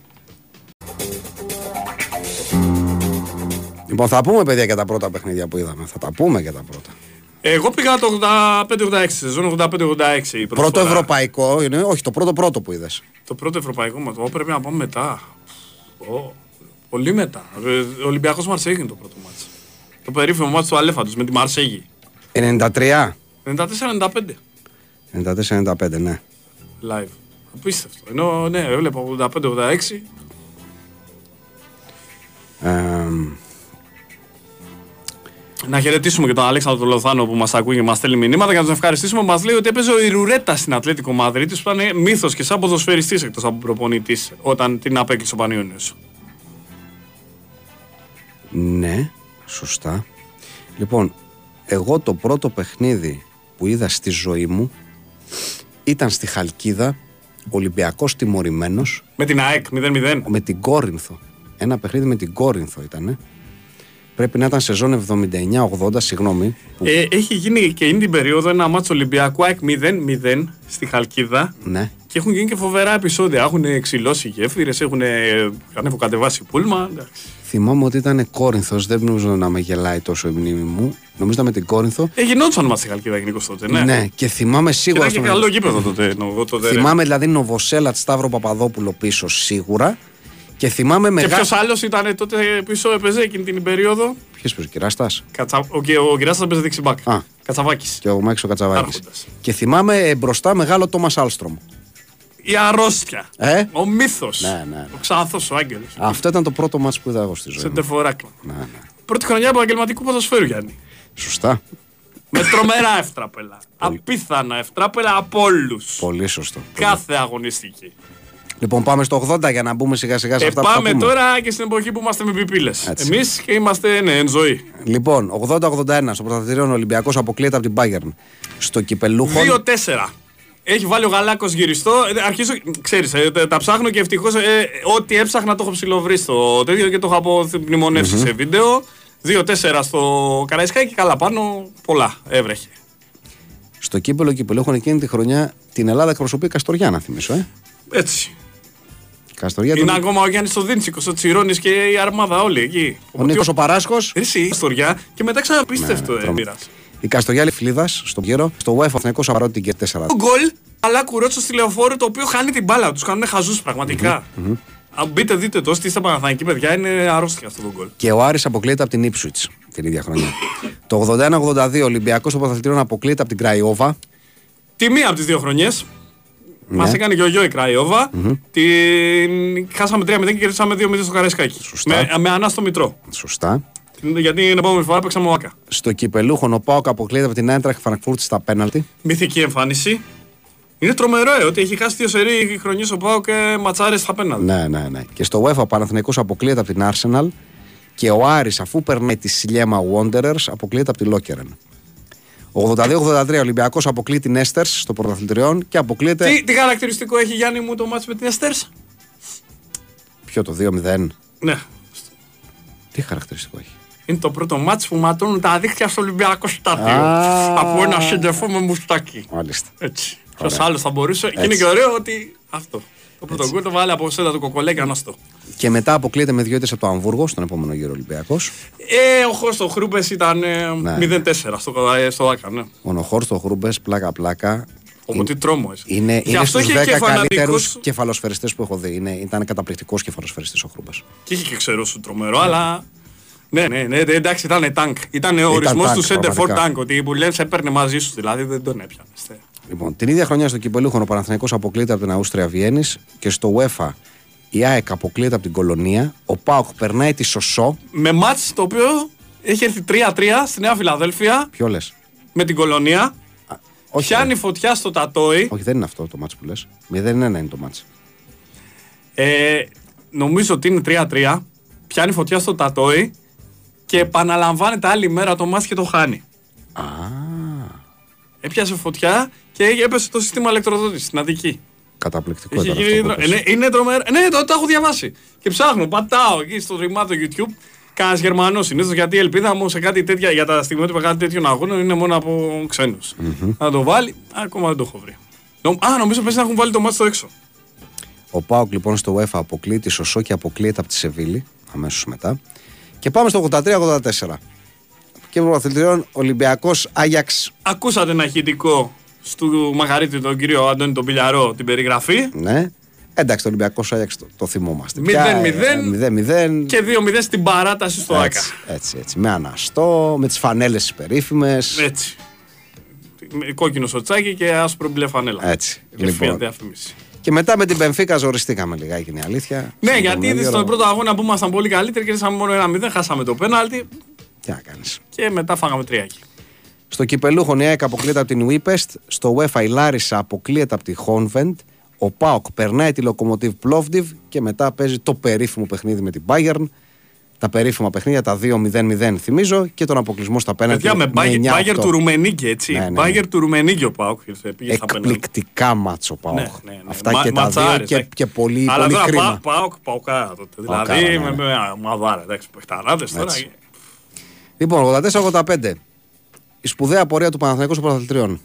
Speaker 1: Λοιπόν, θα πούμε παιδιά για τα πρώτα παιχνίδια που είδαμε. Θα τα πούμε για τα πρώτα.
Speaker 2: Εγώ πήγα το 85-86, σεζόν 85-86.
Speaker 1: Πρώτο ευρωπαϊκό είναι, όχι το πρώτο πρώτο που είδες.
Speaker 2: Το πρώτο ευρωπαϊκό μα, το πρέπει να πάμε μετά. Ο, πολύ μετά. Ο Ολυμπιακός Μαρσέγη είναι το πρώτο μάτς. Το περίφημο μάτς του Αλέφαντος με τη Μαρσέγη.
Speaker 1: 93.
Speaker 2: 94-95.
Speaker 1: 94-95, ναι.
Speaker 2: Live. Απίστευτο. Ενώ ναι, έβλεπα 85-86. Να χαιρετήσουμε και τον Αλέξανδρο Λοθάνο που μας ακούει και μας στέλνει μηνύματα και να τον ευχαριστήσουμε. Μας λέει ότι έπαιζε ο Ιρουρέτα στην Ατλέτικο Μαδρίτης που ήταν μύθος και σαν ποδοσφαιριστής εκτός από προπονητής όταν την απέκλεισε ο Πανιόνιος.
Speaker 1: Ναι, σωστά. Λοιπόν, εγώ το πρώτο παιχνίδι που είδα στη ζωή μου ήταν στη Χαλκίδα, Ολυμπιακός τιμωρημένος.
Speaker 2: Με την ΑΕΚ 0-0.
Speaker 1: Με την Κόρινθο. Ένα παιχνίδι με την Κόρινθο ήταν. Πρέπει να ήταν σεζόν 79-80, συγγνώμη.
Speaker 2: Που... Ε, έχει γίνει και είναι την περίοδο ένα μάτσο Ολυμπιακού ΑΕΚ 0-0 στη Χαλκίδα.
Speaker 1: Ναι.
Speaker 2: Και έχουν γίνει και φοβερά επεισόδια. Έχουν ξυλώσει γέφυρες, έχουν κατεβάσει πούλμα.
Speaker 1: Θυμάμαι ότι ήταν Κόρινθος, δεν νομίζω να με γελάει τόσο η μνήμη μου. Νομίζω ήταν με την Κόρινθο;
Speaker 2: Ε, γινόταν μα στη Χαλκίδα γενικώς τότε, ναι.
Speaker 1: Ναι, και θυμάμαι σίγουρα.
Speaker 2: Και ήταν και καλό γήπεδο τότε. τότε
Speaker 1: θυμάμαι δηλαδή Νοβοσέλα Σταύρο Παπαδόπουλο πίσω σίγουρα. Και θυμάμαι
Speaker 2: μεγάλο. Και ποιος άλλος ήταν τότε πίσω, έπαιζε εκείνη την περίοδο;
Speaker 1: Ποιος παίζει, ο Κυράστας;
Speaker 2: Κατσα... Ο, ο Κυράστας παίζει δεξιμπάκ. Κατσαβάκης.
Speaker 1: Και ο Μάξο Κατσαβάκης. Και θυμάμαι ε, μπροστά μεγάλο Τόμας Άλστρομ.
Speaker 2: Η αρρώστια.
Speaker 1: Ε;
Speaker 2: Ο μύθος.
Speaker 1: Ναι, ναι, ναι.
Speaker 2: Ο ξανθό, ο Άγγελος.
Speaker 1: Αυτό ήταν το πρώτο μάτσο που είδα εγώ στη ζωή. Σε
Speaker 2: τεφοράκλα.
Speaker 1: Ναι, ναι.
Speaker 2: Πρώτη χρονιά επαγγελματικού ποδοσφαίρου, Γιάννη.
Speaker 1: Σωστά.
Speaker 2: Με τρομερά ευτράπελα. Απίθανα ευτράπελα από όλους.
Speaker 1: Πολύ σωστό.
Speaker 2: Κάθε αγωνιστική.
Speaker 1: Λοιπόν, πάμε στο 80 για να μπούμε σιγά σιγά σε
Speaker 2: ε,
Speaker 1: αυτά
Speaker 2: πάμε
Speaker 1: που
Speaker 2: Πάμε τώρα και στην εποχή που είμαστε με πιπίλες. Εμείς και είμαστε ναι, εν ζωή.
Speaker 1: Λοιπόν, 80-81 στο πρωταθλητήριο Ολυμπιακός αποκλείεται από την Bayern. Στο κυπελούχο.
Speaker 2: 2-4. Έχει βάλει ο Γαλάκος γυριστό. Ε, αρχίζω, ξέρεις, ε, τα ψάχνω και ευτυχώς ε, ό,τι έψαχνα το έχω ψηλοβρει στο τέτοιο και το έχω απομνημονεύσει mm-hmm. σε βίντεο. 2-4 στο Καραϊσκάκι και καλά πάνω. Πολλά έβρεχε.
Speaker 1: Στο κύπελο κυπελούχων εκείνη τη χρονιά την Ελλάδα εκπροσωπεί Καστοριά, να θυμίσω, ε.
Speaker 2: Έτσι.
Speaker 1: Καστοριά
Speaker 2: είναι τον... ακόμα ο Γιάννης ο Δίντσικο, ο Τσιρόνης και η αρμάδα όλοι εκεί.
Speaker 1: Ο Νίκος ο Παράσκος.
Speaker 2: Εσύ, Καστοριά και μετά ξαναπίστευτο ναι, ε,
Speaker 1: Η Καστοριά Λεφλίδα στον γύρο, στο UEFA Αθηνικό Απαρότη την 4.
Speaker 2: Το γκολ, αλλά κουρότσο στη λεωφόρο το οποίο χάνει την μπάλα. Τους κάνουν χαζούς πραγματικά. Mm-hmm, mm-hmm. Αν μπείτε, δείτε το, είστε Παναθηναϊκοί παιδιά, είναι αρρώστια αυτό το γκολ.
Speaker 1: Και ο Άρης αποκλείεται από την Ίπσουιτς την ίδια χρονιά. το 81-82 Ολυμπιακός στο πρωταθλητριών αποκλείεται από την Κραϊόβα.
Speaker 2: Τη μία από τις δύο χρονιές. Ναι. Μας έκανε και ο Γιώη Κραϊόβα. Mm-hmm. Την... Χάσαμε 3-0 και κερδίσαμε 2-0 στο Καραϊσκάκι. Με, με Ανάστο, Μητρό.
Speaker 1: Σωστά.
Speaker 2: Γιατί την επόμενη φορά παίξαμε ΟΑΚΑ.
Speaker 1: Στο κυπελλούχων ο Πάοκ αποκλείεται από την Άιντραχτ Φρανκφούρτ στα πέναλτι.
Speaker 2: Μυθική εμφάνιση. Είναι τρομερό, ε, ότι έχει χάσει δύο σερή χρονιές ο Πάοκ και ματσάρες στα πέναλτι.
Speaker 1: Ναι, ναι, ναι. Και στο UEFA ο Παναθηναϊκός αποκλείεται από την Arsenal και ο Άρης αφού περνάει τη Σιλιέμα Wanderers αποκλείεται από τη Λόκερεν. 82-83 Ολυμπιακός αποκλεί την Έστερ στο πρωταθλητριών και αποκλείεται.
Speaker 2: Τι, τι χαρακτηριστικό έχει Γιάννη μου το μάτσο με την Έστερ.
Speaker 1: Ποιο το 2-0.
Speaker 2: Ναι.
Speaker 1: Τι χαρακτηριστικό έχει.
Speaker 2: Είναι το πρώτο μάτσο που ματώνουν τα δίχτυα στο Ολυμπιακό στάδιο. Από ένα σέντερ φορ με μουστάκι.
Speaker 1: Μάλιστα.
Speaker 2: Έτσι. Ποιος άλλος θα μπορούσε. Και είναι και ωραίο ότι αυτό. Το πρώτο γκολ το βάλει από σέντα του Κοκολέ και Ανάστο.
Speaker 1: Και μετά αποκλείεται με δύο ήττε από το Αμβούργο στον επόμενο γύρο Ολυμπιακός.
Speaker 2: Ε, ο Χορστ Χρούμπες ήταν ε, ναι. 0-4 στο, ε, στο ΟΑΚΑ. Ναι.
Speaker 1: Ο Χορστ Χρούμπες πλάκα-πλάκα.
Speaker 2: Όπω τι τρόμο εσύ.
Speaker 1: Είναι, είναι στους 10 καλύτερους κεφαλοσφαιριστές που έχω δει. Είναι, ήταν καταπληκτικός κεφαλοσφαιριστής ο Χρούμπες.
Speaker 2: Και είχε και ξέρω σου τρομερό, αλλά. Ναι, ναι, ναι, εντάξει, ήταν τάγκ. Ήταν ο ορισμός του Center for Tank. Ότι που λένε έπαιρνε μαζί σου, δηλαδή δεν τον έπιανες.
Speaker 1: Λοιπόν, την ίδια χρονιά στο Κυπελούχο ο Παναθηναϊκός αποκλείεται από την Αούστρια Βιέννης και στο UEFA η ΑΕΚ αποκλείεται από την Κολονία. Ο Πάοκ περνάει τη Σωσό.
Speaker 2: Με μάτς το οποίο έχει έρθει 3-3 στη Νέα Φιλαδέλφια.
Speaker 1: Ποιο λες;
Speaker 2: Με την Κολονία. όχι, Πιάνει φωτιά στο Τατόι.
Speaker 1: Όχι, δεν είναι αυτό το μάτς που λες. 0-1 είναι το μάτς.
Speaker 2: Ε, νομίζω ότι είναι 3-3. Πιάνει φωτιά στο Τατόι και επαναλαμβάνεται άλλη μέρα το μάτς και το χάνει.
Speaker 1: Α.
Speaker 2: Έπιασε φωτιά και έπεσε το σύστημα ηλεκτροδότησης στην Αττική.
Speaker 1: Καταπληκτικό ήταν αυτό.
Speaker 2: Είναι, είναι τρομερό. Ναι, το, το έχω διαβάσει. Και ψάχνω, πατάω εκεί στο ρημάτο YouTube. Κανένας Γερμανός συνήθως γιατί η ελπίδα μου σε κάτι τέτοια για τα στιγμιότυπα κάτι τέτοιων αγώνων είναι μόνο από ξένους. Mm-hmm. Να το βάλει, ακόμα δεν το έχω βρει. Α, νομίζω πες να έχουν βάλει το μάτι στο έξω.
Speaker 1: Ο Πάοκ λοιπόν στο UEFA αποκλείει Σωσό και αποκλείεται από τη Σεβίλη αμέσως μετά. Και πάμε στο 83-84. Και πρωταθλητριών Ολυμπιακός Άγιαξ.
Speaker 2: Ακούσατε ένα ηχητικό του Μαγαρίτη, τον κύριο Αντώνη τον Πιλιαρό, την περιγραφή.
Speaker 1: Ναι. Εντάξει, το Ολυμπιακό Άγιαξ το, το θυμόμαστε.
Speaker 2: 0-0 ε, και 2-0 στην παράταση στο
Speaker 1: ΑΚΑ. Έτσι, έτσι. Με αναστό, με τις φανέλες τις περίφημες.
Speaker 2: Έτσι. Κόκκινο σοτσάκι και άσπρο μπλε φανέλα.
Speaker 1: Έτσι.
Speaker 2: Και λοιπόν.
Speaker 1: Και μετά με την Πενφύκα ζοριστήκαμε λιγάκι, είναι η αλήθεια.
Speaker 2: Ναι, γιατί ήδη στον πρώτο αγώνα που ήμασταν πολύ καλύτεροι και μόνο ένα 0, χάσαμε το πέναλτι.
Speaker 1: Τι να κάνεις.
Speaker 2: Και μετά φάγαμε τριάκι.
Speaker 1: Στο κυπελούχο η ΑΕΚ αποκλείεται από την Βίπεστ. Στο UEFA η Λάρισα αποκλείεται από τη Χόνβεντ. Ο Πάοκ περνάει τη Λοκομοτίβ Πλόβδιβ και μετά παίζει το περίφημο παιχνίδι με την Bayern. Τα περίφημα παιχνίδια, τα 2-0-0 θυμίζω και τον αποκλεισμό στα πέναντι.
Speaker 2: Παιδιά με Bayern του Ρουμενίκη, έτσι. Ναι, ναι, ναι. του Ρουμενίκη ο Πάοκ.
Speaker 1: Εκπληκτικά μάτσο Πάοκ. Ναι, ναι, ναι. Αυτά Μα, και τα δύο και, και πολύ,
Speaker 2: Αλλά
Speaker 1: πολύ
Speaker 2: τώρα
Speaker 1: κρίμα.
Speaker 2: Πάοκ, Παοκάρα τότε. Δηλαδή με μαδάρα, εντάξει, παιχταράδες τώρα.
Speaker 1: Λοιπόν, 84-85. Η σπουδαία πορεία του Παναθηναϊκού στο πρωταθλητριών.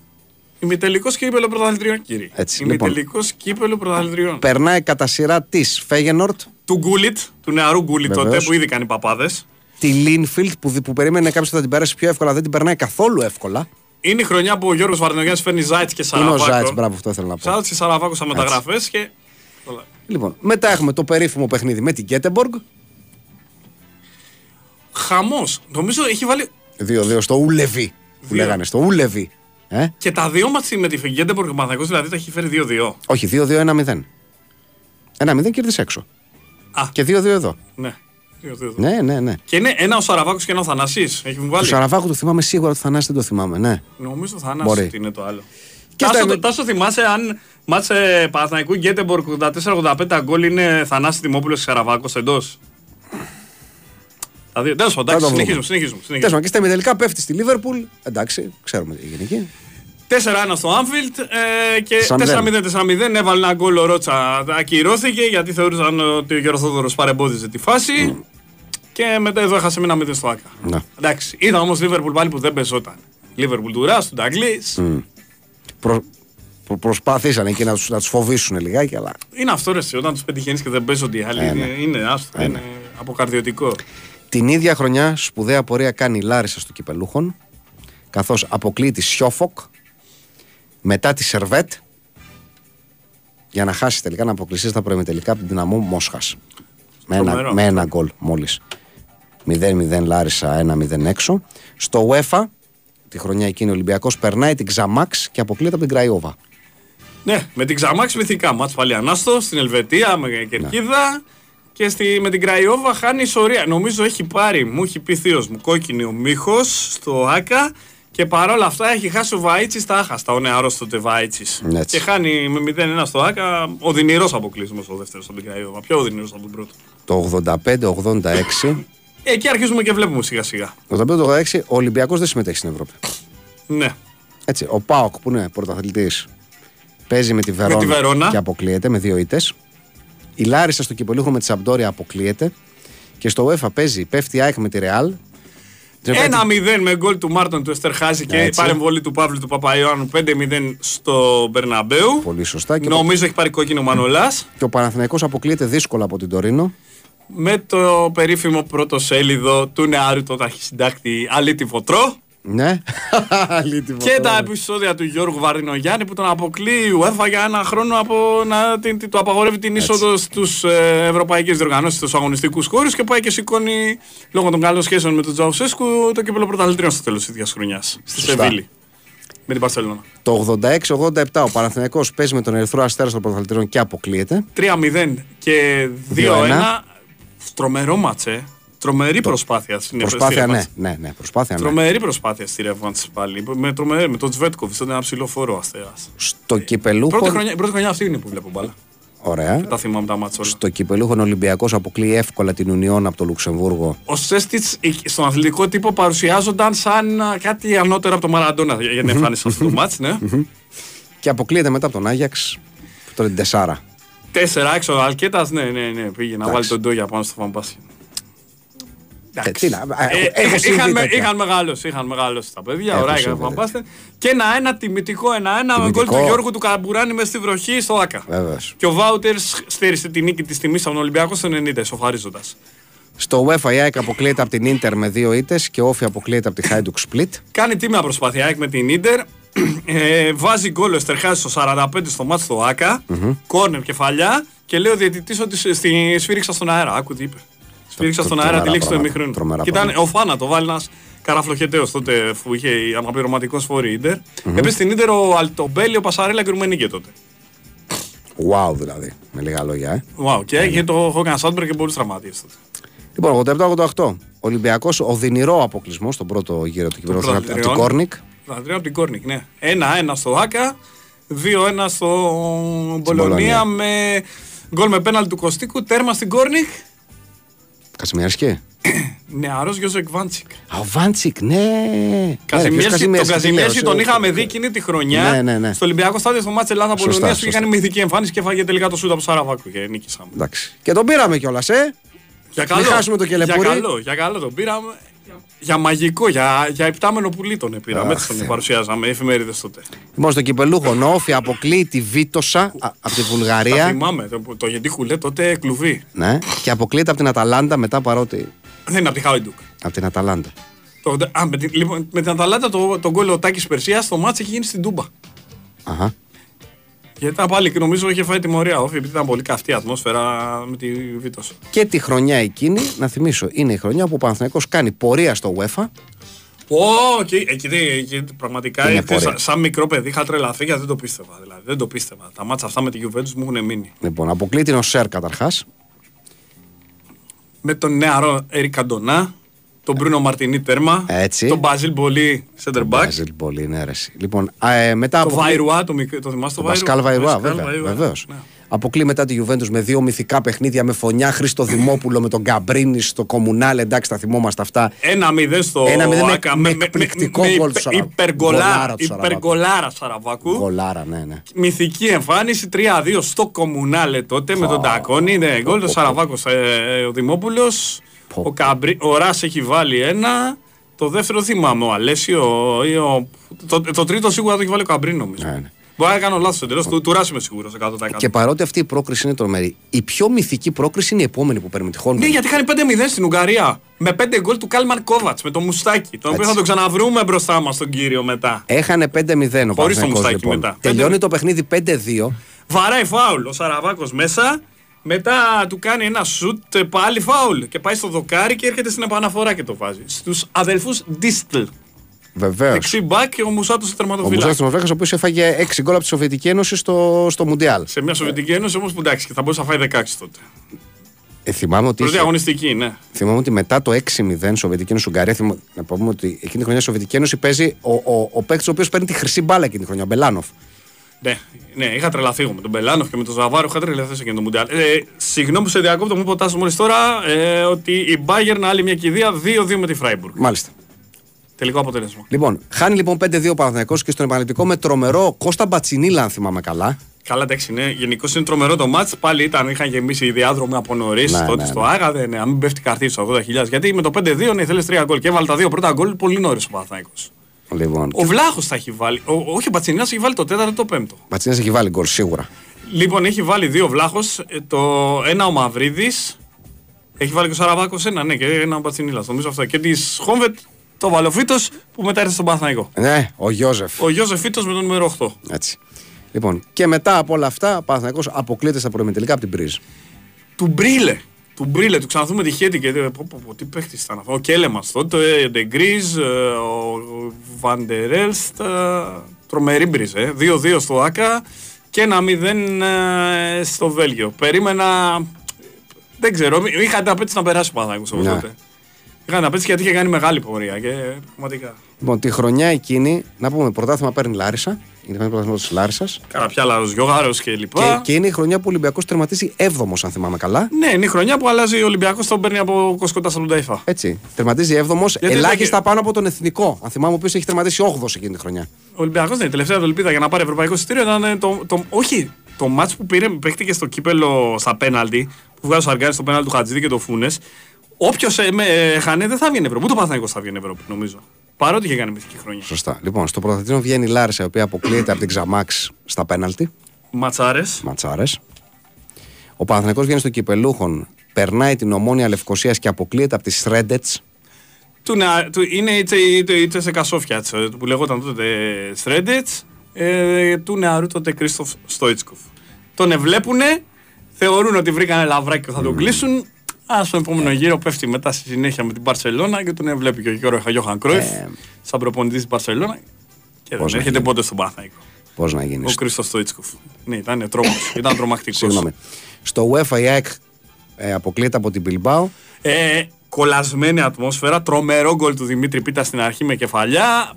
Speaker 2: Ημιτελικό κύπελο πρωταθλητριών, κύριε.
Speaker 1: Έτσι,
Speaker 2: Ημιτελικό λοιπόν, κύπελο πρωταθλητριών.
Speaker 1: Περνάει κατά σειρά της Φέγενορτ.
Speaker 2: Του Γκούλιτ, του νεαρού Γκούλιτ τότε που ήδη κάνει παπάδες.
Speaker 1: Τη Λίνφιλντ που, που περίμενε κάποιος θα την πέρασε πιο εύκολα, δεν την περνάει καθόλου εύκολα.
Speaker 2: Είναι η χρονιά που ο Γιώργος Βαρδινογιάννη φέρνει Ζάιτ και Σαραβάκο. Είναι
Speaker 1: ο Ζάιτ, μπράβο, αυτό ήθελα να πω.
Speaker 2: Ζάιτ και Σαραβάκο στα μεταγραφές και.
Speaker 1: Λοιπόν, μετά έχουμε το περίφημο παιχνίδι με την Γκέτεμποργκ.
Speaker 2: Χαμός. Νομίζω έχει βάλει.
Speaker 1: 2-2 στο Ούλεβι. Που λέγανε στο Ούλεβι. Ε;
Speaker 2: Και τα δύο ματς με τη Γκέτεμποργκ και δηλαδή τα έχει φέρει 2-2.
Speaker 1: Όχι, 2-2-1-0. 1-0 κέρδισε έξω.
Speaker 2: Α.
Speaker 1: Και 2-2 εδώ.
Speaker 2: Ναι.
Speaker 1: Ναι, ναι, ναι.
Speaker 2: Και είναι ένα ο Σαραβάκος και ένα ο Θανασί. Έχεις μου βάλει;
Speaker 1: Το Σαραβάκο το θυμάμαι σίγουρα, το Θανάσι δεν το θυμάμαι, ναι.
Speaker 2: Νομίζω το Θανάσι είναι το άλλο. Και τάσο, τα... τάσο θυμάσαι αν μάτσε Παναθανικού Γκέτεμπορκ 84-85 γκολ είναι Θανάση Τιμόπουλος και Σαραβάκος εντός; Τέλος πάντων, συνεχίζουμε. συνεχίζουμε, συνεχίζουμε.
Speaker 1: Και στα τελικά πέφτει στη Λίβερπουλ. Εντάξει, ξέρουμε τι έγινε εκεί.
Speaker 2: 4-1 στο Anfield ε, και 4-0-4-0 έβαλε ένα γκολ ο Ρότσα. Ακυρώθηκε γιατί θεωρούσαν ότι ο Γεροθόδωρο παρεμπόδιζε τη φάση. Mm. Και μετά εδώ έχασε με ένα 0 στο Άκα.
Speaker 1: Ναι.
Speaker 2: Εντάξει, είδα όμως Λίβερπουλ πάλι που δεν πεζόταν. Λίβερπουλ του Ράς, του Νταγκλής. Mm.
Speaker 1: Προ, προ, προσπάθησαν εκεί να τους τους φοβήσουν λιγάκι, αλλά.
Speaker 2: Είναι αυτό ρε, όταν τους πετυχαίνεις και δεν παίζονται οι άλλοι. Ε, ναι. Είναι, είναι, άστο, ε, είναι αποκαρδιωτικό.
Speaker 1: Την ίδια χρονιά σπουδαία πορεία κάνει η Λάρισα στο Κυπελούχων, καθώς αποκλείει τη Σιόφοκ μετά τη Σερβέτ για να χάσεις τελικά να αποκλειστείς στα προημιτελικά από την δυναμό Μόσχας. Με, ένα, με ένα γκολ μόλις. 0-0 Λάρισα, 1-0 έξω. Στο UEFA, τη χρονιά εκείνη ο Ολυμπιακός περνάει την Ξαμάξ και αποκλείεται από την Κραϊόβα.
Speaker 2: Ναι, με την Ξαμάξ μυθικά. Μάτς πάλι ανάστο στην Ελβετία, με κερκίδα. Ναι. Και στη, με την Κραϊόβα χάνει ισορία. Νομίζω έχει πάρει, μου έχει πει θείος μου, κόκκινη ο Μίχος στο Άκα. Και παρόλα αυτά έχει χάσει ο Βαΐτσι στα άχαστα, ο νεαρός τότε Βαΐτσι. Και χάνει με 0-1 στο Άκα. Οδυνηρό αποκλεισμός ο δεύτερος από την Κραϊόβα. Πιο οδυνηρό από τον
Speaker 1: πρώτο. Το 85-86.
Speaker 2: Εκεί αρχίζουμε και βλέπουμε σιγά σιγά.
Speaker 1: Το 85-86 ο Ολυμπιακός δεν συμμετέχει στην Ευρώπη.
Speaker 2: Ναι.
Speaker 1: Έτσι, ο Πάοκ που είναι πρωταθλητής παίζει με τη Βερόνα, με τη Βερόνα. και αποκλείεται με δύο ήττες. Η Λάρισα στο κυπελούχο με τη Σαμπτόρια αποκλείεται. Και στο UEFA παίζει, πέφτει η ΑΕΚ με τη Ρεάλ.
Speaker 2: 1-0 με γκολ του Μάρτον του Εστερχάζη και παρεμβολή του Παύλου του Παπαϊωάννου 5-0 στο Μπερναμπέου.
Speaker 1: Πολύ σωστά.
Speaker 2: Και Νομίζω έχει πάρει κόκκινο Μανολάς.
Speaker 1: Και ο Παναθηναϊκός αποκλείεται δύσκολα από την Τωρίνο.
Speaker 2: Με το περίφημο πρώτο σέλιδο του νεάρου του αρχισυντάκτη Αλίτη Βοτρό.
Speaker 1: Ναι.
Speaker 2: και τα επεισόδια του Γιώργου Βαρδινογιάννη που τον αποκλείει η UEFA για ένα χρόνο από να την, του απαγορεύει την είσοδο στους ε, ευρωπαϊκές διοργανώσεις, στους αγωνιστικούς χώρους και πάει και σηκώνει λόγω των καλών σχέσεων με τον Τζαουσέσκου το κύπελο πρωταθλητριών στο τέλος της ίδιας χρονιάς. Στη Σεβίλη. Με την Παρσελόνα.
Speaker 1: Το 86-87 ο Παναθηναϊκός παίζει με τον Ερυθρό Αστέρα των πρωταθλητριών και αποκλείεται.
Speaker 2: 3-0 και 2-1. Τρομερό ματσέ. Τρομερή προσπάθεια στην
Speaker 1: Προσπάθεια, ναι, ναι, ναι, προσπάθεια, ναι.
Speaker 2: Τρομερή προσπάθεια στη Ρεύμαντ πάλι. Με, τρομερή, με τον Τσβέτκοβ, ήταν ένα ψηλό φόρο αστέα.
Speaker 1: Στο κυπελούχο.
Speaker 2: Πρώτη χρονιά, πρώτη χρονιά αυτή είναι που βλέπω μπάλα.
Speaker 1: Ωραία.
Speaker 2: τα θυμάμαι τα μάτσα
Speaker 1: Στο κυπελούχο Ολυμπιακός αποκλείει εύκολα την Ουνιόν από το Λουξεμβούργο.
Speaker 2: Ο Σέστιτς στον αθλητικό τύπο παρουσιάζονταν σαν κάτι ανώτερο από το Μαραντόνα για την εμφάνιση αυτό το μάτς, ναι.
Speaker 1: Και αποκλείεται μετά από τον Άγιαξ το 4.
Speaker 2: Τέσσερα έξω ο Αλκέτα, ναι, ναι, ναι. Πήγε να βάλει τον Ντόγια πάνω στο φαμπάσι.
Speaker 1: Ε, τι να,
Speaker 2: ε, είχαν, είχαν μεγαλώσει, είχαν μεγαλώσει τα παιδιά. Ωραία, για να πάστε. Και ένα-ένα τιμητικό ένα-ένα με γκολ του Γιώργου του Καμπουράνη μες στη βροχή στο ΟΑΚΑ.
Speaker 1: Βέβαιως.
Speaker 2: Και ο Βάουτερ στήρισε τη νίκη της τιμής στον Ολυμπιακό στο 90, σοφαρίζοντα.
Speaker 1: Στο UEFA η ΑΕΚ αποκλείεται από την Ίντερ με δύο ήττες και ο ΟΦΗ αποκλείεται από τη Χάιντουκ Σπλιτ.
Speaker 2: Κάνει τίμια προσπάθεια ΑΕΚ με την Ίντερ. Ε, βάζει γκολ ο Εστερχάζης στο 45 στο ματς του ΟΑΚΑ. Mm-hmm. Κόρνερ κεφαλιά και λέει ο διαιτητής ότι σφύριξα στον αέρα. Άκου τι είπε. Σφύριξα στον αέρα τη λήξη του ημιχρόνου. Και ήταν ο Φάνα το βάλει ένα καραφλοχετέος τότε που είχε αναπληρωματικό σφόρη Ιντερ. Mm-hmm. Επίση στην Ιντερ ο Αλτομπέλη, ο Πασαρέλα και ο Ρουμενίκε τότε.
Speaker 1: Wow δηλαδή, με λίγα λόγια. Ε.
Speaker 2: Wow, και έγινε το Χόγκαν Σάντμπερ και πολλού τραυματίε τότε.
Speaker 1: Λοιπόν, 87-88. Ολυμπιακός οδυνηρό αποκλεισμός στον πρώτο γύρο του κυβερνού από την Κόρνικ.
Speaker 2: Από την Κόρνικ, ναι. 1-1 στο Άκα, 2-1 στο Μπολονία με γκολ με πέναλτι του Κωστίκου, τέρμα στην Γκόρνικ
Speaker 1: Κασιμιέρσκι.
Speaker 2: Νεαρός Γιόζεφ Βάντσικ.
Speaker 1: Α, ο Βάντσικ, ναι.
Speaker 2: Κασιμιέρσκι, τον Κασιμιέρσκι τον είχαμε δει εκείνη τη χρονιά.
Speaker 1: Ναι, ναι, ναι.
Speaker 2: Στο Ολυμπιακό στάδιο στο ματς Ελλάδα Πολωνία που είχε κάνει μυθική εμφάνιση και φάγε τελικά το σούτα από Σαραβάκου και νίκησαμε.
Speaker 1: Εντάξει. Και τον πήραμε κιόλας, ε.
Speaker 2: Για καλό.
Speaker 1: Μην χάσουμε το κελεπούρι.
Speaker 2: Για καλό, για καλό τον πήραμε. Για μαγικό, για, για υπτάμενο πουλί τον πήραμε. Έτσι τον παρουσιάζαμε, εφημερίδες τότε.
Speaker 1: Λοιπόν, στο κυπελούχο Νόφι αποκλείει τη Βίτοσα από τη Βουλγαρία. Τα
Speaker 2: θυμάμαι, το, το γιατί χουλέ τότε κλουβί.
Speaker 1: Ναι, και αποκλείεται από την Αταλάντα μετά παρότι.
Speaker 2: Δεν είναι από τη Χάιντουκ.
Speaker 1: Από την Αταλάντα.
Speaker 2: Το, α, με, την, λοιπόν, με την Αταλάντα το, το γκολ ο Τάκης Περσίας στο μάτσο έχει γίνει στην Τούμπα.
Speaker 1: Αχα.
Speaker 2: Γιατί ήταν πάλι και νομίζω είχε φάει τιμωρία όφη, επειδή ήταν πολύ καυτή ατμόσφαιρα με τη Βίτος.
Speaker 1: Και τη χρονιά εκείνη, να θυμίσω, είναι η χρονιά που ο Παναθηναϊκός κάνει πορεία στο UEFA.
Speaker 2: Ω, εκεί, εκεί, πραγματικά ήρθε, σαν, σαν μικρό παιδί είχα τρελαθεί γιατί δεν το πίστευα. Δηλαδή, δεν το πίστευα. Τα ματς αυτά με τη Juventus μου έχουν μείνει.
Speaker 1: Λοιπόν, αποκλεί την Οσέρ καταρχάς.
Speaker 2: Με τον νεαρό Ερικ Καντονά, τον Μπρούνο Μαρτινί τέρμα.
Speaker 1: Έτσι.
Speaker 2: Τον Μπαζίλ Μπολί center back.
Speaker 1: Μπαζίλ Μπολί, ναι, αρέσει. Λοιπόν, ε, μετά
Speaker 2: το Βαϊρουά, το, το θυμάσαι το
Speaker 1: Βαϊρουά; Πασκάλ Βαϊρουά, βεβαίως. Ναι. Αποκλεί μετά τη Juventus με δύο μυθικά παιχνίδια με φονιά Χρήστο Δημόπουλο με τον Καμπρίνι στο Κομμουνάλ. Εντάξει, τα θυμόμαστε αυτά.
Speaker 2: Ένα μηδέν στο
Speaker 1: Ένα μηδέν με, με, εκπληκτικό γκολ του
Speaker 2: Υπεργολάρα, υπεργολάρα Σαραβάκου.
Speaker 1: Γκολάρα, ναι, ναι.
Speaker 2: Μυθική εμφάνιση 3-2 στο Κομμουνάλε τότε με τον Τακόνι. Ναι, γκολ του Σαραβάκου ε, ο Δημόπουλος. Ο, Καμπρί, ο Ράς έχει βάλει ένα. Το δεύτερο θυμάμαι, ο Αλέσιο. Ο, το, το, τρίτο σίγουρα το έχει βάλει ο Καμπρί, νομίζω. Ναι, ναι. Μπορεί να κάνω λάθος εντελώς. Του, του Ράση είμαι σίγουρος 100%.
Speaker 1: Και παρότι αυτή η πρόκριση είναι τρομερή, η πιο μυθική πρόκριση είναι η επόμενη που παίρνουμε τυχόν.
Speaker 2: Ναι, γιατί χάνει 5-0 στην Ουγγαρία. Με 5 γκολ του Κάλμαν Κόβατς με το μουστάκι. Τον οποίο θα το ξαναβρούμε μπροστά μας τον κύριο μετά.
Speaker 1: Έχανε 5-0 ο
Speaker 2: Χωρίς το μουστάκι λοιπόν. μετά.
Speaker 1: Τελειώνει το παιχνίδι 5-2.
Speaker 2: Βαράει φάουλ ο Σαραβάκος μέσα. Μετά του κάνει ένα σουτ πάλι φάουλ και πάει στο δοκάρι και έρχεται στην επαναφορά και το βάζει. Στους αδελφούς Ντίστλ.
Speaker 1: Βεβαίως.
Speaker 2: Δεξί μπακ και ο Μουσάτο τερματοφύλακα.
Speaker 1: Ο Μουσάτο τερματοφύλακα, ο οποίος έφαγε 6 γκολ από τη Σοβιετική Ένωση στο, στο Μουντιάλ.
Speaker 2: Σε μια Σοβιετική Ένωση όμως που εντάξει, θα μπορούσε να φάει 16 τότε.
Speaker 1: Ε, θυμάμαι ότι.
Speaker 2: Πρώτη αγωνιστική, ναι.
Speaker 1: Θυμάμαι ότι μετά το 6-0 Σοβιετική Ένωση Ουγγαρία, θυμα... να πούμε ότι εκείνη τη χρονιά η Σοβιετική Ένωση παίζει ο, ο, ο παίκτης ο οποίος παίρνει τη χρυσή μπάλα εκείνη τη χρονιά, ο Μπελάνοφ.
Speaker 2: Ναι, ναι, είχα τρελαθεί με τον Μπελάνοφ και με τον Ζαβάρο. Είχα τρελαθεί σε εκείνο το Μουντιάλ. Ε, συγγνώμη που σε διακόπτω, μου είπες ο μόλις τώρα ε, ότι η Bayern άλλη μια κηδεία 2-2 με τη Φράιμπουργκ.
Speaker 1: Μάλιστα.
Speaker 2: Τελικό αποτέλεσμα.
Speaker 1: Λοιπόν, χάνει λοιπόν 5-2 ο Παναθηναϊκός και στον επαναληπτικό με τρομερό Κώστα Μπατσινίλα, αν θυμάμαι καλά.
Speaker 2: Καλά, εντάξει, ναι. Γενικώ είναι τρομερό το μάτς. Πάλι ήταν, είχαν γεμίσει οι διάδρομοι από νωρίς
Speaker 1: Ναι,
Speaker 2: τότε
Speaker 1: ναι,
Speaker 2: στο
Speaker 1: ναι.
Speaker 2: Άγα. Δεν, ναι, αν μην πέφτει καρτί στο 80.000. Γιατί με το 5-2 ναι, θέλεις 3 γκολ και έβαλε τα δύο πρώτα γκολ πολύ νωρίς ο Παναθηναϊκός.
Speaker 1: Λοιπόν,
Speaker 2: Ο Βλάχος τα έχει βάλει. Ο, όχι, ο Πατσινιά έχει βάλει το τέταρτο το πέμπτο.
Speaker 1: Πατσίνε έχει βάλει γκολ σίγουρα.
Speaker 2: Λοιπόν, έχει βάλει δύο Βλάχος. Το ένα ο Μαυρίδης. Έχει βάλει και ο Σαραβάκος ένα, ναι, και ένα ο Πατσινίλας. Νομίζω αυτό. Και της Χόμβετ το Βαλοφίτος που μετά ήρθε στον Παναθηναϊκό.
Speaker 1: Ναι, ο Γιώζεφ.
Speaker 2: Ο Γιώζεφ Φίτος με το νούμερο 8.
Speaker 1: Έτσι. Λοιπόν, και μετά από όλα αυτά, ο Παναθηναϊκός αποκλείεται στα προημιτελικά από την Πρίζ.
Speaker 2: του Μπρίλε. Του Μπρίλε, του ξαναθούμε τη Χέτη και πω, πω, πω, τι παίχτης ήταν αυτός. Ο Κέλεμας τότε, ο Ντεγκρίζ, ο Βαντερέλστ. Τρομερή μπριζ, ε. 2-2 στο Άκα και ένα 0 ε, στο Βέλγιο. Περίμενα. Δεν ξέρω, είχα την απέτηση να περάσει ο Παναθηναϊκός από
Speaker 1: Ναι.
Speaker 2: τότε. Είχα την απέτηση γιατί είχε κάνει μεγάλη πορεία και πραγματικά.
Speaker 1: Λοιπόν, τη χρονιά εκείνη, να πούμε, πρωτάθλημα παίρνει Λάρισα. Είναι το πρωτάθλημα της Λάρισας.
Speaker 2: Καραπιάλα, Γιώγαρο και λοιπά.
Speaker 1: Και, και είναι η χρονιά που ο Ολυμπιακός τερματίζει 7ο, αν θυμάμαι καλά.
Speaker 2: Ναι, είναι η χρονιά που αλλάζει ο Ολυμπιακός, τον παίρνει από κοσκοτά στα Λουνταϊφά.
Speaker 1: Έτσι. Τερματίζει 7ο,
Speaker 2: Γιατί
Speaker 1: ελάχιστα
Speaker 2: ήταν
Speaker 1: πάνω από τον εθνικό. Αν θυμάμαι, ο οποίος έχει τερματίσει 8ο εκείνη τη χρονιά.
Speaker 2: Ο Ολυμπιακός ναι, η τελευταία του ελπίδα για να πάρει ευρωπαϊκό εισιτήριο ήταν ε, το, το, όχι, το μάτς που πήρε, παίχτηκε στο κύπελο στα πέναλτι, που βγάζει ο Σαργκάνης στο πέναλτι του Χατζίδη και του Φούνες. Όποιος ε, με, ε, χάνει δεν θα βγει Ευρώπη. Ούτε ο Παναθηναϊκός θα βγει Ευρώπη, νομίζω. Παρότι είχε κάνει μυθική χρονιά.
Speaker 1: Σωστά. Λοιπόν, στο πρωταθλητήριο βγαίνει η Λάρισα, η οποία αποκλείεται από την Ξαμάξ στα πέναλτι.
Speaker 2: Ματσάρες.
Speaker 1: Ματσάρες. Ο Παναθηναϊκός βγαίνει στο Κυπελλούχων, περνάει την Ομόνοια Λευκωσίας και αποκλείεται από τη Σρέντετς.
Speaker 2: Του, νεα- του, είναι είτε, είτε, ΤΣΣΚΑ Σόφιας που λεγόταν τότε Σρέντετς, ε, του νεαρού τότε Χρίστο Στόιτσκοφ. Τον ευλέπουνε, θεωρούν ότι βρήκανε λαβράκι και θα τον κλείσουν. Α στον επόμενο γύρο πέφτει μετά στη συνέχεια με την Παρσελώνα και τον βλέπει και ο Γιώργος Γιώχαν Κρόιφ σαν προπονητής της Παρσελώνα. Και δεν
Speaker 1: Πώς να
Speaker 2: έρχεται
Speaker 1: γίνει.
Speaker 2: ποτέ στον Παναθηναϊκό.
Speaker 1: Πώς να γίνει.
Speaker 2: Ο Κρίστοφ Στόιτσκοφ. Ναι, ήταν τρόμος, ήταν τρομακτικός.
Speaker 1: Συγγνώμη. Στο UEFA η ΑΕΚ ε, αποκλείεται από την Bilbao.
Speaker 2: Ε, κολλασμένη ατμόσφαιρα, τρομερό γκολ του Δημήτρη Πίτα στην αρχή με κεφαλιά.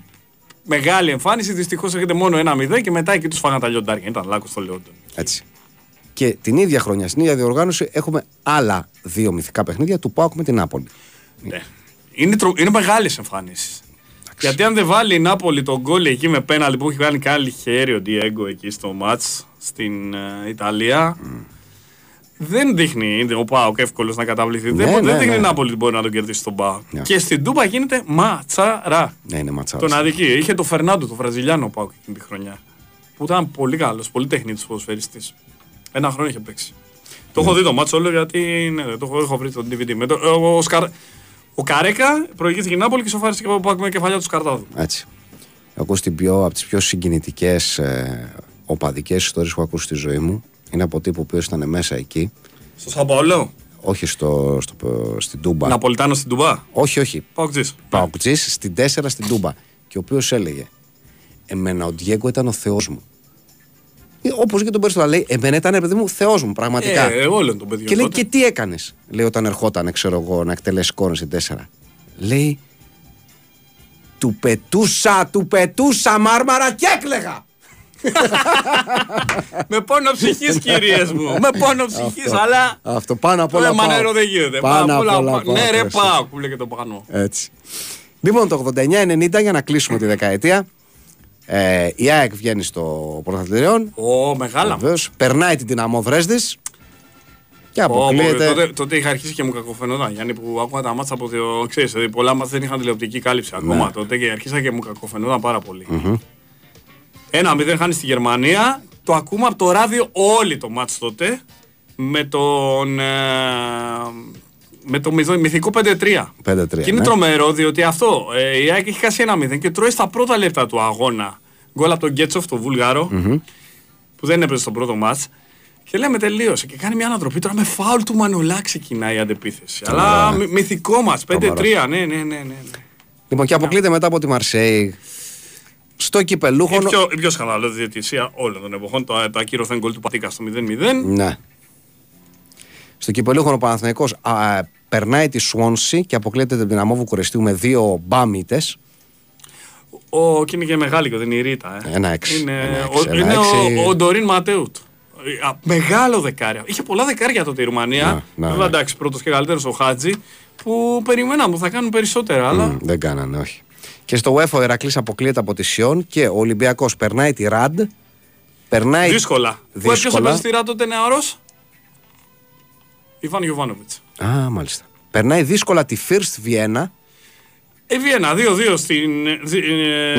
Speaker 2: Μεγάλη εμφάνιση, δυστυχώς έρχεται μόνο ένα 0 και μετά εκεί τους φάγανε τα λιοντάρια. Ήταν λάκκος στο Λεόντον.
Speaker 1: Έτσι. Και την ίδια χρονιά, στην ίδια διοργάνωση, έχουμε άλλα δύο μυθικά παιχνίδια του ΠΑΟΚ με την Νάπολη.
Speaker 2: Ναι. Είναι, τρο... είναι μεγάλες εμφανίσεις. Γιατί αν δεν βάλει η Νάπολη τον γκολ εκεί με πέναλτι που έχει κάνει κάνει χέρι ο Ντιέγκο εκεί στο μάτς στην ε, Ιταλία. Δεν δείχνει ο Πάοκ εύκολος να καταβληθεί. δεν,
Speaker 1: Ναι,
Speaker 2: δεν
Speaker 1: ναι,
Speaker 2: δείχνει
Speaker 1: ναι.
Speaker 2: η Νάπολη ότι μπορεί να τον κερδίσει τον Πάοκ.
Speaker 1: Ναι.
Speaker 2: Και στην Τούπα γίνεται ματσαρά.
Speaker 1: Ναι, είναι ματσάρα.
Speaker 2: Τον αδική. Είχε το Φερνάντο, το Βραζιλιάνο Πάοκ εκείνη τη χρονιά. Που ήταν πολύ καλός, πολύ τεχνίτης ποδοσφαιριστής. Ένα χρόνο είχε παίξει. Το έχω δει το μάτσο όλο γιατί ναι, το έχω, έχω βρει το DVD. Με το, ο, ο, Σκαρ, ο Καρέκα προηγήθηκε η Νάπολη και σοφάρισε και ο Πάοκ με κεφαλιά του Σκαρτάδου.
Speaker 1: Έτσι. Έχω ακούσει την πιο, από τις πιο συγκινητικές ε, οπαδικές ιστορίες που έχω ακούσει στη ζωή μου. Είναι από τύπου ο οποίο ήταν μέσα εκεί.
Speaker 2: Στο Σαμπαολό.
Speaker 1: Όχι στο, στο, στην Τούμπα.
Speaker 2: Ναπολιτάνο στην Τουμπά.
Speaker 1: Όχι, όχι.
Speaker 2: Πάοκ
Speaker 1: Παοκτζή στην 4 στην Τούμπα. Και ο οποίος έλεγε Εμένα ο Ντιέγκο ήταν ο Θεός μου. Όπως και τον Περιστόλα λέει, Εμένα ήταν παιδί μου Θεός μου, πραγματικά.
Speaker 2: Ε, εγώ λέω τον παιδί.
Speaker 1: και λέει, Και τι έκανες, λέει, όταν ερχόταν, ξέρω εγώ, να εκτελέσει κόρνο στην 4. Λέει, Του πετούσα, του πετούσα μάρμαρα και έκλεγα.
Speaker 2: με πόνο ψυχής, κυρίες μου. με πόνο ψυχής, αλλά.
Speaker 1: Αυτό πάνω απ' όλα.
Speaker 2: Ε,
Speaker 1: πάω.
Speaker 2: μανέρο δεν γίνεται.
Speaker 1: Πάνω απ'
Speaker 2: όλα
Speaker 1: όλα
Speaker 2: πάω.
Speaker 1: πάω,
Speaker 2: Ναι, ρε,
Speaker 1: Χριστέ.
Speaker 2: πάω. Που λέγεται το πάνω.
Speaker 1: Έτσι. Λοιπόν, το 89-90 για να κλείσουμε τη δεκαετία. Ε, η ΑΕΚ βγαίνει στο πρωταθλητριών.
Speaker 2: Ω, μεγάλα.
Speaker 1: Βεβαίως. Περνάει την δυναμό Δρέσδης. Και
Speaker 2: Ω, πω,
Speaker 1: αποκλείεται.
Speaker 2: τότε, τότε είχα αρχίσει και μου κακοφαινόταν. Γιάννη που άκουγα τα μάτσα από το. Ξέρεις, δηλαδή, πολλά μάτσα δεν είχαν τηλεοπτική κάλυψη ακόμα
Speaker 1: Ναι.
Speaker 2: τότε και αρχίσα και μου κακοφαινόταν πάρα πολύ. Ένα μηδέν χάνεις στη Γερμανία. Το ακούμε από το ράδιο όλοι το μάτς τότε. Με τον. ε, με το μυθο- μυθικό 5-3.
Speaker 1: 5-3,
Speaker 2: Και είναι
Speaker 1: ναι.
Speaker 2: τρομερό διότι αυτό. Ε, η ΑΕΚ έχει χάσει ένα 0 και τρώει στα πρώτα λεπτά του αγώνα. Γκολ από τον Γκέτσοφ, το βουλγαρο που δεν έπαιζε στο πρώτο μάτς. Και λέμε τελείωσε. Και κάνει μια ανατροπή. Τώρα με φάουλ του Μανολά ξεκινάει η αντεπίθεση. Αλλά μυ- μυθικό μα. 5-3. Ναι, ναι, ναι, ναι. ναι.
Speaker 1: Λοιπόν, και αποκλείεται μετά από τη Μαρσέη. Στο
Speaker 2: Η
Speaker 1: κυπελούχο.
Speaker 2: πιο, η πιο σκανδαλώδη διαιτησία όλων των εποχών. Το, το ακύρωθεν γκολ του Πατίκα στο 0-0.
Speaker 1: Ναι. Στο κυπελούχο ο Παναθηναϊκός α, περνάει τη Σουόνση και αποκλείεται την δυναμό Βουκουρεστίου με δύο μπάμιτε.
Speaker 2: Ο, και είναι και μεγάλη και δεν είναι η Ρίτα. Ε.
Speaker 1: Ένα έξι.
Speaker 2: Είναι,
Speaker 1: Ένα έξι,
Speaker 2: ο,
Speaker 1: ένα
Speaker 2: είναι
Speaker 1: έξι.
Speaker 2: ο, ο Ντορίν Ματέουτ. Ε, α, Μεγάλο δεκάρια. Είχε πολλά δεκάρια τότε η Ρουμανία.
Speaker 1: Να, να,
Speaker 2: Βέβαια
Speaker 1: ναι.
Speaker 2: εντάξει, πρώτος και καλύτερος ο Χάτζη. Που περιμέναμε που θα κάνουν περισσότερα. Αλλά
Speaker 1: Μμ, δεν κάνανε, όχι. Και στο UEFA ο Ηρακλής αποκλείεται από τη Σιόν και ο Ολυμπιακός περνάει τη Ραντ Περνάει
Speaker 2: δύσκολα.
Speaker 1: δύσκολα.
Speaker 2: Πού έπιασε πεζιστήρα τότε νεαρός; Ιβάν Γιωβάνοβιτς.
Speaker 1: Α, μάλιστα. Περνάει δύσκολα τη First Βιέννα.
Speaker 2: Ε, Βιέννα, 2-2 στην. ε,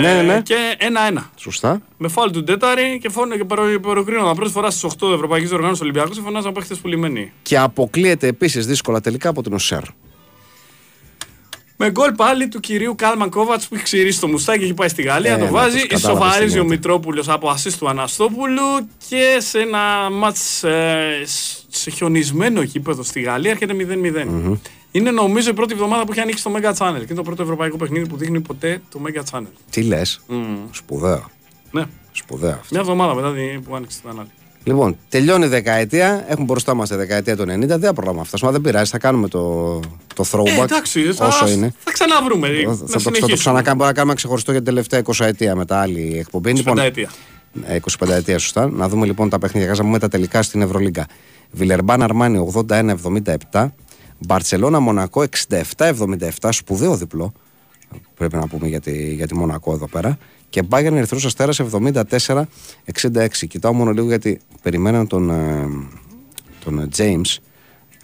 Speaker 1: Ναι, ναι, ναι.
Speaker 2: Και 1-1.
Speaker 1: Σωστά.
Speaker 2: Με φάουλ του Ντέταρη και, φόνο, και προ- προκρίνονταν πρώτη φορά στις 8 Ευρωπαϊκής Οργάνωσης Ολυμπιακού και φωνάζαν παίχτε πουλημένοι.
Speaker 1: Και αποκλείεται επίσης δύσκολα τελικά από την Οσέρ.
Speaker 2: Με γκολ πάλι του κυρίου Κάλμαν Κόβατς που έχει ξηρίσει το μουστάκι και έχει πάει στη Γαλλία.
Speaker 1: Ε,
Speaker 2: το
Speaker 1: ναι,
Speaker 2: βάζει.
Speaker 1: τους κατάλαβα
Speaker 2: Ισοφαρίζει
Speaker 1: τι
Speaker 2: ο
Speaker 1: γίνεται.
Speaker 2: Μητρόπουλος από ασίστ του Αναστόπουλου και σε ένα μάτς σε χιονισμένο γήπεδο στη Γαλλία έρχεται 0-0. Είναι νομίζω η πρώτη εβδομάδα που έχει ανοίξει το Mega Channel και είναι το πρώτο ευρωπαϊκό παιχνίδι που δείχνει ποτέ το Mega Channel.
Speaker 1: Τι λες;
Speaker 2: Μμμ.
Speaker 1: Σπουδαίο.
Speaker 2: Ναι,
Speaker 1: Σπουδαίο αυτό.
Speaker 2: μια εβδομάδα μετά την- που άνοιξε το κανάλι.
Speaker 1: Λοιπόν, τελειώνει η δεκαετία. Έχουμε μπροστά μας τη δεκαετία του 90. Δεν πρόγραμμα αυτά. Μα δεν πειράζει. Θα κάνουμε το, το throwback.
Speaker 2: Ε, εντάξει, θα,
Speaker 1: όσο είναι.
Speaker 2: θα ξαναβρούμε.
Speaker 1: Θα,
Speaker 2: να
Speaker 1: θα, το, θα το
Speaker 2: συνεχίσουμε.
Speaker 1: ξανακάνουμε. Μπορούμε να κάνουμε ξεχωριστό για την τελευταία 20 ετία μετά άλλη εκπομπή. Λοιπόν,
Speaker 2: Πενταετία.
Speaker 1: ε, 25 ετία σωστά. Να δούμε λοιπόν τα παιχνίδια. Κάζαμε τα τελικά στην Ευρωλίγκα. Βιλερμπάν Αρμάνι 81-77. Μπαρσελόνα Μονακό 67-77. Σπουδαίο διπλό. Πρέπει να πούμε για τη, για τη Μονακό εδώ πέρα. Και Μπάγκερν Ερυθρός Αστέρας 74-66. Κοιτάω μόνο λίγο γιατί περιμέναν τον, ε, τον ε, James.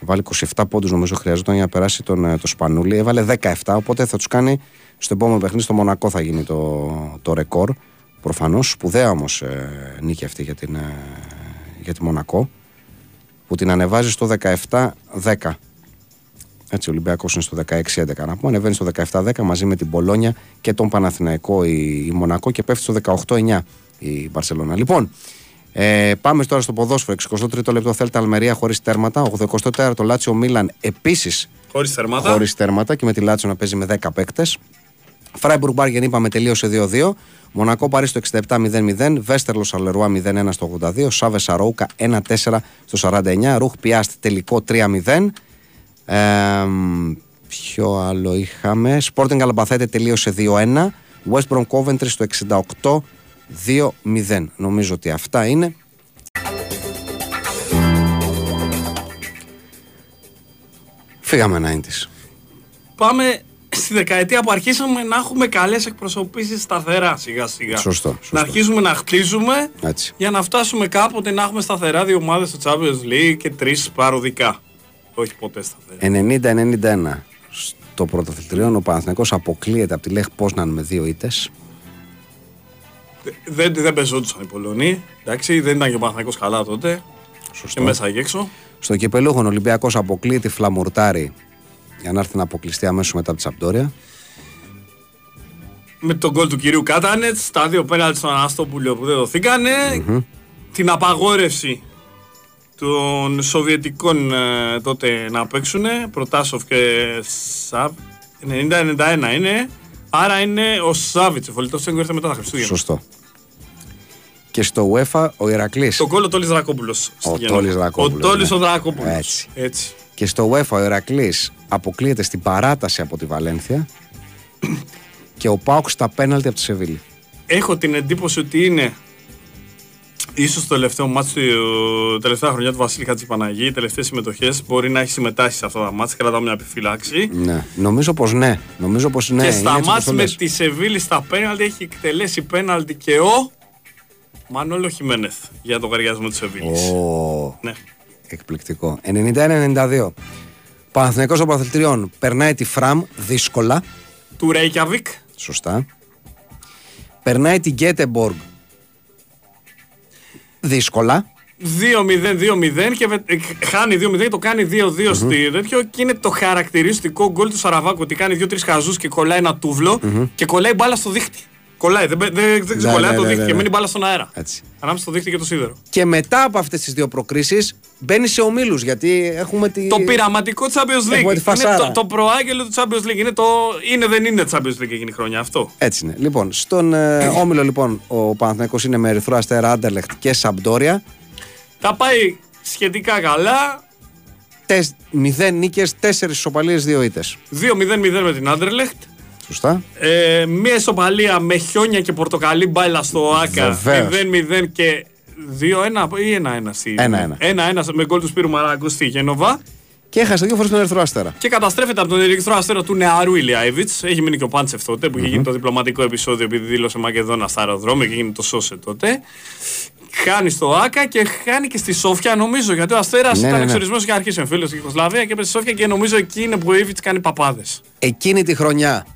Speaker 1: Βάλει 27 πόντους νομίζω χρειαζόταν για να περάσει τον, ε, το Σπανούλη. Έβαλε 17, οπότε θα τους κάνει στο επόμενο παιχνίδι στο Μονακό θα γίνει το, το ρεκόρ. Προφανώς σπουδαία όμως ε, νίκη αυτή για, την, ε, για τη Μονακό που την ανεβάζει στο 17-10. Έτσι, ο Ολυμπιακός είναι στο 16-11. Να πούμε, ανεβαίνει στο 17-10 μαζί με την Πολόνια και τον Παναθηναϊκό η, η Μονακό και πέφτει στο 18-9 η Μπαρσελόνα. Λοιπόν, ε, πάμε τώρα στο ποδόσφαιρο. 63ο λεπτό Θέλτα Αλμερία χωρίς τέρματα. 84ο Λάτσιο Μίλαν επίσης
Speaker 2: Χωρίς θερμάτα.
Speaker 1: χωρίς τέρματα και με τη Λάτσιο να παίζει με 10 παίκτες. Φράιμπουργκ Μπάργεν είπαμε τελείωσε 2-2. Μονακό Παρί στο 67-0-0. Βέστερλος Σαλερουά 0-1 στο 82. Σάβες Σαρόουκα 1-4 στο 49. Ρουχ Πιάστ τελικό 3-0. Ε, ποιο άλλο είχαμε; Sporting Αλμπαθέτε τελείωσε 2-1. West Brom Coventry στο 68 2-0. Νομίζω ότι αυτά είναι. Φύγαμε 90s.
Speaker 2: Πάμε στη δεκαετία που αρχίσαμε να έχουμε καλές εκπροσωπήσεις σταθερά σιγά σιγά.
Speaker 1: Σωστό, σωστό.
Speaker 2: Να αρχίσουμε να χτίζουμε
Speaker 1: Έτσι.
Speaker 2: για να φτάσουμε κάποτε να έχουμε σταθερά δύο ομάδες στο Champions League και τρεις παροδικά. Όχι ποτέ σταθερά.
Speaker 1: 90-91 στο πρωταθλητριόν ο Παναθηναϊκός αποκλείεται από τη Λέχ Πόσναν με δύο ήττες
Speaker 2: Δεν, δεν πεζόντουσαν οι Πολωνοί. Εντάξει, δεν ήταν και ο Παναθηναϊκός καλά τότε.
Speaker 1: Σωστό.
Speaker 2: Και μέσα και έξω.
Speaker 1: Στο κυπελούχον ο Ολυμπιακός αποκλείεται φλαμουρτάρι για να έρθει να αποκλειστεί αμέσως μετά από τη Σαμπτόρια.
Speaker 2: Με τον γκολ του κυρίου Κάτανετς, τα δύο πέναλτι στον Αναστόπουλο που δεν δοθηκανε την απαγόρευση των Σοβιετικών ε, τότε να παίξουν, Προτάσοφ και Σαβ. 90-91 είναι. Άρα είναι ο Σάβιτ, ο φωλητό έγκο ήρθε μετά τα Χριστούγεννα.
Speaker 1: Σωστό. Και στο UEFA ο Ηρακλής.
Speaker 2: Το γκολ ο Τόλης Δρακόπουλος.
Speaker 1: Ο Τόλης Δρακόπουλος,
Speaker 2: Ο Τόλης
Speaker 1: ναι.
Speaker 2: ο Δρακόπουλος.
Speaker 1: Έτσι.
Speaker 2: Έτσι.
Speaker 1: Και στο UEFA ο Ηρακλής αποκλείεται στην παράταση από τη Βαλένθια και ο Πάουκ στα πέναλτι από τη Σεβίλη.
Speaker 2: Έχω την εντύπωση ότι είναι ίσως το τελευταίο μάτς του τελευταία χρονιά του Βασίλη Χατζηπαναγή, οι τελευταίες συμμετοχές μπορεί να έχει συμμετάσχει σε αυτά τα μάτς, κρατάω μια επιφύλαξη.
Speaker 1: Ναι. Νομίζω πως ναι. Νομίζω πως ναι.
Speaker 2: και
Speaker 1: Είναι
Speaker 2: στα
Speaker 1: έτσι όπως
Speaker 2: μάτς
Speaker 1: το
Speaker 2: με
Speaker 1: λες.
Speaker 2: τη Σεβίλλη στα πέναλτι έχει εκτελέσει πέναλτι και ο Μανώλο Χιμένεθ για τον λογαριασμό της Σεβίλης.
Speaker 1: Ω,
Speaker 2: Ναι.
Speaker 1: εκπληκτικό. 91-92. Παναθηναϊκός Πρωταθλητριών περνάει τη Φραμ δύσκολα.
Speaker 2: Του Ρέικιαβικ,
Speaker 1: Σωστά. Περνάει την Γκέτεμποργκ δύσκολα.
Speaker 2: 2-0-2-0 και βε- ε, χάνει 2-0 το κάνει 2-2 στη τέτοιο και είναι το χαρακτηριστικό γκολ του Σαραβάκου ότι κάνει 2-3 χαζούς και κολλάει ένα τούβλο και κολλάει μπάλα στο δίχτυ. Κολλάει, δεν, δεν, δεν ξεκολλάει
Speaker 1: ναι,
Speaker 2: το
Speaker 1: ναι,
Speaker 2: δίχτυ
Speaker 1: ναι,
Speaker 2: και
Speaker 1: ναι.
Speaker 2: μένει μπάλα στον αέρα.
Speaker 1: Έτσι.
Speaker 2: Ανάμεσα στο δίχτυ και το σίδερο.
Speaker 1: Και μετά από αυτές τις δύο προκρίσεις μπαίνει σε ομίλους γιατί έχουμε τη...
Speaker 2: Το πειραματικό Champions League.
Speaker 1: Έχουμε τη
Speaker 2: Είναι
Speaker 1: φασάρα.
Speaker 2: το, το προάγγελο του Champions League. Είναι το είναι δεν είναι Champions League εκείνη η χρονιά αυτό.
Speaker 1: Έτσι είναι. Λοιπόν, στον ε, όμιλο λοιπόν ο Παναθηναϊκός είναι με Ερυθρό Αστέρα, Άντερλεχτ και Σαμπτόρια.
Speaker 2: Τα πάει σχετικά καλά.
Speaker 1: Τεσ, μηδέν νίκες, τέσσερις ισοπαλίες, δύο ήττες.
Speaker 2: 2-0-0 με την Άντερλεχτ.
Speaker 1: Σωστά.
Speaker 2: Ε, μία ισοπαλία με χιόνια και πορτοκαλί μπάλα στο Άκα.
Speaker 1: Βεβαίως.
Speaker 2: 0-0 και 2-1 ή 1-1 στη.
Speaker 1: 1-1.
Speaker 2: 1-1 με γκολ του Σπύρου Μαραγκού στη Γένοβα.
Speaker 1: Και έχασε δύο φορές τον Ερυθρό Αστέρα.
Speaker 2: Και καταστρέφεται από τον ερυθρό αστέρα του νεαρού Ηλιάιβιτ. Έχει μείνει και ο Πάντσεφ τότε που είχε γίνει το διπλωματικό επεισόδιο επειδή δήλωσε Μακεδόνα στα αεροδρόμια και γίνει το σώσε τότε. Χάνει στο Άκα και χάνει και στη Σόφια, νομίζω. Γιατί ο Αστέρας
Speaker 1: Ναι,
Speaker 2: ήταν
Speaker 1: ναι, ναι.
Speaker 2: εξορισμένο και αρχίσει φίλο στη Ιουγκοσλαβία και έπεσε στη Σόφια και νομίζω εκεί είναι που ο Ήβιτ κάνει παπάδες.
Speaker 1: Εκείνη τη χρονιά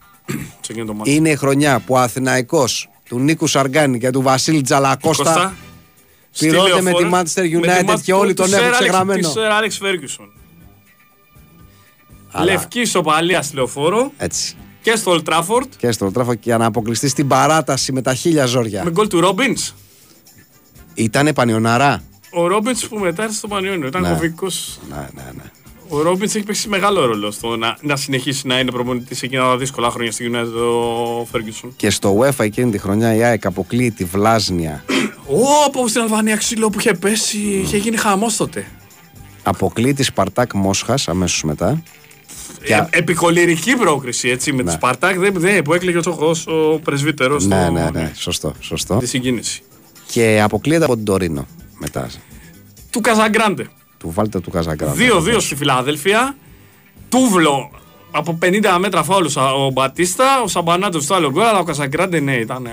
Speaker 2: Σε εκείνο το μάτι.
Speaker 1: είναι η χρονιά που ο Αθηναϊκός του Νίκου Σαργκάνη και του Βασίλη Τζαλακώστα
Speaker 2: Κώστα, στη
Speaker 1: πληρώνεται με τη
Speaker 2: λεωφόρο,
Speaker 1: Manchester
Speaker 2: με τη
Speaker 1: United
Speaker 2: Manchester-
Speaker 1: και όλοι
Speaker 2: του
Speaker 1: τον
Speaker 2: Sir
Speaker 1: έχουν
Speaker 2: Alex-
Speaker 1: ξεγραμμένο.
Speaker 2: Του Σερ Άλεξ Φέργκισον.
Speaker 1: Αλλά-
Speaker 2: Λευκή ισοπαλία στη λεωφόρο
Speaker 1: Έτσι.
Speaker 2: και στο Old Trafford
Speaker 1: Και στο τράφο για να αποκλειστεί στην παράταση με τα χίλια ζόρια.
Speaker 2: με γκολ του Ρόμπιν.
Speaker 1: Ήτανε πανιοναρά.
Speaker 2: Ο Ρόμπιν που μετά ήρθε στο Πανιόνιο ήταν
Speaker 1: Ναι.
Speaker 2: κομβικό.
Speaker 1: Ναι, ναι, ναι.
Speaker 2: Ο Ρόμπινς έχει παίξει μεγάλο ρόλο στο να, να συνεχίσει να είναι προπονητής εκείνα τα δύσκολα χρόνια στη United ο Φέργκισον.
Speaker 1: Και στο UEFA εκείνη τη χρονιά η ΑΕΚ αποκλείει τη Βλάσνια.
Speaker 2: Ω, στην Αλβανία ξύλο που είχε πέσει, είχε γίνει χαμός τότε.
Speaker 1: αποκλείει τη Σπαρτάκ Μόσχας αμέσως μετά. Και-
Speaker 2: Ε, επικολυρική πρόκριση έτσι με
Speaker 1: Ναι.
Speaker 2: τη Σπαρτάκ δεν, δεν, που έκλαιγε ο Τσοχός, ο πρεσβύτερος.
Speaker 1: Ναι, ναι, ναι. Σωστό, σωστό.
Speaker 2: Τη συγκίνηση.
Speaker 1: Και αποκλείεται από την Τωρίνο μετά.
Speaker 2: Του Καζαγκράντε.
Speaker 1: Του βάλτε του Καζαγκράντα.
Speaker 2: 2-2 στη Φιλαδέλφια. Τούβλο από 50 μέτρα φάουλου ο Μπατίστα, ο Σαμπανάτος στο άλλο γκολ, αλλά ο Καζαγκράντε ναι, ήταν
Speaker 1: Ε,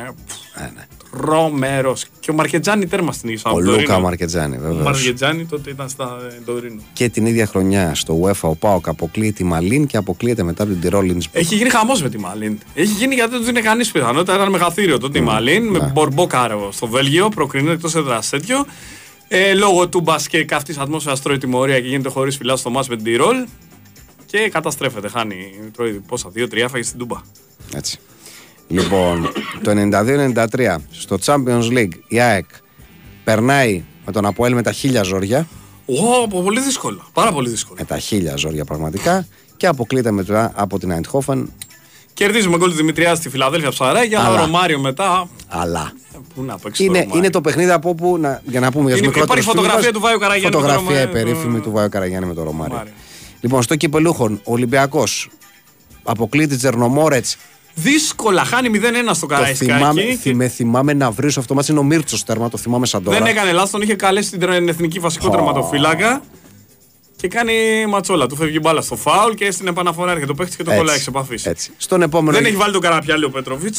Speaker 1: ναι.
Speaker 2: τρομερό. Και ο Μαρκετζάνη τέρμα στην Ιγυρία.
Speaker 1: Ο Λούκα Μαρκετζάνη,
Speaker 2: Ο
Speaker 1: βέβαια.
Speaker 2: Μαρκετζάνη τότε ήταν στα ε, Τωρίνο.
Speaker 1: Και την ίδια χρονιά στο UEFA ο Πάοκ αποκλείει τη Μαλίν και αποκλείεται μετά από την Τυρόλ Λίνσμπουργκ.
Speaker 2: Έχει γίνει χαμός με τη Μαλίν. Έχει γίνει γιατί δεν είναι κανείς πιθανότητα. Ήταν μεγαθύριο τότε η Μαλίν
Speaker 1: ναι.
Speaker 2: με Μπορμπόκαρο στο Βέλγιο, προκρίνεται εκτός έδρας τέτοιο. Ε, λόγω του μπασκέ καυτής ατμόσφαιρας τρώει τιμωρία και γίνεται χωρίς φυλά στο μάτς με την Τυρόλ. Και καταστρέφεται. Χάνει. Τρώει πόσα, 2-3 φάγε στην Τούμπα.
Speaker 1: Έτσι. Λοιπόν, το 92-93 στο Champions League η ΑΕΚ περνάει με τον Αποέλ με τα χίλια ζόρια.
Speaker 2: Ω, πολύ δύσκολο. Πάρα πολύ δύσκολο.
Speaker 1: Με τα χίλια ζόρια πραγματικά. Και αποκλείεται μετά από την Eindhoven.
Speaker 2: Κερδίζουμε γκολ του Δημητριάς στη Φιλαδέλφια ψαράκια.
Speaker 1: Αλλά.
Speaker 2: Ο Ρωμάριο μετά.
Speaker 1: Αλλά
Speaker 2: Ε, Πού να παίξει.
Speaker 1: είναι,
Speaker 2: το Ρωμάριο.
Speaker 1: είναι το παιχνίδι από όπου, να, για να πούμε για τους
Speaker 2: Είναι-
Speaker 1: μικρότερους
Speaker 2: υπάρχει φωτογραφία
Speaker 1: φίλους,
Speaker 2: του Βάιου Καραγιάννη με το
Speaker 1: Φωτογραφία
Speaker 2: Ρωμάριο,
Speaker 1: περίφημη
Speaker 2: το-
Speaker 1: του Βάιου Καραγιάννη με το Ρωμάριο.
Speaker 2: Ρωμάριο.
Speaker 1: Λοιπόν, στο κυπελούχον, ο Ολυμπιακός αποκλείει τη Τζερνομόρετς
Speaker 2: Δύσκολα. Χάνει 0-1 στο
Speaker 1: Το θυμάμαι,
Speaker 2: Καραϊσκάκι.
Speaker 1: θυμε, θυμάμαι να βρει αυτό το μάτι. Είναι ο Μίρτσο τέρμα, το θυμάμαι σαν τώρα.
Speaker 2: Δεν έκανε λάθος, τον είχε καλέσει την εθνική βασικό
Speaker 1: Ω.
Speaker 2: τερματοφύλακα. Και κάνει ματσόλα. Του φεύγει μπάλα στο φάουλ και στην επαναφορά έρχεται το παίχτης και το
Speaker 1: Έτσι,
Speaker 2: κολλάει εξ επαφή.
Speaker 1: Έτσι. Στον επόμενο.
Speaker 2: Δεν έχει βάλει τον Καραπιάλη ο πετροβιτ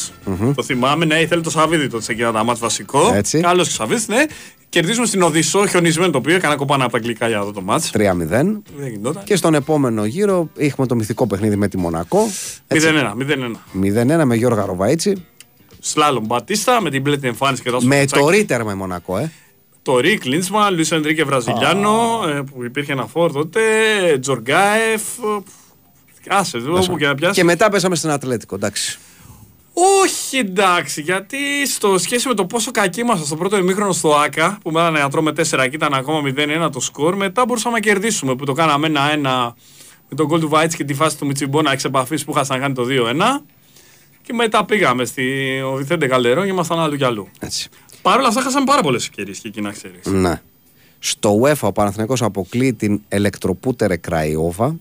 Speaker 2: Το θυμάμαι, ναι, ήθελε το Σαββίδι τότε σε εκείνα τα μάτς βασικό.
Speaker 1: Έτσι.
Speaker 2: Καλός και ο Σαββίδι, ναι. Κερδίζουμε στην Οδυσσό, χιονισμένο το οποίο έκανα κοπάνα από τα αγγλικά για αυτό το μάτς.
Speaker 1: 3-0.
Speaker 2: Δεν γινόταν.
Speaker 1: Και στον επόμενο γύρο έχουμε το μυθικό παιχνίδι με τη Μονακό.
Speaker 2: 0-1, 0-1.
Speaker 1: 0-1 με Γιώργο Ροβαίτσι.
Speaker 2: Σλάλομ Μπατίστα με την πλέτη εμφάνιση και το
Speaker 1: Με
Speaker 2: σπουτσάκι.
Speaker 1: το ρήτερμα η Μονακό, ε.
Speaker 2: Το Ρικ Λίντσμα, Λουί Ενρίκε Βραζιλιάνο, ε, που υπήρχε ένα φόρ τότε, Τζοργκάεφ. ε, Άσε, όπου και να πιάσει.
Speaker 1: Και μετά πέσαμε στην Ατλέτικο, εντάξει.
Speaker 2: Όχι εντάξει, γιατί στο σχέση με το πόσο κακοί ήμασταν στο πρώτο ημίχρονο στο ΑΚΑ, που μένανε να τρώμε 4 και ήταν ακόμα 0-1 το σκορ, μετά μπορούσαμε να κερδίσουμε που το κάναμε 1-1 με τον γκολ του Βάιτς και τη φάση του Μιτσιμπόνα εξ επαφής που είχαν κάνει το 2-1. Και μετά πήγαμε στη ο Βιθέντε Καλερό και ήμασταν άλλου κι αλλού.
Speaker 1: Έτσι.
Speaker 2: Παρ' όλα αυτά, χάσαμε πάρα πολλές ευκαιρίες και εκεί να ξέρεις.
Speaker 1: Ναι. Στο UEFA ο Παναθηναϊκός αποκλείει την Ελεκτροπούτερε Κραϊόβα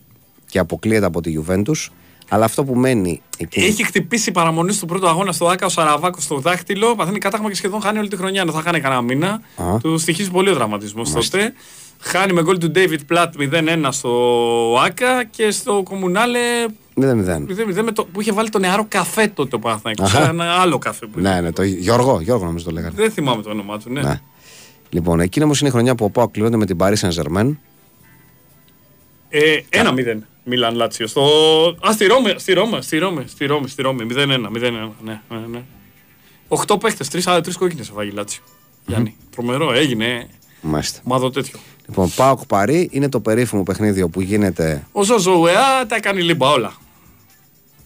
Speaker 1: και αποκλείεται από τη Juventus. Αλλά αυτό που μένει εκεί.
Speaker 2: Έχει χτυπήσει παραμονή στο πρώτο αγώνα στο ΑΚΑ ο Σαραβάκος στο δάχτυλο. Παθαίνει κάταγμα και σχεδόν χάνει όλη τη χρονιά. Ενώ θα χάνει κανένα μήνα.
Speaker 1: Α.
Speaker 2: Του στοιχίζει πολύ ο τραυματισμός τότε. Χάνει με γκολ του David Platt 0-1 στο ΑΚΑ και στο Κομμουνάλε
Speaker 1: 0-0.
Speaker 2: 0-0 με το, που είχε βάλει το νεαρό καφέ τότε ο Παναθηναϊκός.
Speaker 1: Αχα.
Speaker 2: Ένα άλλο καφέ που
Speaker 1: Ναι, ναι, το Γιώργο, Γιώργο νομίζω το λέγανε.
Speaker 2: Δεν θυμάμαι το όνομά του, ναι.
Speaker 1: Ναι. Λοιπόν, εκείνη όμως είναι η χρονιά που ο Πάο κλείνονται με την Paris Saint Germain.
Speaker 2: Ε, 1-0 Μίλαν Λάτσιο. Στο... Α, στη Ρώμη, στη Ρώμη, στη Ρώμη, στη Ρώμη, στη Ρώμη. 0-1, 0-1. Ναι, ναι, ναι. 8 παίχτε, 3 τρεις κόκκινες έφαγε η Λάτσιο. Γιάννη, τρομερό, έγινε.
Speaker 1: Μάλιστα.
Speaker 2: Μάδο τέτοιο.
Speaker 1: Λοιπόν, Πάοκ Παρή είναι το περίφημο παιχνίδι όπου γίνεται.
Speaker 2: Ο Ζωζοουεά τα έκανε λίμπα όλα.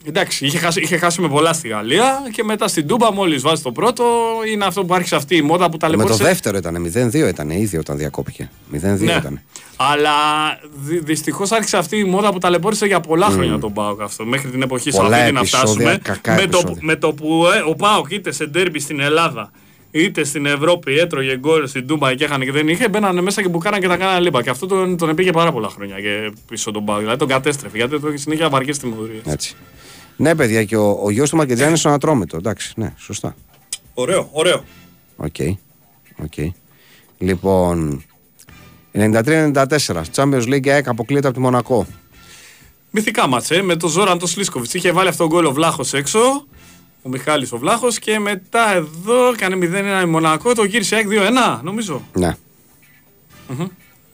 Speaker 2: Εντάξει, είχε χάσει, είχε χάσει με πολλά στη Γαλλία και μετά στην Τούμπα μόλις βάζει το πρώτο είναι αυτό που άρχισε αυτή η μόδα που
Speaker 1: Με το
Speaker 2: ταλαιπώρησε.
Speaker 1: δεύτερο ήταν 0-2 ήταν ήδη όταν διακόπηκε. 0-2
Speaker 2: Ναι.
Speaker 1: ήταν.
Speaker 2: Αλλά δυ, δυστυχώς άρχισε αυτή η μόδα που ταλαιπώρησε για πολλά χρόνια τον Πάοκ αυτό. Μέχρι την εποχή
Speaker 1: Πολλά
Speaker 2: Σαββίδη να
Speaker 1: επεισόδια,
Speaker 2: φτάσουμε.
Speaker 1: κακά
Speaker 2: με, το,
Speaker 1: επεισόδια.
Speaker 2: με το που ε, ο Πάοκ είτε σε ντέρμπι στην Ελλάδα είτε στην Ευρώπη έτρωγε γκολ στην Τούμπα και έχανε και δεν είχε, μπαίνανε μέσα και μπουκάναν και τα κάνανε λίμπα. Και αυτό τον, τον επήγε πάρα πολλά χρόνια και πίσω τον Πάοκ. Δηλαδή τον κατέστρεφε γιατί το είχε συνέχεια βαριές τιμωρίες.
Speaker 1: Έτσι. Ναι, παιδιά, και ο, ο γιος του Μακετζάνη είναι στον Ατρόμητο. Εντάξει, ναι, σωστά.
Speaker 2: Ωραίο, ωραίο.
Speaker 1: OK. OK. Λοιπόν. 93-94. Champions League ΑΕΚ αποκλείεται από τη Μονακό.
Speaker 2: Μυθικά ματς με τον Ζόραν τον Σλίσκοβιτς. Είχε βάλει αυτό το γκολ ο Βλάχος έξω. Ο Μιχάλης ο Βλάχος και μετά εδώ έκανε 0-1 η Μονακό, το γύρισε ΑΕΚ 2-1 νομίζω.
Speaker 1: Ναι.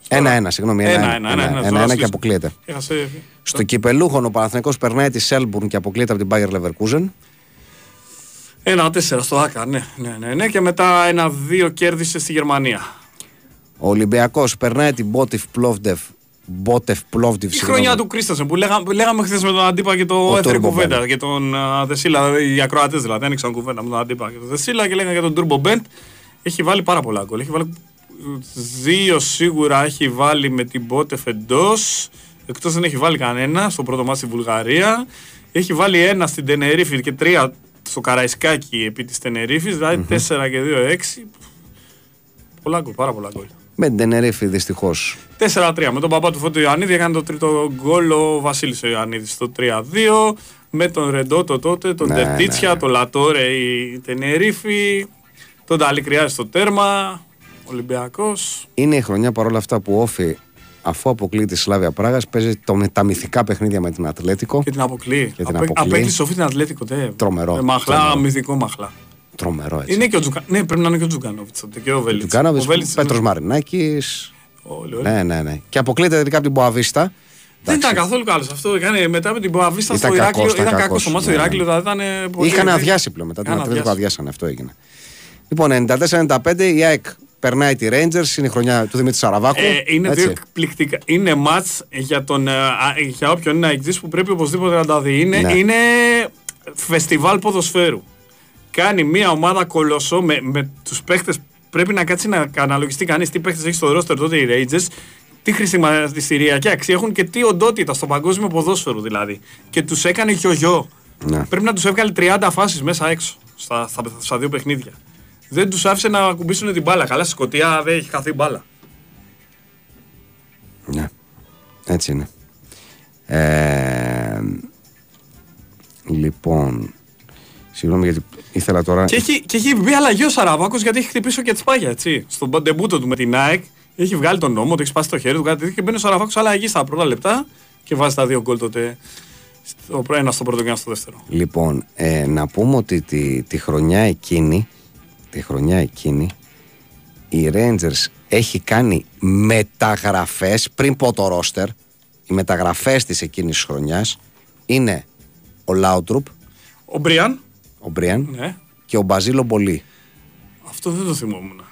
Speaker 1: Ένα-ένα, συγγνώμη. Ένα-ένα και αποκλείεται. Στο Κυπελλούχων ο Παναθηναϊκός περνάει τη Σέλμπουρν και αποκλείεται από την Bayer Leverkusen.
Speaker 2: Ένα-τέσσερα στο ΑΚΑ, ναι, ναι, ναι, ναι. Και μετά ένα-δύο κέρδισε στη Γερμανία.
Speaker 1: Ο Ολυμπιακός περνάει την Μπότιφ Πλόβντεφ Μπότεφ Πλόβντιβ.
Speaker 2: Η χρονιά του Κρίστασεν που λέγαμε, λέγαμε χθες με τον Αντίπα και το έφερε κουβέντα και τον uh, Δεσίλα. Οι ακροατές δηλαδή άνοιξαν κουβέντα με τον Αντίπα και τον Δεσίλα και λέγανε για τον Τούρμπο Μπέντ. Έχει βάλει πάρα πολλά γκολ. Έχει βάλει δύο σίγουρα έχει βάλει με την Μπότεφ εντός. Εκτός δεν έχει βάλει κανένα στο πρώτο μάτι στη Βουλγαρία. Έχει βάλει ένα στην Τενερίφη και τρία στο Καραϊσκάκι επί της Τενερίφης. Δηλαδή 4 και 2-6. Πολλά γκολ, πάρα πολλά γκολ.
Speaker 1: Με την Τενερίφη δυστυχώς.
Speaker 2: 4-3. Με τον παπά του Φώτου Ιωαννίδη έκανε το τρίτο γκολ ο Βασίλης Ιωαννίδης στο 3-2. Με τον Ρεντότο τότε, τον ναι, Τερτίτσια, ναι, ναι. τον Λατόρε η Τενερίφη, τον Ταλικριάζη στο τέρμα. Ολυμπιακός.
Speaker 1: Είναι η χρονιά παρόλα αυτά που όφη αφού αποκλείει τη Σλάβια Πράγας, παίζει το, τα μυθικά παιχνίδια με την Ατλέτικο.
Speaker 2: Και την αποκλείει. Και την Απέ, αποκλείει. σοφή την Ατλέτικο, τε.
Speaker 1: Τρομερό.
Speaker 2: Ε, μαχλά, τρομερό. μυθικό μαχλά.
Speaker 1: Τρομερό έτσι.
Speaker 2: Είναι και ο Τζουκα... Ναι, πρέπει να είναι και ο Τζουκάνοβιτς και ο Βέλιτς.
Speaker 1: Τζουκάνοβιτς, Πέτρος Μαρινάκης. Ναι, ναι, ναι. Και αποκλείεται τελικά από την Μποαβίστα.
Speaker 2: Δεν ήταν καθόλου καλός αυτό. Έκανε μετά με την Μποαβίστα στο Ηράκλειο. Ήταν κακός στο μάτι του Ηράκλειο. Δηλαδή
Speaker 1: Είχαν αδειάσει πλέον μετά την Ατλέτικο αδειάσανε. Αυτό έγινε. Λοιπόν, 94-95 η ΑΕΚ περνάει τη Rangers, είναι η χρονιά του Δημήτρη Σαραβάκου. Ε,
Speaker 2: είναι έτσι. δύο εκπληκτικά. Είναι ματ για, τον, ε, για όποιον είναι αεκτή που πρέπει οπωσδήποτε να τα δει. Είναι, ναι. είναι φεστιβάλ ποδοσφαίρου. Κάνει μια ομάδα κολοσσό με, με τους παίχτε. Πρέπει να κάτσει να αναλογιστεί κανείς τι παίχτε έχει στο ρόστερ τότε οι Rangers, τι χρησιμοποιητική αξία έχουν και τι οντότητα στο παγκόσμιο ποδόσφαιρο δηλαδή. Και τους έκανε γιο-γιο. Ναι. Πρέπει να τους έβγαλε 30 φάσεις μέσα έξω στα, στα, στα δύο παιχνίδια δεν τους άφησε να κουμπίσουν την μπάλα. Καλά, στη Σκωτία δεν έχει χαθεί μπάλα.
Speaker 1: Ναι, έτσι είναι. Ε, λοιπόν, συγγνώμη γιατί ήθελα τώρα.
Speaker 2: Και έχει, και έχει μπει αλλαγή ο Σαραβάκος γιατί έχει χτυπήσει και τσπάγια έτσι. Στον παντεμπούτο του με την ΑΕΚ έχει βγάλει τον νόμο, το έχει σπάσει το χέρι του κάτι και μπαίνει ο Σαραβάκος αλλαγή στα πρώτα λεπτά και βάζει τα δύο γκολ τότε. Στο, ένα στο πρώτο και ένα στο δεύτερο.
Speaker 1: Λοιπόν, ε, να πούμε ότι τη, τη χρονιά εκείνη τη χρονιά εκείνη η Rangers έχει κάνει μεταγραφές πριν πω το ρόστερ οι μεταγραφές της εκείνης της χρονιάς είναι ο Λάουτρουπ
Speaker 2: ο Μπριάν
Speaker 1: ο Μπριάν ναι. και ο Μπαζίλο Μπολί
Speaker 2: αυτό δεν το θυμόμουν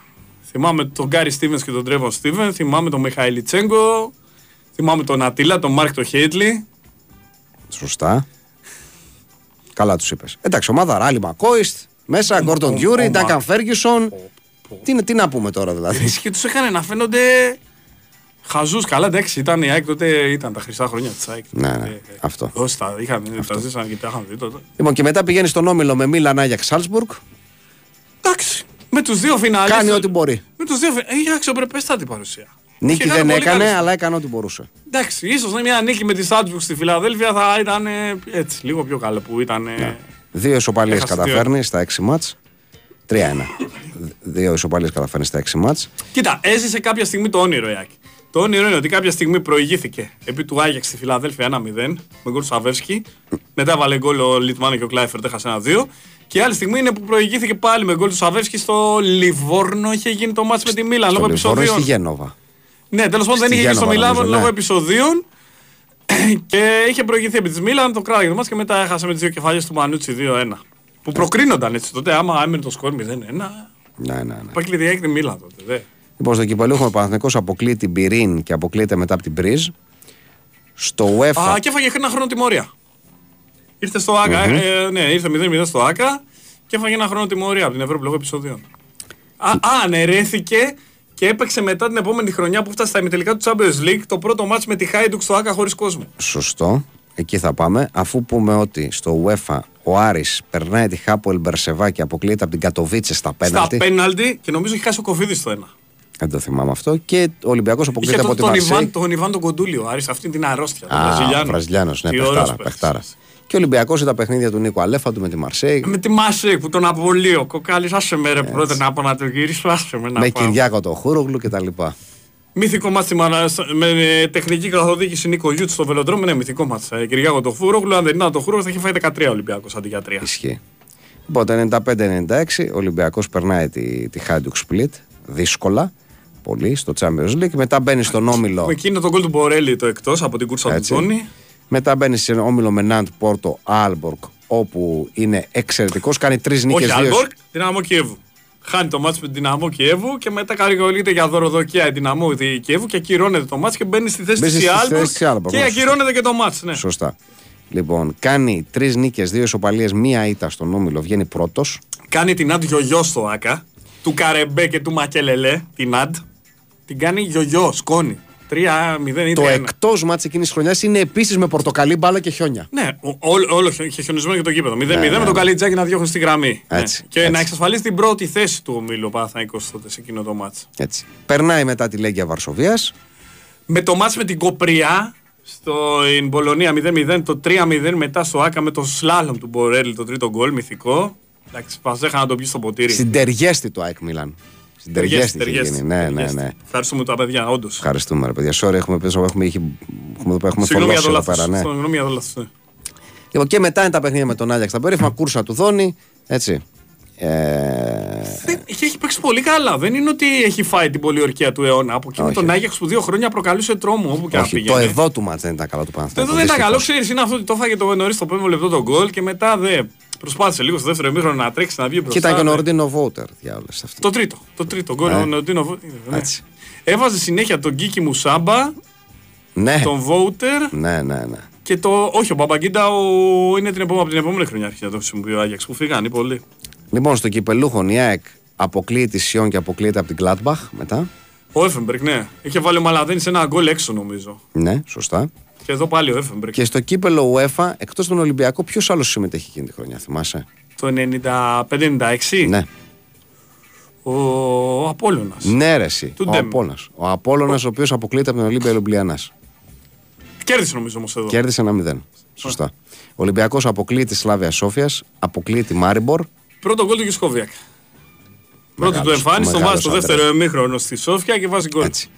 Speaker 2: θυμάμαι τον Γκάρι Στίβενς και τον Τρέβον Στίβεν θυμάμαι τον Μιχαήλ Τσέγκο θυμάμαι τον Ατίλα, τον Μαρκ Χέιτλι
Speaker 1: σωστά καλά τους είπες εντάξει ομάδα Άλι Μακόιστ μέσα Γκόρντον Ντιούρι, Ντάνκαν Φέργκιουσον. Τι να πούμε τώρα δηλαδή;
Speaker 2: Και τους έκανε να φαίνονται χαζούς. Καλά, εντάξει, ήταν η ΑΕΚ τότε, ήταν τα χρυσά χρόνια της ΑΕΚ.
Speaker 1: Ναι, ναι, ε, αυτό.
Speaker 2: Όσοι τα είχαν, τα ζήσαν και τα είχαν δει τότε.
Speaker 1: Λοιπόν, και μετά πηγαίνει στον όμιλο με Μίλαν Άγιαξ Σάλσμπουργκ.
Speaker 2: Εντάξει. Με τους δύο φινάλε.
Speaker 1: Κάνει ό,τι μπορεί.
Speaker 2: Με τους δύο φινάλε. Έχει αξιοπρεπέστατη παρουσία.
Speaker 1: Νίκη δεν έκανε, αλλά έκανε ό,τι μπορούσε.
Speaker 2: Εντάξει, ίσως μια νίκη με τη Σάλσμπουργκ στη Φιλαδέλφια θα ήταν έτσι, λίγο πιο καλό που ήταν. Ναι.
Speaker 1: Δύο ισοπαλίες καταφέρνει στα 6 μάτς. 3-1. Δύο ισοπαλίες καταφέρνει στα 6 μάτς.
Speaker 2: Κοίτα, έζησε κάποια στιγμή το όνειρο, Ιάκη. Το όνειρο είναι ότι κάποια στιγμή προηγήθηκε επί του Άγιαξ στη Φιλαδέλφια 1-0 με γκολ του Σαβεύσκι. Μετά βάλε γκολ ο Λιτμάνο και ο Κλάιφερ, έχασε ένα-δύο. Και άλλη στιγμή είναι που προηγήθηκε πάλι με γκολ του Σαβεύσκι στο Λιβόρνο. Είχε γίνει το μάτς με τη Μίλαν λόγω επεισοδίων.
Speaker 1: Στη Γένοβα;
Speaker 2: Ναι, τέλος πάντων δεν είχε γίνει στο Μιλάνο λόγω ναι. επεισοδίων. και είχε προηγηθεί επί της Μίλαν, το κράτησε το και μετά έχασε με τις δύο κεφαλιέ του Μανούτσι 2-1. Που προκρίνονταν έτσι τότε, άμα έμεινε το σκορ 0-1. Ναι,
Speaker 1: ναι, ναι.
Speaker 2: Πάει και τη Μίλαν τότε. Δε.
Speaker 1: Λοιπόν, στο κυπελούχο ο Παναθηναϊκός αποκλεί την Πυρίν και αποκλείεται μετά από την Πρίζ. Στο UEFA.
Speaker 2: Α, και έφαγε ένα χρόνο τιμωρία. Ήρθε στο ΑΚΑ, mm-hmm. ε, ναι, ήρθε 0-0 στο ΑΚΑ και έφαγε ένα χρόνο τιμωρία από την Ευρώπη λόγω επεισοδίων. Α, αναιρέθηκε και έπαιξε μετά την επόμενη χρονιά που φτάσει στα ημιτελικά του Champions League το πρώτο μάτς με τη Χάιντουκ στο ΑΚΑ χωρίς κόσμο.
Speaker 1: Σωστό. Εκεί θα πάμε. Αφού πούμε ότι στο UEFA ο Άρης περνάει τη Χάπο Ελμπερσεβά και αποκλείεται από την Κατοβίτσε στα πέναλτι.
Speaker 2: Στα πέναλτι και νομίζω έχει χάσει ο Κοβίδης στο ένα.
Speaker 1: Δεν το θυμάμαι αυτό. Και ο Ολυμπιακός αποκλείεται από την Μαρσέη.
Speaker 2: Τον, τον Ιβάν τον Κοντούλιο, Άρης αυτή την αρρώστια.
Speaker 1: Α, Βραζιλιάνο, ναι, παιχτάρα, παιχτάρα. Και ο Ολυμπιακός τα παιχνίδια του Νίκο Αλέφαντου με τη Μαρσέη.
Speaker 2: Με τη Μαρσέη που τον απολύω. Κοκάλι, άσε με ρε πρώτα να πω να το γυρίσω, άσε με να
Speaker 1: Με Κυριάκο το Χούρογλου κτλ.
Speaker 2: Μυθικό μάτι με τεχνική καθοδήγηση Νίκο Γιούτ στο βελοντρόμιο. Ναι, μυθικό μάτι. Ε, Κυριάκο το Χούρογλου. Αν δεν ήταν το Χούρογλου θα είχε φάει 13 Ολυμπιακός αντί για 3.
Speaker 1: Ισχύει. Λοιπόν, το 95-96 ο Ολυμπιακός περνάει τη, τη Χάντουκ Split δύσκολα πολύ στο Champions League. Μετά μπαίνει στον όμιλο.
Speaker 2: Με εκείνο το γκολ του Μπορέλη το εκτός από την κούρσα του Τζόνι.
Speaker 1: Μετά μπαίνει στον όμιλο με Ναντ Πόρτο Άλμπορκ όπου είναι εξαιρετικός. Κάνει τρεις νίκες.
Speaker 2: Όχι, Άλμπορκ, Δυναμό Κιέβου. Χάνει το μάτσο με την Δυναμό Κιέβου και μετά κατηγορείται για δωροδοκία η Δυναμό Κιέβου και ακυρώνεται το μάτσο και μπαίνει στη θέση της Άλμπορκ και ακυρώνεται και το μάτσο. Ναι.
Speaker 1: Σωστά. Λοιπόν, κάνει τρεις νίκες, δύο ισοπαλίες, μία ήττα στον όμιλο, βγαίνει πρώτος.
Speaker 2: Κάνει την Αντ γιογιό στο Άκα. Του Καρεμπέ και του Μακελελέ, την Αντ. Την κάνει γιογιό, σκόνη. 3-0 ή
Speaker 1: Το εκτός μάτς εκείνης της χρονιάς είναι επίσης με πορτοκαλί μπάλα και χιόνια.
Speaker 2: Ναι, όλο, όλο χιονισμένο για το γήπεδο. 0-0 ναι, ναι, με το ναι. καλίτζάκι να διώχνει στη γραμμή. Ναι. Έτσι, Και έτσι. να εξασφαλίσει την πρώτη θέση του ομίλου Παναθανικό τότε σε εκείνο το μάτς.
Speaker 1: Έτσι. Περνάει μετά τη Λέγκια Βαρσοβίας.
Speaker 2: Με το μάτς με την Κοπριά στην Πολωνία 0-0, το 3-0 μετά στο Άκα με το σλάλομ του Μπορέλη, το τρίτο γκολ, μυθικό. Εντάξει, παζέχα να το πει στο ποτήρι.
Speaker 1: Συντεργέστη το ΑΕΚ Μιλάν. Συντεργέστη γίνει. Ναι, ναι, ναι.
Speaker 2: Ευχαριστούμε τα παιδιά, όντως.
Speaker 1: Ευχαριστούμε, ρε παιδιά. Sorry, έχουμε πει, έχουμε, έχουμε, έχουμε, έχουμε
Speaker 2: Συγγνώμη για το λάθος. Ναι. Συγγνώμη για το λάθος.
Speaker 1: Λοιπόν, και μετά είναι τα παιχνίδια με τον Άγιαξ. Τα περίφημα κούρσα του Δόνη. Έτσι. Ε...
Speaker 2: Έχει παίξει πολύ καλά. Δεν είναι ότι έχει φάει την πολιορκία του αιώνα. Από εκεί με τον Άγιαξ που δύο χρόνια προκαλούσε τρόμο όπου και
Speaker 1: πήγε. Το εδώ του μάτς δεν ήταν καλό του
Speaker 2: Παναθηναϊκού. Το εδώ δεν ήταν καλό. Ξέρεις, είναι αυτό ότι το φάγε το νωρίς το πέμπτο λεπτό τον γκολ και μετά δεν. Προσπάθησε λίγο στο δεύτερο ημίχρονο να τρέξει να βγει μπροστά.
Speaker 1: Και ήταν και ο Νορντίνο Βόουτερ,
Speaker 2: Το τρίτο. Το τρίτο γκολ. Ο Νορντίνο Βόουτερ. Ναι. Έβαζε συνέχεια τον Γκίκι Μουσάμπα.
Speaker 1: Ναι.
Speaker 2: Τον Βόουτερ.
Speaker 1: Ναι, ναι, ναι.
Speaker 2: Και το. Όχι, ο Παπαγκίντα ο... είναι την επόμενη, από την επόμενη χρονιά αρχίζει να το χρησιμοποιεί ο Άγιαξ που φύγανε πολύ.
Speaker 1: Λοιπόν, στο κυπελούχο η ΑΕΚ αποκλείει τη Σιόν και αποκλείεται από την Κλάτμπαχ μετά.
Speaker 2: Ο Εφεμπερκ, ναι. Είχε βάλει ο Μαλαδένης ένα γκολ έξω νομίζω.
Speaker 1: Ναι, σωστά.
Speaker 2: Και εδώ πάλι ο Εφεμπερκ.
Speaker 1: Και στο κύπελο UEFA, εκτός των Ολυμπιακών, ποιος άλλος συμμετέχει εκείνη τη χρονιά, θυμάσαι;
Speaker 2: Το 95-96.
Speaker 1: Ναι.
Speaker 2: Ο, ο Απόλλωνας.
Speaker 1: Ναι, ρε, εσύ. Ο Απόλλωνας. Ο Απόλλωνας, ο, ο οποίος αποκλείεται από την Ολύμπια Λουμπλιανάς.
Speaker 2: Κέρδισε νομίζω όμως εδώ.
Speaker 1: Κέρδισε ένα 0. Σωστά. Ο Ολυμπιακός αποκλείει τη Σλάβια Σόφιας, αποκλείει τη Μάριμπορ.
Speaker 2: Πρώτο γκολ του Γιουσκόβιακ. Πρώτη του εμφάνιση, το βάζει στο δεύτερο εμίχρονο στη Σόφια και βάζει γκολ. Έτσι.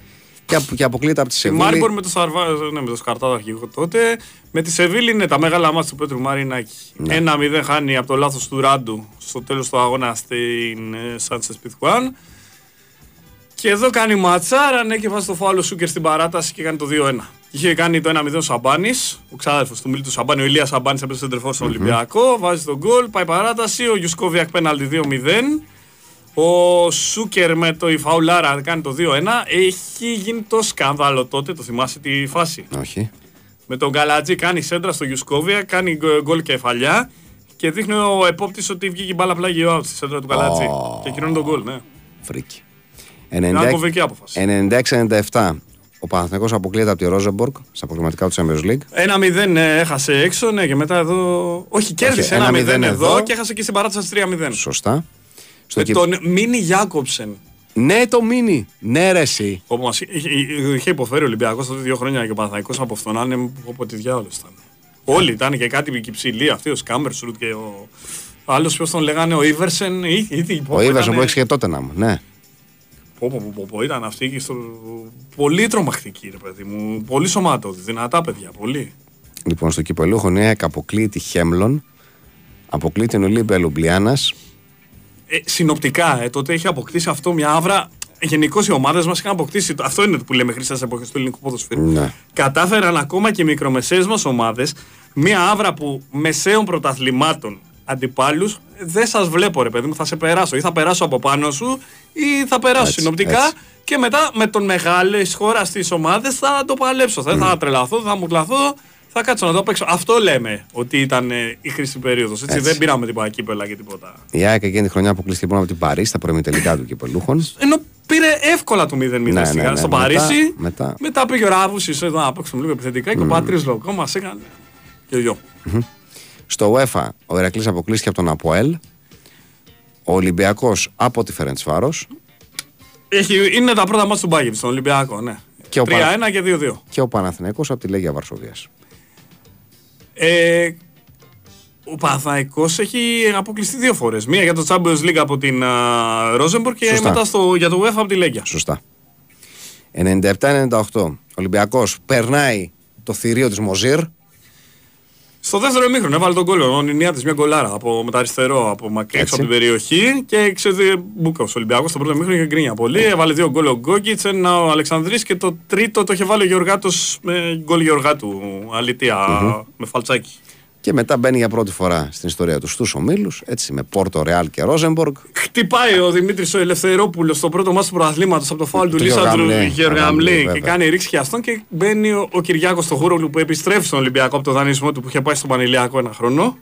Speaker 1: Και, και αποκλείεται από τη Σεβίλη.
Speaker 2: Μάριμπορ με το, Σαρβά, ναι, με το Σκαρτάδο αρχικό τότε. Με τη Σεβίλη είναι τα μεγάλα ματς του Πέτρου Μαρινάκη. Ναι. Ένα 0 χάνει από το λάθος του Ράντου στο τέλος του αγώνα στην Σάντσεθ Πιθχουάν. Και εδώ κάνει ματσάρα, ναι, και βάζει το φάουλο Σούκερ στην παράταση και κάνει το 2-1. Είχε κάνει το 1-0 ο Σαμπάνης, ο ξάδερφος του Μίλτου Σαμπάνη, ο Ηλίας Σαμπάνης έπεσε στον στον Ολυμπιακό. Βάζει το γκολ, πάει παράταση. Ο Γιουσκόβιακ πέναλτι 2-0. Ο Σούκερ με τη φαουλάρα κάνει το 2-1. Έχει γίνει το σκάνδαλο τότε, το θυμάσαι τη φάση;
Speaker 1: Όχι.
Speaker 2: Με τον Καλατζή κάνει σέντρα στο Γιουσκόβιακ, κάνει γκολ κεφαλιά και δείχνει ο επόπτης ότι βγήκε η μπάλα πλάγιο out στη σέντρα του Καλατζή. Oh. Και ακυρώνει το γκολ, ναι.
Speaker 1: Φρίκη. 96-97. Ο Παναθηναϊκός αποκλείεται από τη Ρόζεμπορκ στα προκριματικά του Champions League.
Speaker 2: Ένα 0 ναι, έχασε έξω, ναι, και μετά εδώ. Όχι, κέρδισε ένα 0 εδώ, εδώ και έχασε και στην παράταση 3-0.
Speaker 1: Σωστά.
Speaker 2: Στο με τον Μίνι Γιάκοψεν.
Speaker 1: Ναι, το Μίνι. Ναι, ρε, εσύ.
Speaker 2: Όπου μας είχε υποφέρει ο Ολυμπιακός τότε δύο χρόνια και ο Παναθαϊκό από αυτόν να είναι από τη διάολος ήταν. Όλοι ήταν και κάτι ψηλή αυτοί, ο Σκάμπερσουρτ και ο. Άλλος ποιος τον λέγανε, ο Ήβερσεν.
Speaker 1: Ο Ήβερσεν που έχεις και τότε να μου, ναι.
Speaker 2: Πω, πω, πω, πω, ήταν αυτή και στο... πολύ τρομακτική, ρε παιδί μου. Πολύ σωμάτωτη, δυνατά παιδιά, πολύ.
Speaker 1: Λοιπόν, στο κυπελούχο Νέα αποκλείει τη Χέμλον, αποκλείει την Ολύμπια Λουμπλιάνας,
Speaker 2: ε, συνοπτικά, ε, τότε έχει αποκτήσει αυτό μια άβρα. Γενικώς οι ομάδες μας είχαν αποκτήσει. Αυτό είναι το που λέμε χρυσέ εποχές του ελληνικού ποδοσφαίρου. Ναι. Κατάφεραν ακόμα και οι μικρομεσαίες μας ομάδες μια άβρα που μεσαίων πρωταθλημάτων αντιπάλους δεν σας βλέπω, ρε παιδί μου, θα σε περάσω. Ή θα περάσω από πάνω σου, ή θα περάσω έτσι, συνοπτικά. Έτσι. Και μετά με τον μεγάλη χώρας στι ομάδε θα το παλέψω. Mm. Θα τρελαθώ, θα μου κλαθώ θα κάτσω να το παίξω. Αυτό λέμε ότι ήταν ε, η χρήση περίοδος. Δεν πήραμε τίποτα κύπελα και τίποτα.
Speaker 1: Η ΑΕΚ εκείνη τη χρονιά που κλείστηκε από την Παρίσι στα τελικά του κυπελούχων.
Speaker 2: Ενώ πήρε εύκολα το 0-0 ναι, ναι, ναι, στο Παρίσι. Μετά, μετά πήγε ο Ράβουση εδώ να παίξουμε λίγο επιθετικά και ο Πατρί Λοκό μας έκανε. Και γιο.
Speaker 1: Στο UEFA ο Ηρακλής αποκλείστηκε από τον Αποέλ. Ο Ολυμπιακός από τη Φερεντσφάρο.
Speaker 2: Είναι τα πρώτα μάτια του Μπάγκεβιτ στον Ολυμπιακό, ναι. 3-1 και 2-2.
Speaker 1: Και ο Παναθηναίκος από τη Λέγια Βαρσοβίας.
Speaker 2: Ε, ο Παναθαϊκό έχει αποκλειστεί δύο φορές. Μία για το Champions League από την Ρόζεμπορ και Σωστά. μετά στο, για το UEFA από τη Λέγκια.
Speaker 1: Σωστά. 97-98. Ο Ολυμπιακός περνάει το θηρίο της Μοζίρ.
Speaker 2: Στο δεύτερο ημίχρονο έβαλε τον κόλλο. Ο Νινιάτης μια γκολάρα από με αριστερό από μακριά έξω από την περιοχή και ξέρετε Μπούκα ο Ολυμπιακός στο πρώτο ημίχρονο είχε γκρίνια πολύ. Έβαλε δύο γκολ ο Γκόκιτ, ένα ο Αλεξανδρής και το τρίτο το είχε βάλει ο Γεωργάτος με γκολ Γεωργάτου. Αλήθεια με φαλτσάκι.
Speaker 1: Και μετά μπαίνει για πρώτη φορά στην ιστορία τους στους ομίλους, έτσι με Πόρτο, Ρεάλ και Ρόζεμπορκ.
Speaker 2: Χτυπάει ο Δημήτρης ο Ελευθερόπουλος στο πρώτο μάτι του πρωταθλήματο από το φάουλ του Λίσαντρου Γεωργαμλή και κάνει ρίξη χιαστών και μπαίνει ο, ο Κυριάκος στο χώρο που επιστρέφει στον Ολυμπιακό από το δανεισμό του που είχε πάει στον Πανηλιακό ένα χρόνο.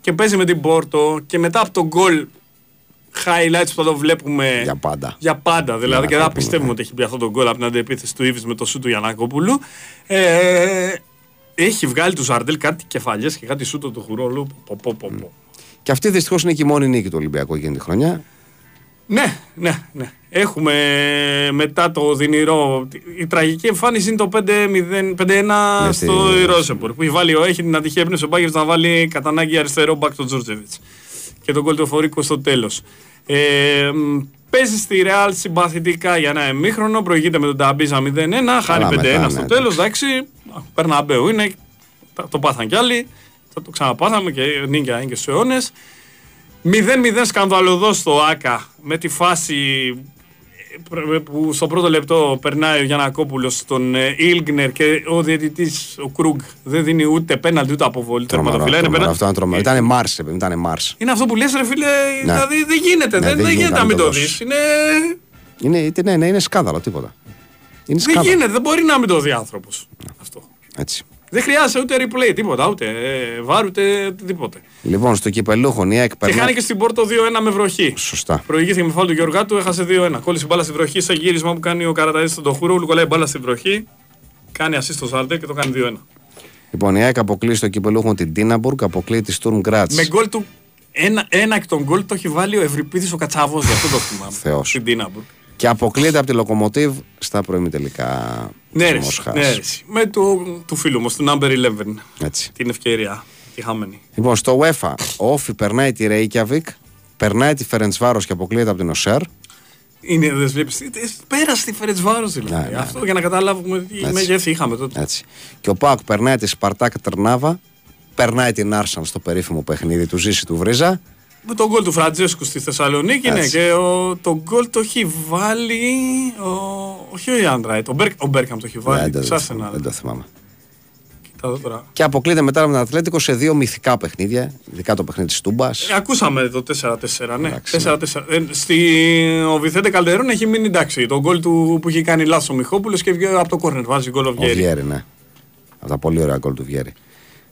Speaker 2: Και παίζει με την Πόρτο και μετά από τον γκολ highlights που θα το βλέπουμε
Speaker 1: για πάντα.
Speaker 2: Για πάντα δηλαδή και δεν πιστεύουμε ότι έχει πει αυτό το γκολ από την αντεπίθεση του Ήβη με το σου του Γιανακόπουλου. Ε, έχει βγάλει του Ζαρντέλ κάτι κεφαλιές και κάτι σούτο του Χουρόλου. Πο, πο, πο, πο.
Speaker 1: Και αυτή δυστυχώς είναι και η μόνη νίκη του Ολυμπιακού εκείνη τη χρονιά.
Speaker 2: Ναι, ναι, ναι. Έχουμε μετά το δυνηρό. Η τραγική εμφάνιση είναι το 5-1 ναι, στο Ρόσεμπορ. Που βάλει, έχει την ατυχία έμπνευση ο Μπάγκερ να βάλει κατά ανάγκη αριστερό μπακ τον Τζόρτζεβιτ. Και τον κολτοφορικό στο τέλος. Ε, Παίζει στη Ρεάλ συμπαθητικά για ένα εμίχρονο. Προηγείται με τον Ταμπίζα 0-1. Χάνει 5-1 στο τέλος. Εντάξει. Περναμπέου είναι. Το πάθαν κι άλλοι. Θα το ξαναπάθαμε και νίκια είναι και στους αιώνες. 0-0 σκανδαλωδός στο ΑΚΑ με τη φάση που στο πρώτο λεπτό περνάει ο Γιανακόπουλο στον Ιλγκνερ και ο διαιτητής ο Κρούγκ δεν δίνει ούτε πέναλτι ούτε αποβολή.
Speaker 1: Τερματοφυλά είναι Αυτό είναι τρομερό. Ήταν Μάρς, ήταν Μάρς.
Speaker 2: Είναι αυτό που λες ρε φίλε, ναι. δηλαδή δεν γίνεται. Ναι, δεν, δεν γίνεται να μην το δεις. Είναι...
Speaker 1: Είναι, ναι, ναι, είναι σκάνδαλο, τίποτα.
Speaker 2: Είναι δεν γίνεται, δεν μπορεί να μην το δει άνθρωπος. Αυτό.
Speaker 1: Έτσι.
Speaker 2: Δεν χρειάζεται ούτε replay, τίποτα, ούτε ε, βάρ, ούτε τίποτε.
Speaker 1: Λοιπόν, στο κυπελούχο η ΑΕΚ
Speaker 2: Και χάνει και στην Πόρτο 2-1 με βροχή.
Speaker 1: Σωστά.
Speaker 2: Προηγήθηκε με φάλ του Γεωργάτου, έχασε 2-1. Κόλλησε μπάλα στη βροχή σε γύρισμα που κάνει ο Καραταζή στον Τοχούρο, κολλάει μπάλα στη βροχή. Κάνει ασύ στο Ζάλτε και το κάνει 2-1.
Speaker 1: Λοιπόν, η ΑΕΚ αποκλεί στο κυπελούχο την Τίναμπουργκ, αποκλεί τη Στουρμ Γκράτς.
Speaker 2: Με γκολ του. Ένα, ένα εκ των γκολ το έχει βάλει ο Ευρυπίδης ο Κατσαβός, γι' αυτό το θυμάμαι.
Speaker 1: Θεός.
Speaker 2: Στην Τίναμπουργκ.
Speaker 1: Και αποκλείεται από τη Λοκομοτίβ στα τελικά.
Speaker 2: Ναι, ρε, ναι Με του, του φίλου μου, του Number 11.
Speaker 1: Έτσι.
Speaker 2: Την ευκαιρία. Τη χαμένη.
Speaker 1: Λοιπόν, στο UEFA, ο Όφη περνάει τη Reykjavik, περνάει τη Φερεντσβάρος και αποκλείεται από την Οσέρ.
Speaker 2: Είναι, δεν βλέπεις. Πέρασε τη Φερεντσβάρος δηλαδή. Ναι, ναι, Αυτό ναι. για να καταλάβουμε τι μέγεθη είχαμε τότε.
Speaker 1: Έτσι. Και ο Πάουκ περνάει τη Σπαρτάκ Τερνάβα, περνάει την Άρσαν στο περίφημο παιχνίδι του Ζήση του Βρίζα.
Speaker 2: Με τον γκολ του Φραντζέσκου στη Θεσσαλονίκη, ναι, και ο, το γκολ το έχει βάλει. Ο, όχι ο Ιάντρα, ο, Μπέρ, ο Μπέρκαμ το έχει βάλει.
Speaker 1: Ναι, δεν, δεν το θυμάμαι.
Speaker 2: Τώρα.
Speaker 1: Και αποκλείται μετά με τον Ατλέτικο σε δύο μυθικά παιχνίδια. Ειδικά το παιχνίδι της Τούμπας.
Speaker 2: Ε, ακούσαμε το 4-4, ναι. 4-4. Ε, στη... Ο Βιθέντε Καλτερών έχει μείνει εντάξει. Το γκολ του που έχει κάνει λάθος ο Μιχόπουλος και βγαίνει από το κόρνερ. Βάζει γκολ ο Βιέρη.
Speaker 1: Ο Βιέρη, ναι. Από τα πολύ ωραία γκολ του Βιέρη.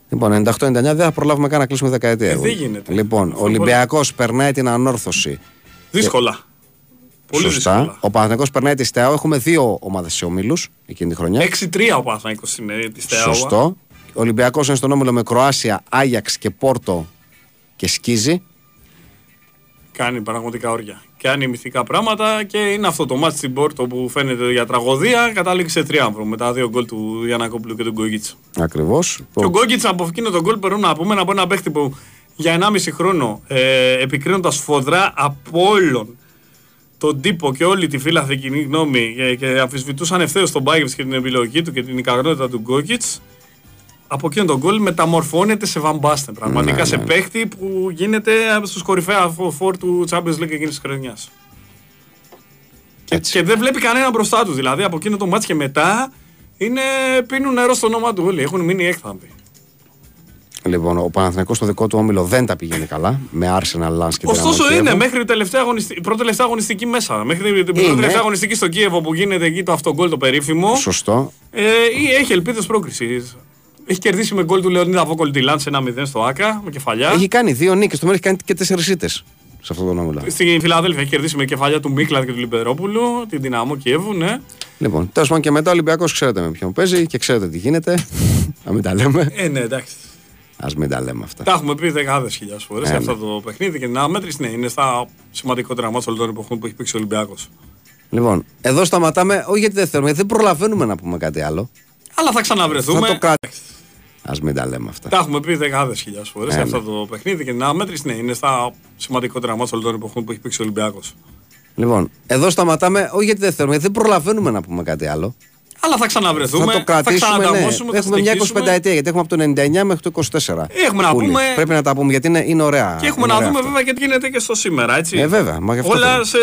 Speaker 1: Λοιπόν, 98-99 δεν θα προλάβουμε καν να κλείσουμε δεκαετία.
Speaker 2: Ε, δεν γίνεται.
Speaker 1: Λοιπόν, ο Ολυμπιακός περνάει την ανόρθωση.
Speaker 2: Δύσκολα. Πολύ Σωστά. δύσκολα.
Speaker 1: Ο Παναθυνακό περνάει τη ΣΤΕΑΟ. Έχουμε δύο ομάδες σε ομίλους εκείνη τη χρονιά.
Speaker 2: 6-3 ο Παναθυνακό είναι τη ΣΤΕΑΟ.
Speaker 1: Σωστό. Ο Ολυμπιακός είναι στον όμιλο με Κροάσια, Άγιαξ και Πόρτο και σκίζει.
Speaker 2: Κάνει πραγματικά όρια. Κάνει μυθικά πράγματα και είναι αυτό το μάτι στην Πόρτο που φαίνεται για τραγωδία. Κατάληξε τριάμβρο με τα δύο γκολ του Γιανακόπουλου και του Γκόγκιτ.
Speaker 1: Ακριβώς.
Speaker 2: Και ο Γκόγκιτς από εκείνο το γκολ περνούν να πούμε από ένα παίχτη που για 1,5 χρόνο ε, επικρίνονταν σφοδρά από όλων τον τύπο και όλη τη φίλαθλη κοινή γνώμη και, και αμφισβητούσαν ευθέως τον Μπάγεβιτς και την επιλογή του και την ικανότητα του Γκόγκιτς από εκείνο το γκολ μεταμορφώνεται σε Βαν Μπάστεν. Πραγματικά ναι, σε ναι. παίχτη που γίνεται στους κορυφαίους φορ του Champions League εκείνης της χρονιάς. Και, και, δεν βλέπει κανένα μπροστά τους. Δηλαδή από εκείνο το ματς και μετά είναι, πίνουν νερό στο όνομα του όλοι. Έχουν μείνει έκθαμποι.
Speaker 1: Λοιπόν, ο Παναθηναϊκός στο δικό του όμιλο δεν τα πηγαίνει καλά. Με Arsenal, Lance και
Speaker 2: Ωστόσο είναι μέχρι τελευταία αγωνιστική, πρώτη τελευταία αγωνιστική μέσα. Μέχρι την πρώτη τελευταία αγωνιστική στο Κίεβο που γίνεται εκεί το αυτογκόλ το περίφημο.
Speaker 1: Σωστό.
Speaker 2: Ε, έχει ελπίδες πρόκρισης. Έχει κερδίσει με γκολ του Λεωνίδα Βόκολ τη Λάντς 1-0 στο ΑΚΑ με κεφαλιά.
Speaker 1: Έχει κάνει δύο νίκες. Το μέρο έχει κάνει και τέσσερις ήττες σε αυτό το νόμο.
Speaker 2: Στη Φιλαδέλφια έχει κερδίσει με κεφαλιά του Μίκλα και του Λιμπερόπουλου, την δυναμό Κιέβου, ναι.
Speaker 1: Λοιπόν, τέλος πάντων και μετά ο Ολυμπιακός ξέρετε με ποιον παίζει και ξέρετε τι γίνεται. Να μην τα λέμε.
Speaker 2: Ε, ναι, εντάξει.
Speaker 1: Α μην τα λέμε αυτά.
Speaker 2: Τα έχουμε πει δεκάδες χιλιάδες φορές ε, αυτό ναι. το παιχνίδι και την αναμέτρηση ναι, είναι στα σημαντικότερα μάτια όλων των εποχών που έχει παίξει ο Ολυμπιακός.
Speaker 1: Λοιπόν, εδώ σταματάμε, όχι γιατί δεν θέλουμε, δεν προλαβαίνουμε να πούμε κάτι άλλο.
Speaker 2: Αλλά θα ξαναβρεθούμε. Θα το
Speaker 1: Α μην τα λέμε αυτά.
Speaker 2: Τα έχουμε πει δεκάδες χιλιάδες φορές ε, αυτό ναι. το παιχνίδι και την αναμέτρηση ναι, είναι στα σημαντικότερα μάτια όλων των εποχών που έχει παίξει ο Ολυμπιακός.
Speaker 1: Λοιπόν, εδώ σταματάμε, όχι γιατί δεν θέλουμε, δεν προλαβαίνουμε να πούμε κάτι άλλο.
Speaker 2: Αλλά θα ξαναβρεθούμε.
Speaker 1: Θα το κρατήσουμε.
Speaker 2: Θα
Speaker 1: ναι. Έχουμε μια 25 ετία γιατί έχουμε από το 99 μέχρι το 24.
Speaker 2: Έχουμε να πούμε.
Speaker 1: Πρέπει να τα πούμε γιατί είναι, είναι ωραία.
Speaker 2: Και έχουμε
Speaker 1: είναι
Speaker 2: να
Speaker 1: ωραία
Speaker 2: δούμε
Speaker 1: αυτό.
Speaker 2: βέβαια και τι γίνεται και στο σήμερα. Έτσι.
Speaker 1: Ε, βέβαια. Μα γι' αυτό
Speaker 2: Όλα
Speaker 1: θέλω.
Speaker 2: σε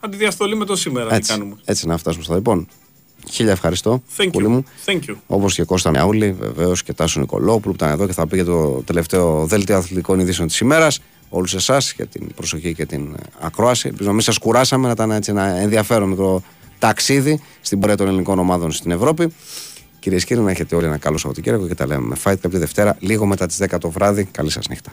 Speaker 2: αντιδιαστολή με το σήμερα. Τι
Speaker 1: έτσι,
Speaker 2: κάνουμε.
Speaker 1: έτσι να φτάσουμε στο. Λοιπόν, χίλια ευχαριστώ.
Speaker 2: Thank
Speaker 1: Πούλη
Speaker 2: you.
Speaker 1: μου.
Speaker 2: Thank you.
Speaker 1: Όπως και Κώστα Μιαούλη, βεβαίως και Τάσο Νικολόπουλου που ήταν εδώ και θα πει για το τελευταίο δέλτιο αθλητικών ειδήσεων της ημέρας. Όλους εσάς για την προσοχή και την ακρόαση. Ελπίζω να μην σας κουράσαμε, να ήταν έτσι ένα ενδιαφέρον μικρό ταξίδι στην πορεία των ελληνικών ομάδων στην Ευρώπη. Κυρίες και κύριοι, να έχετε όλοι ένα καλό Σαββατοκύριακο και τα λέμε με Fight Club τη Δευτέρα, λίγο μετά τις 10 το βράδυ. Καλή σας νύχτα.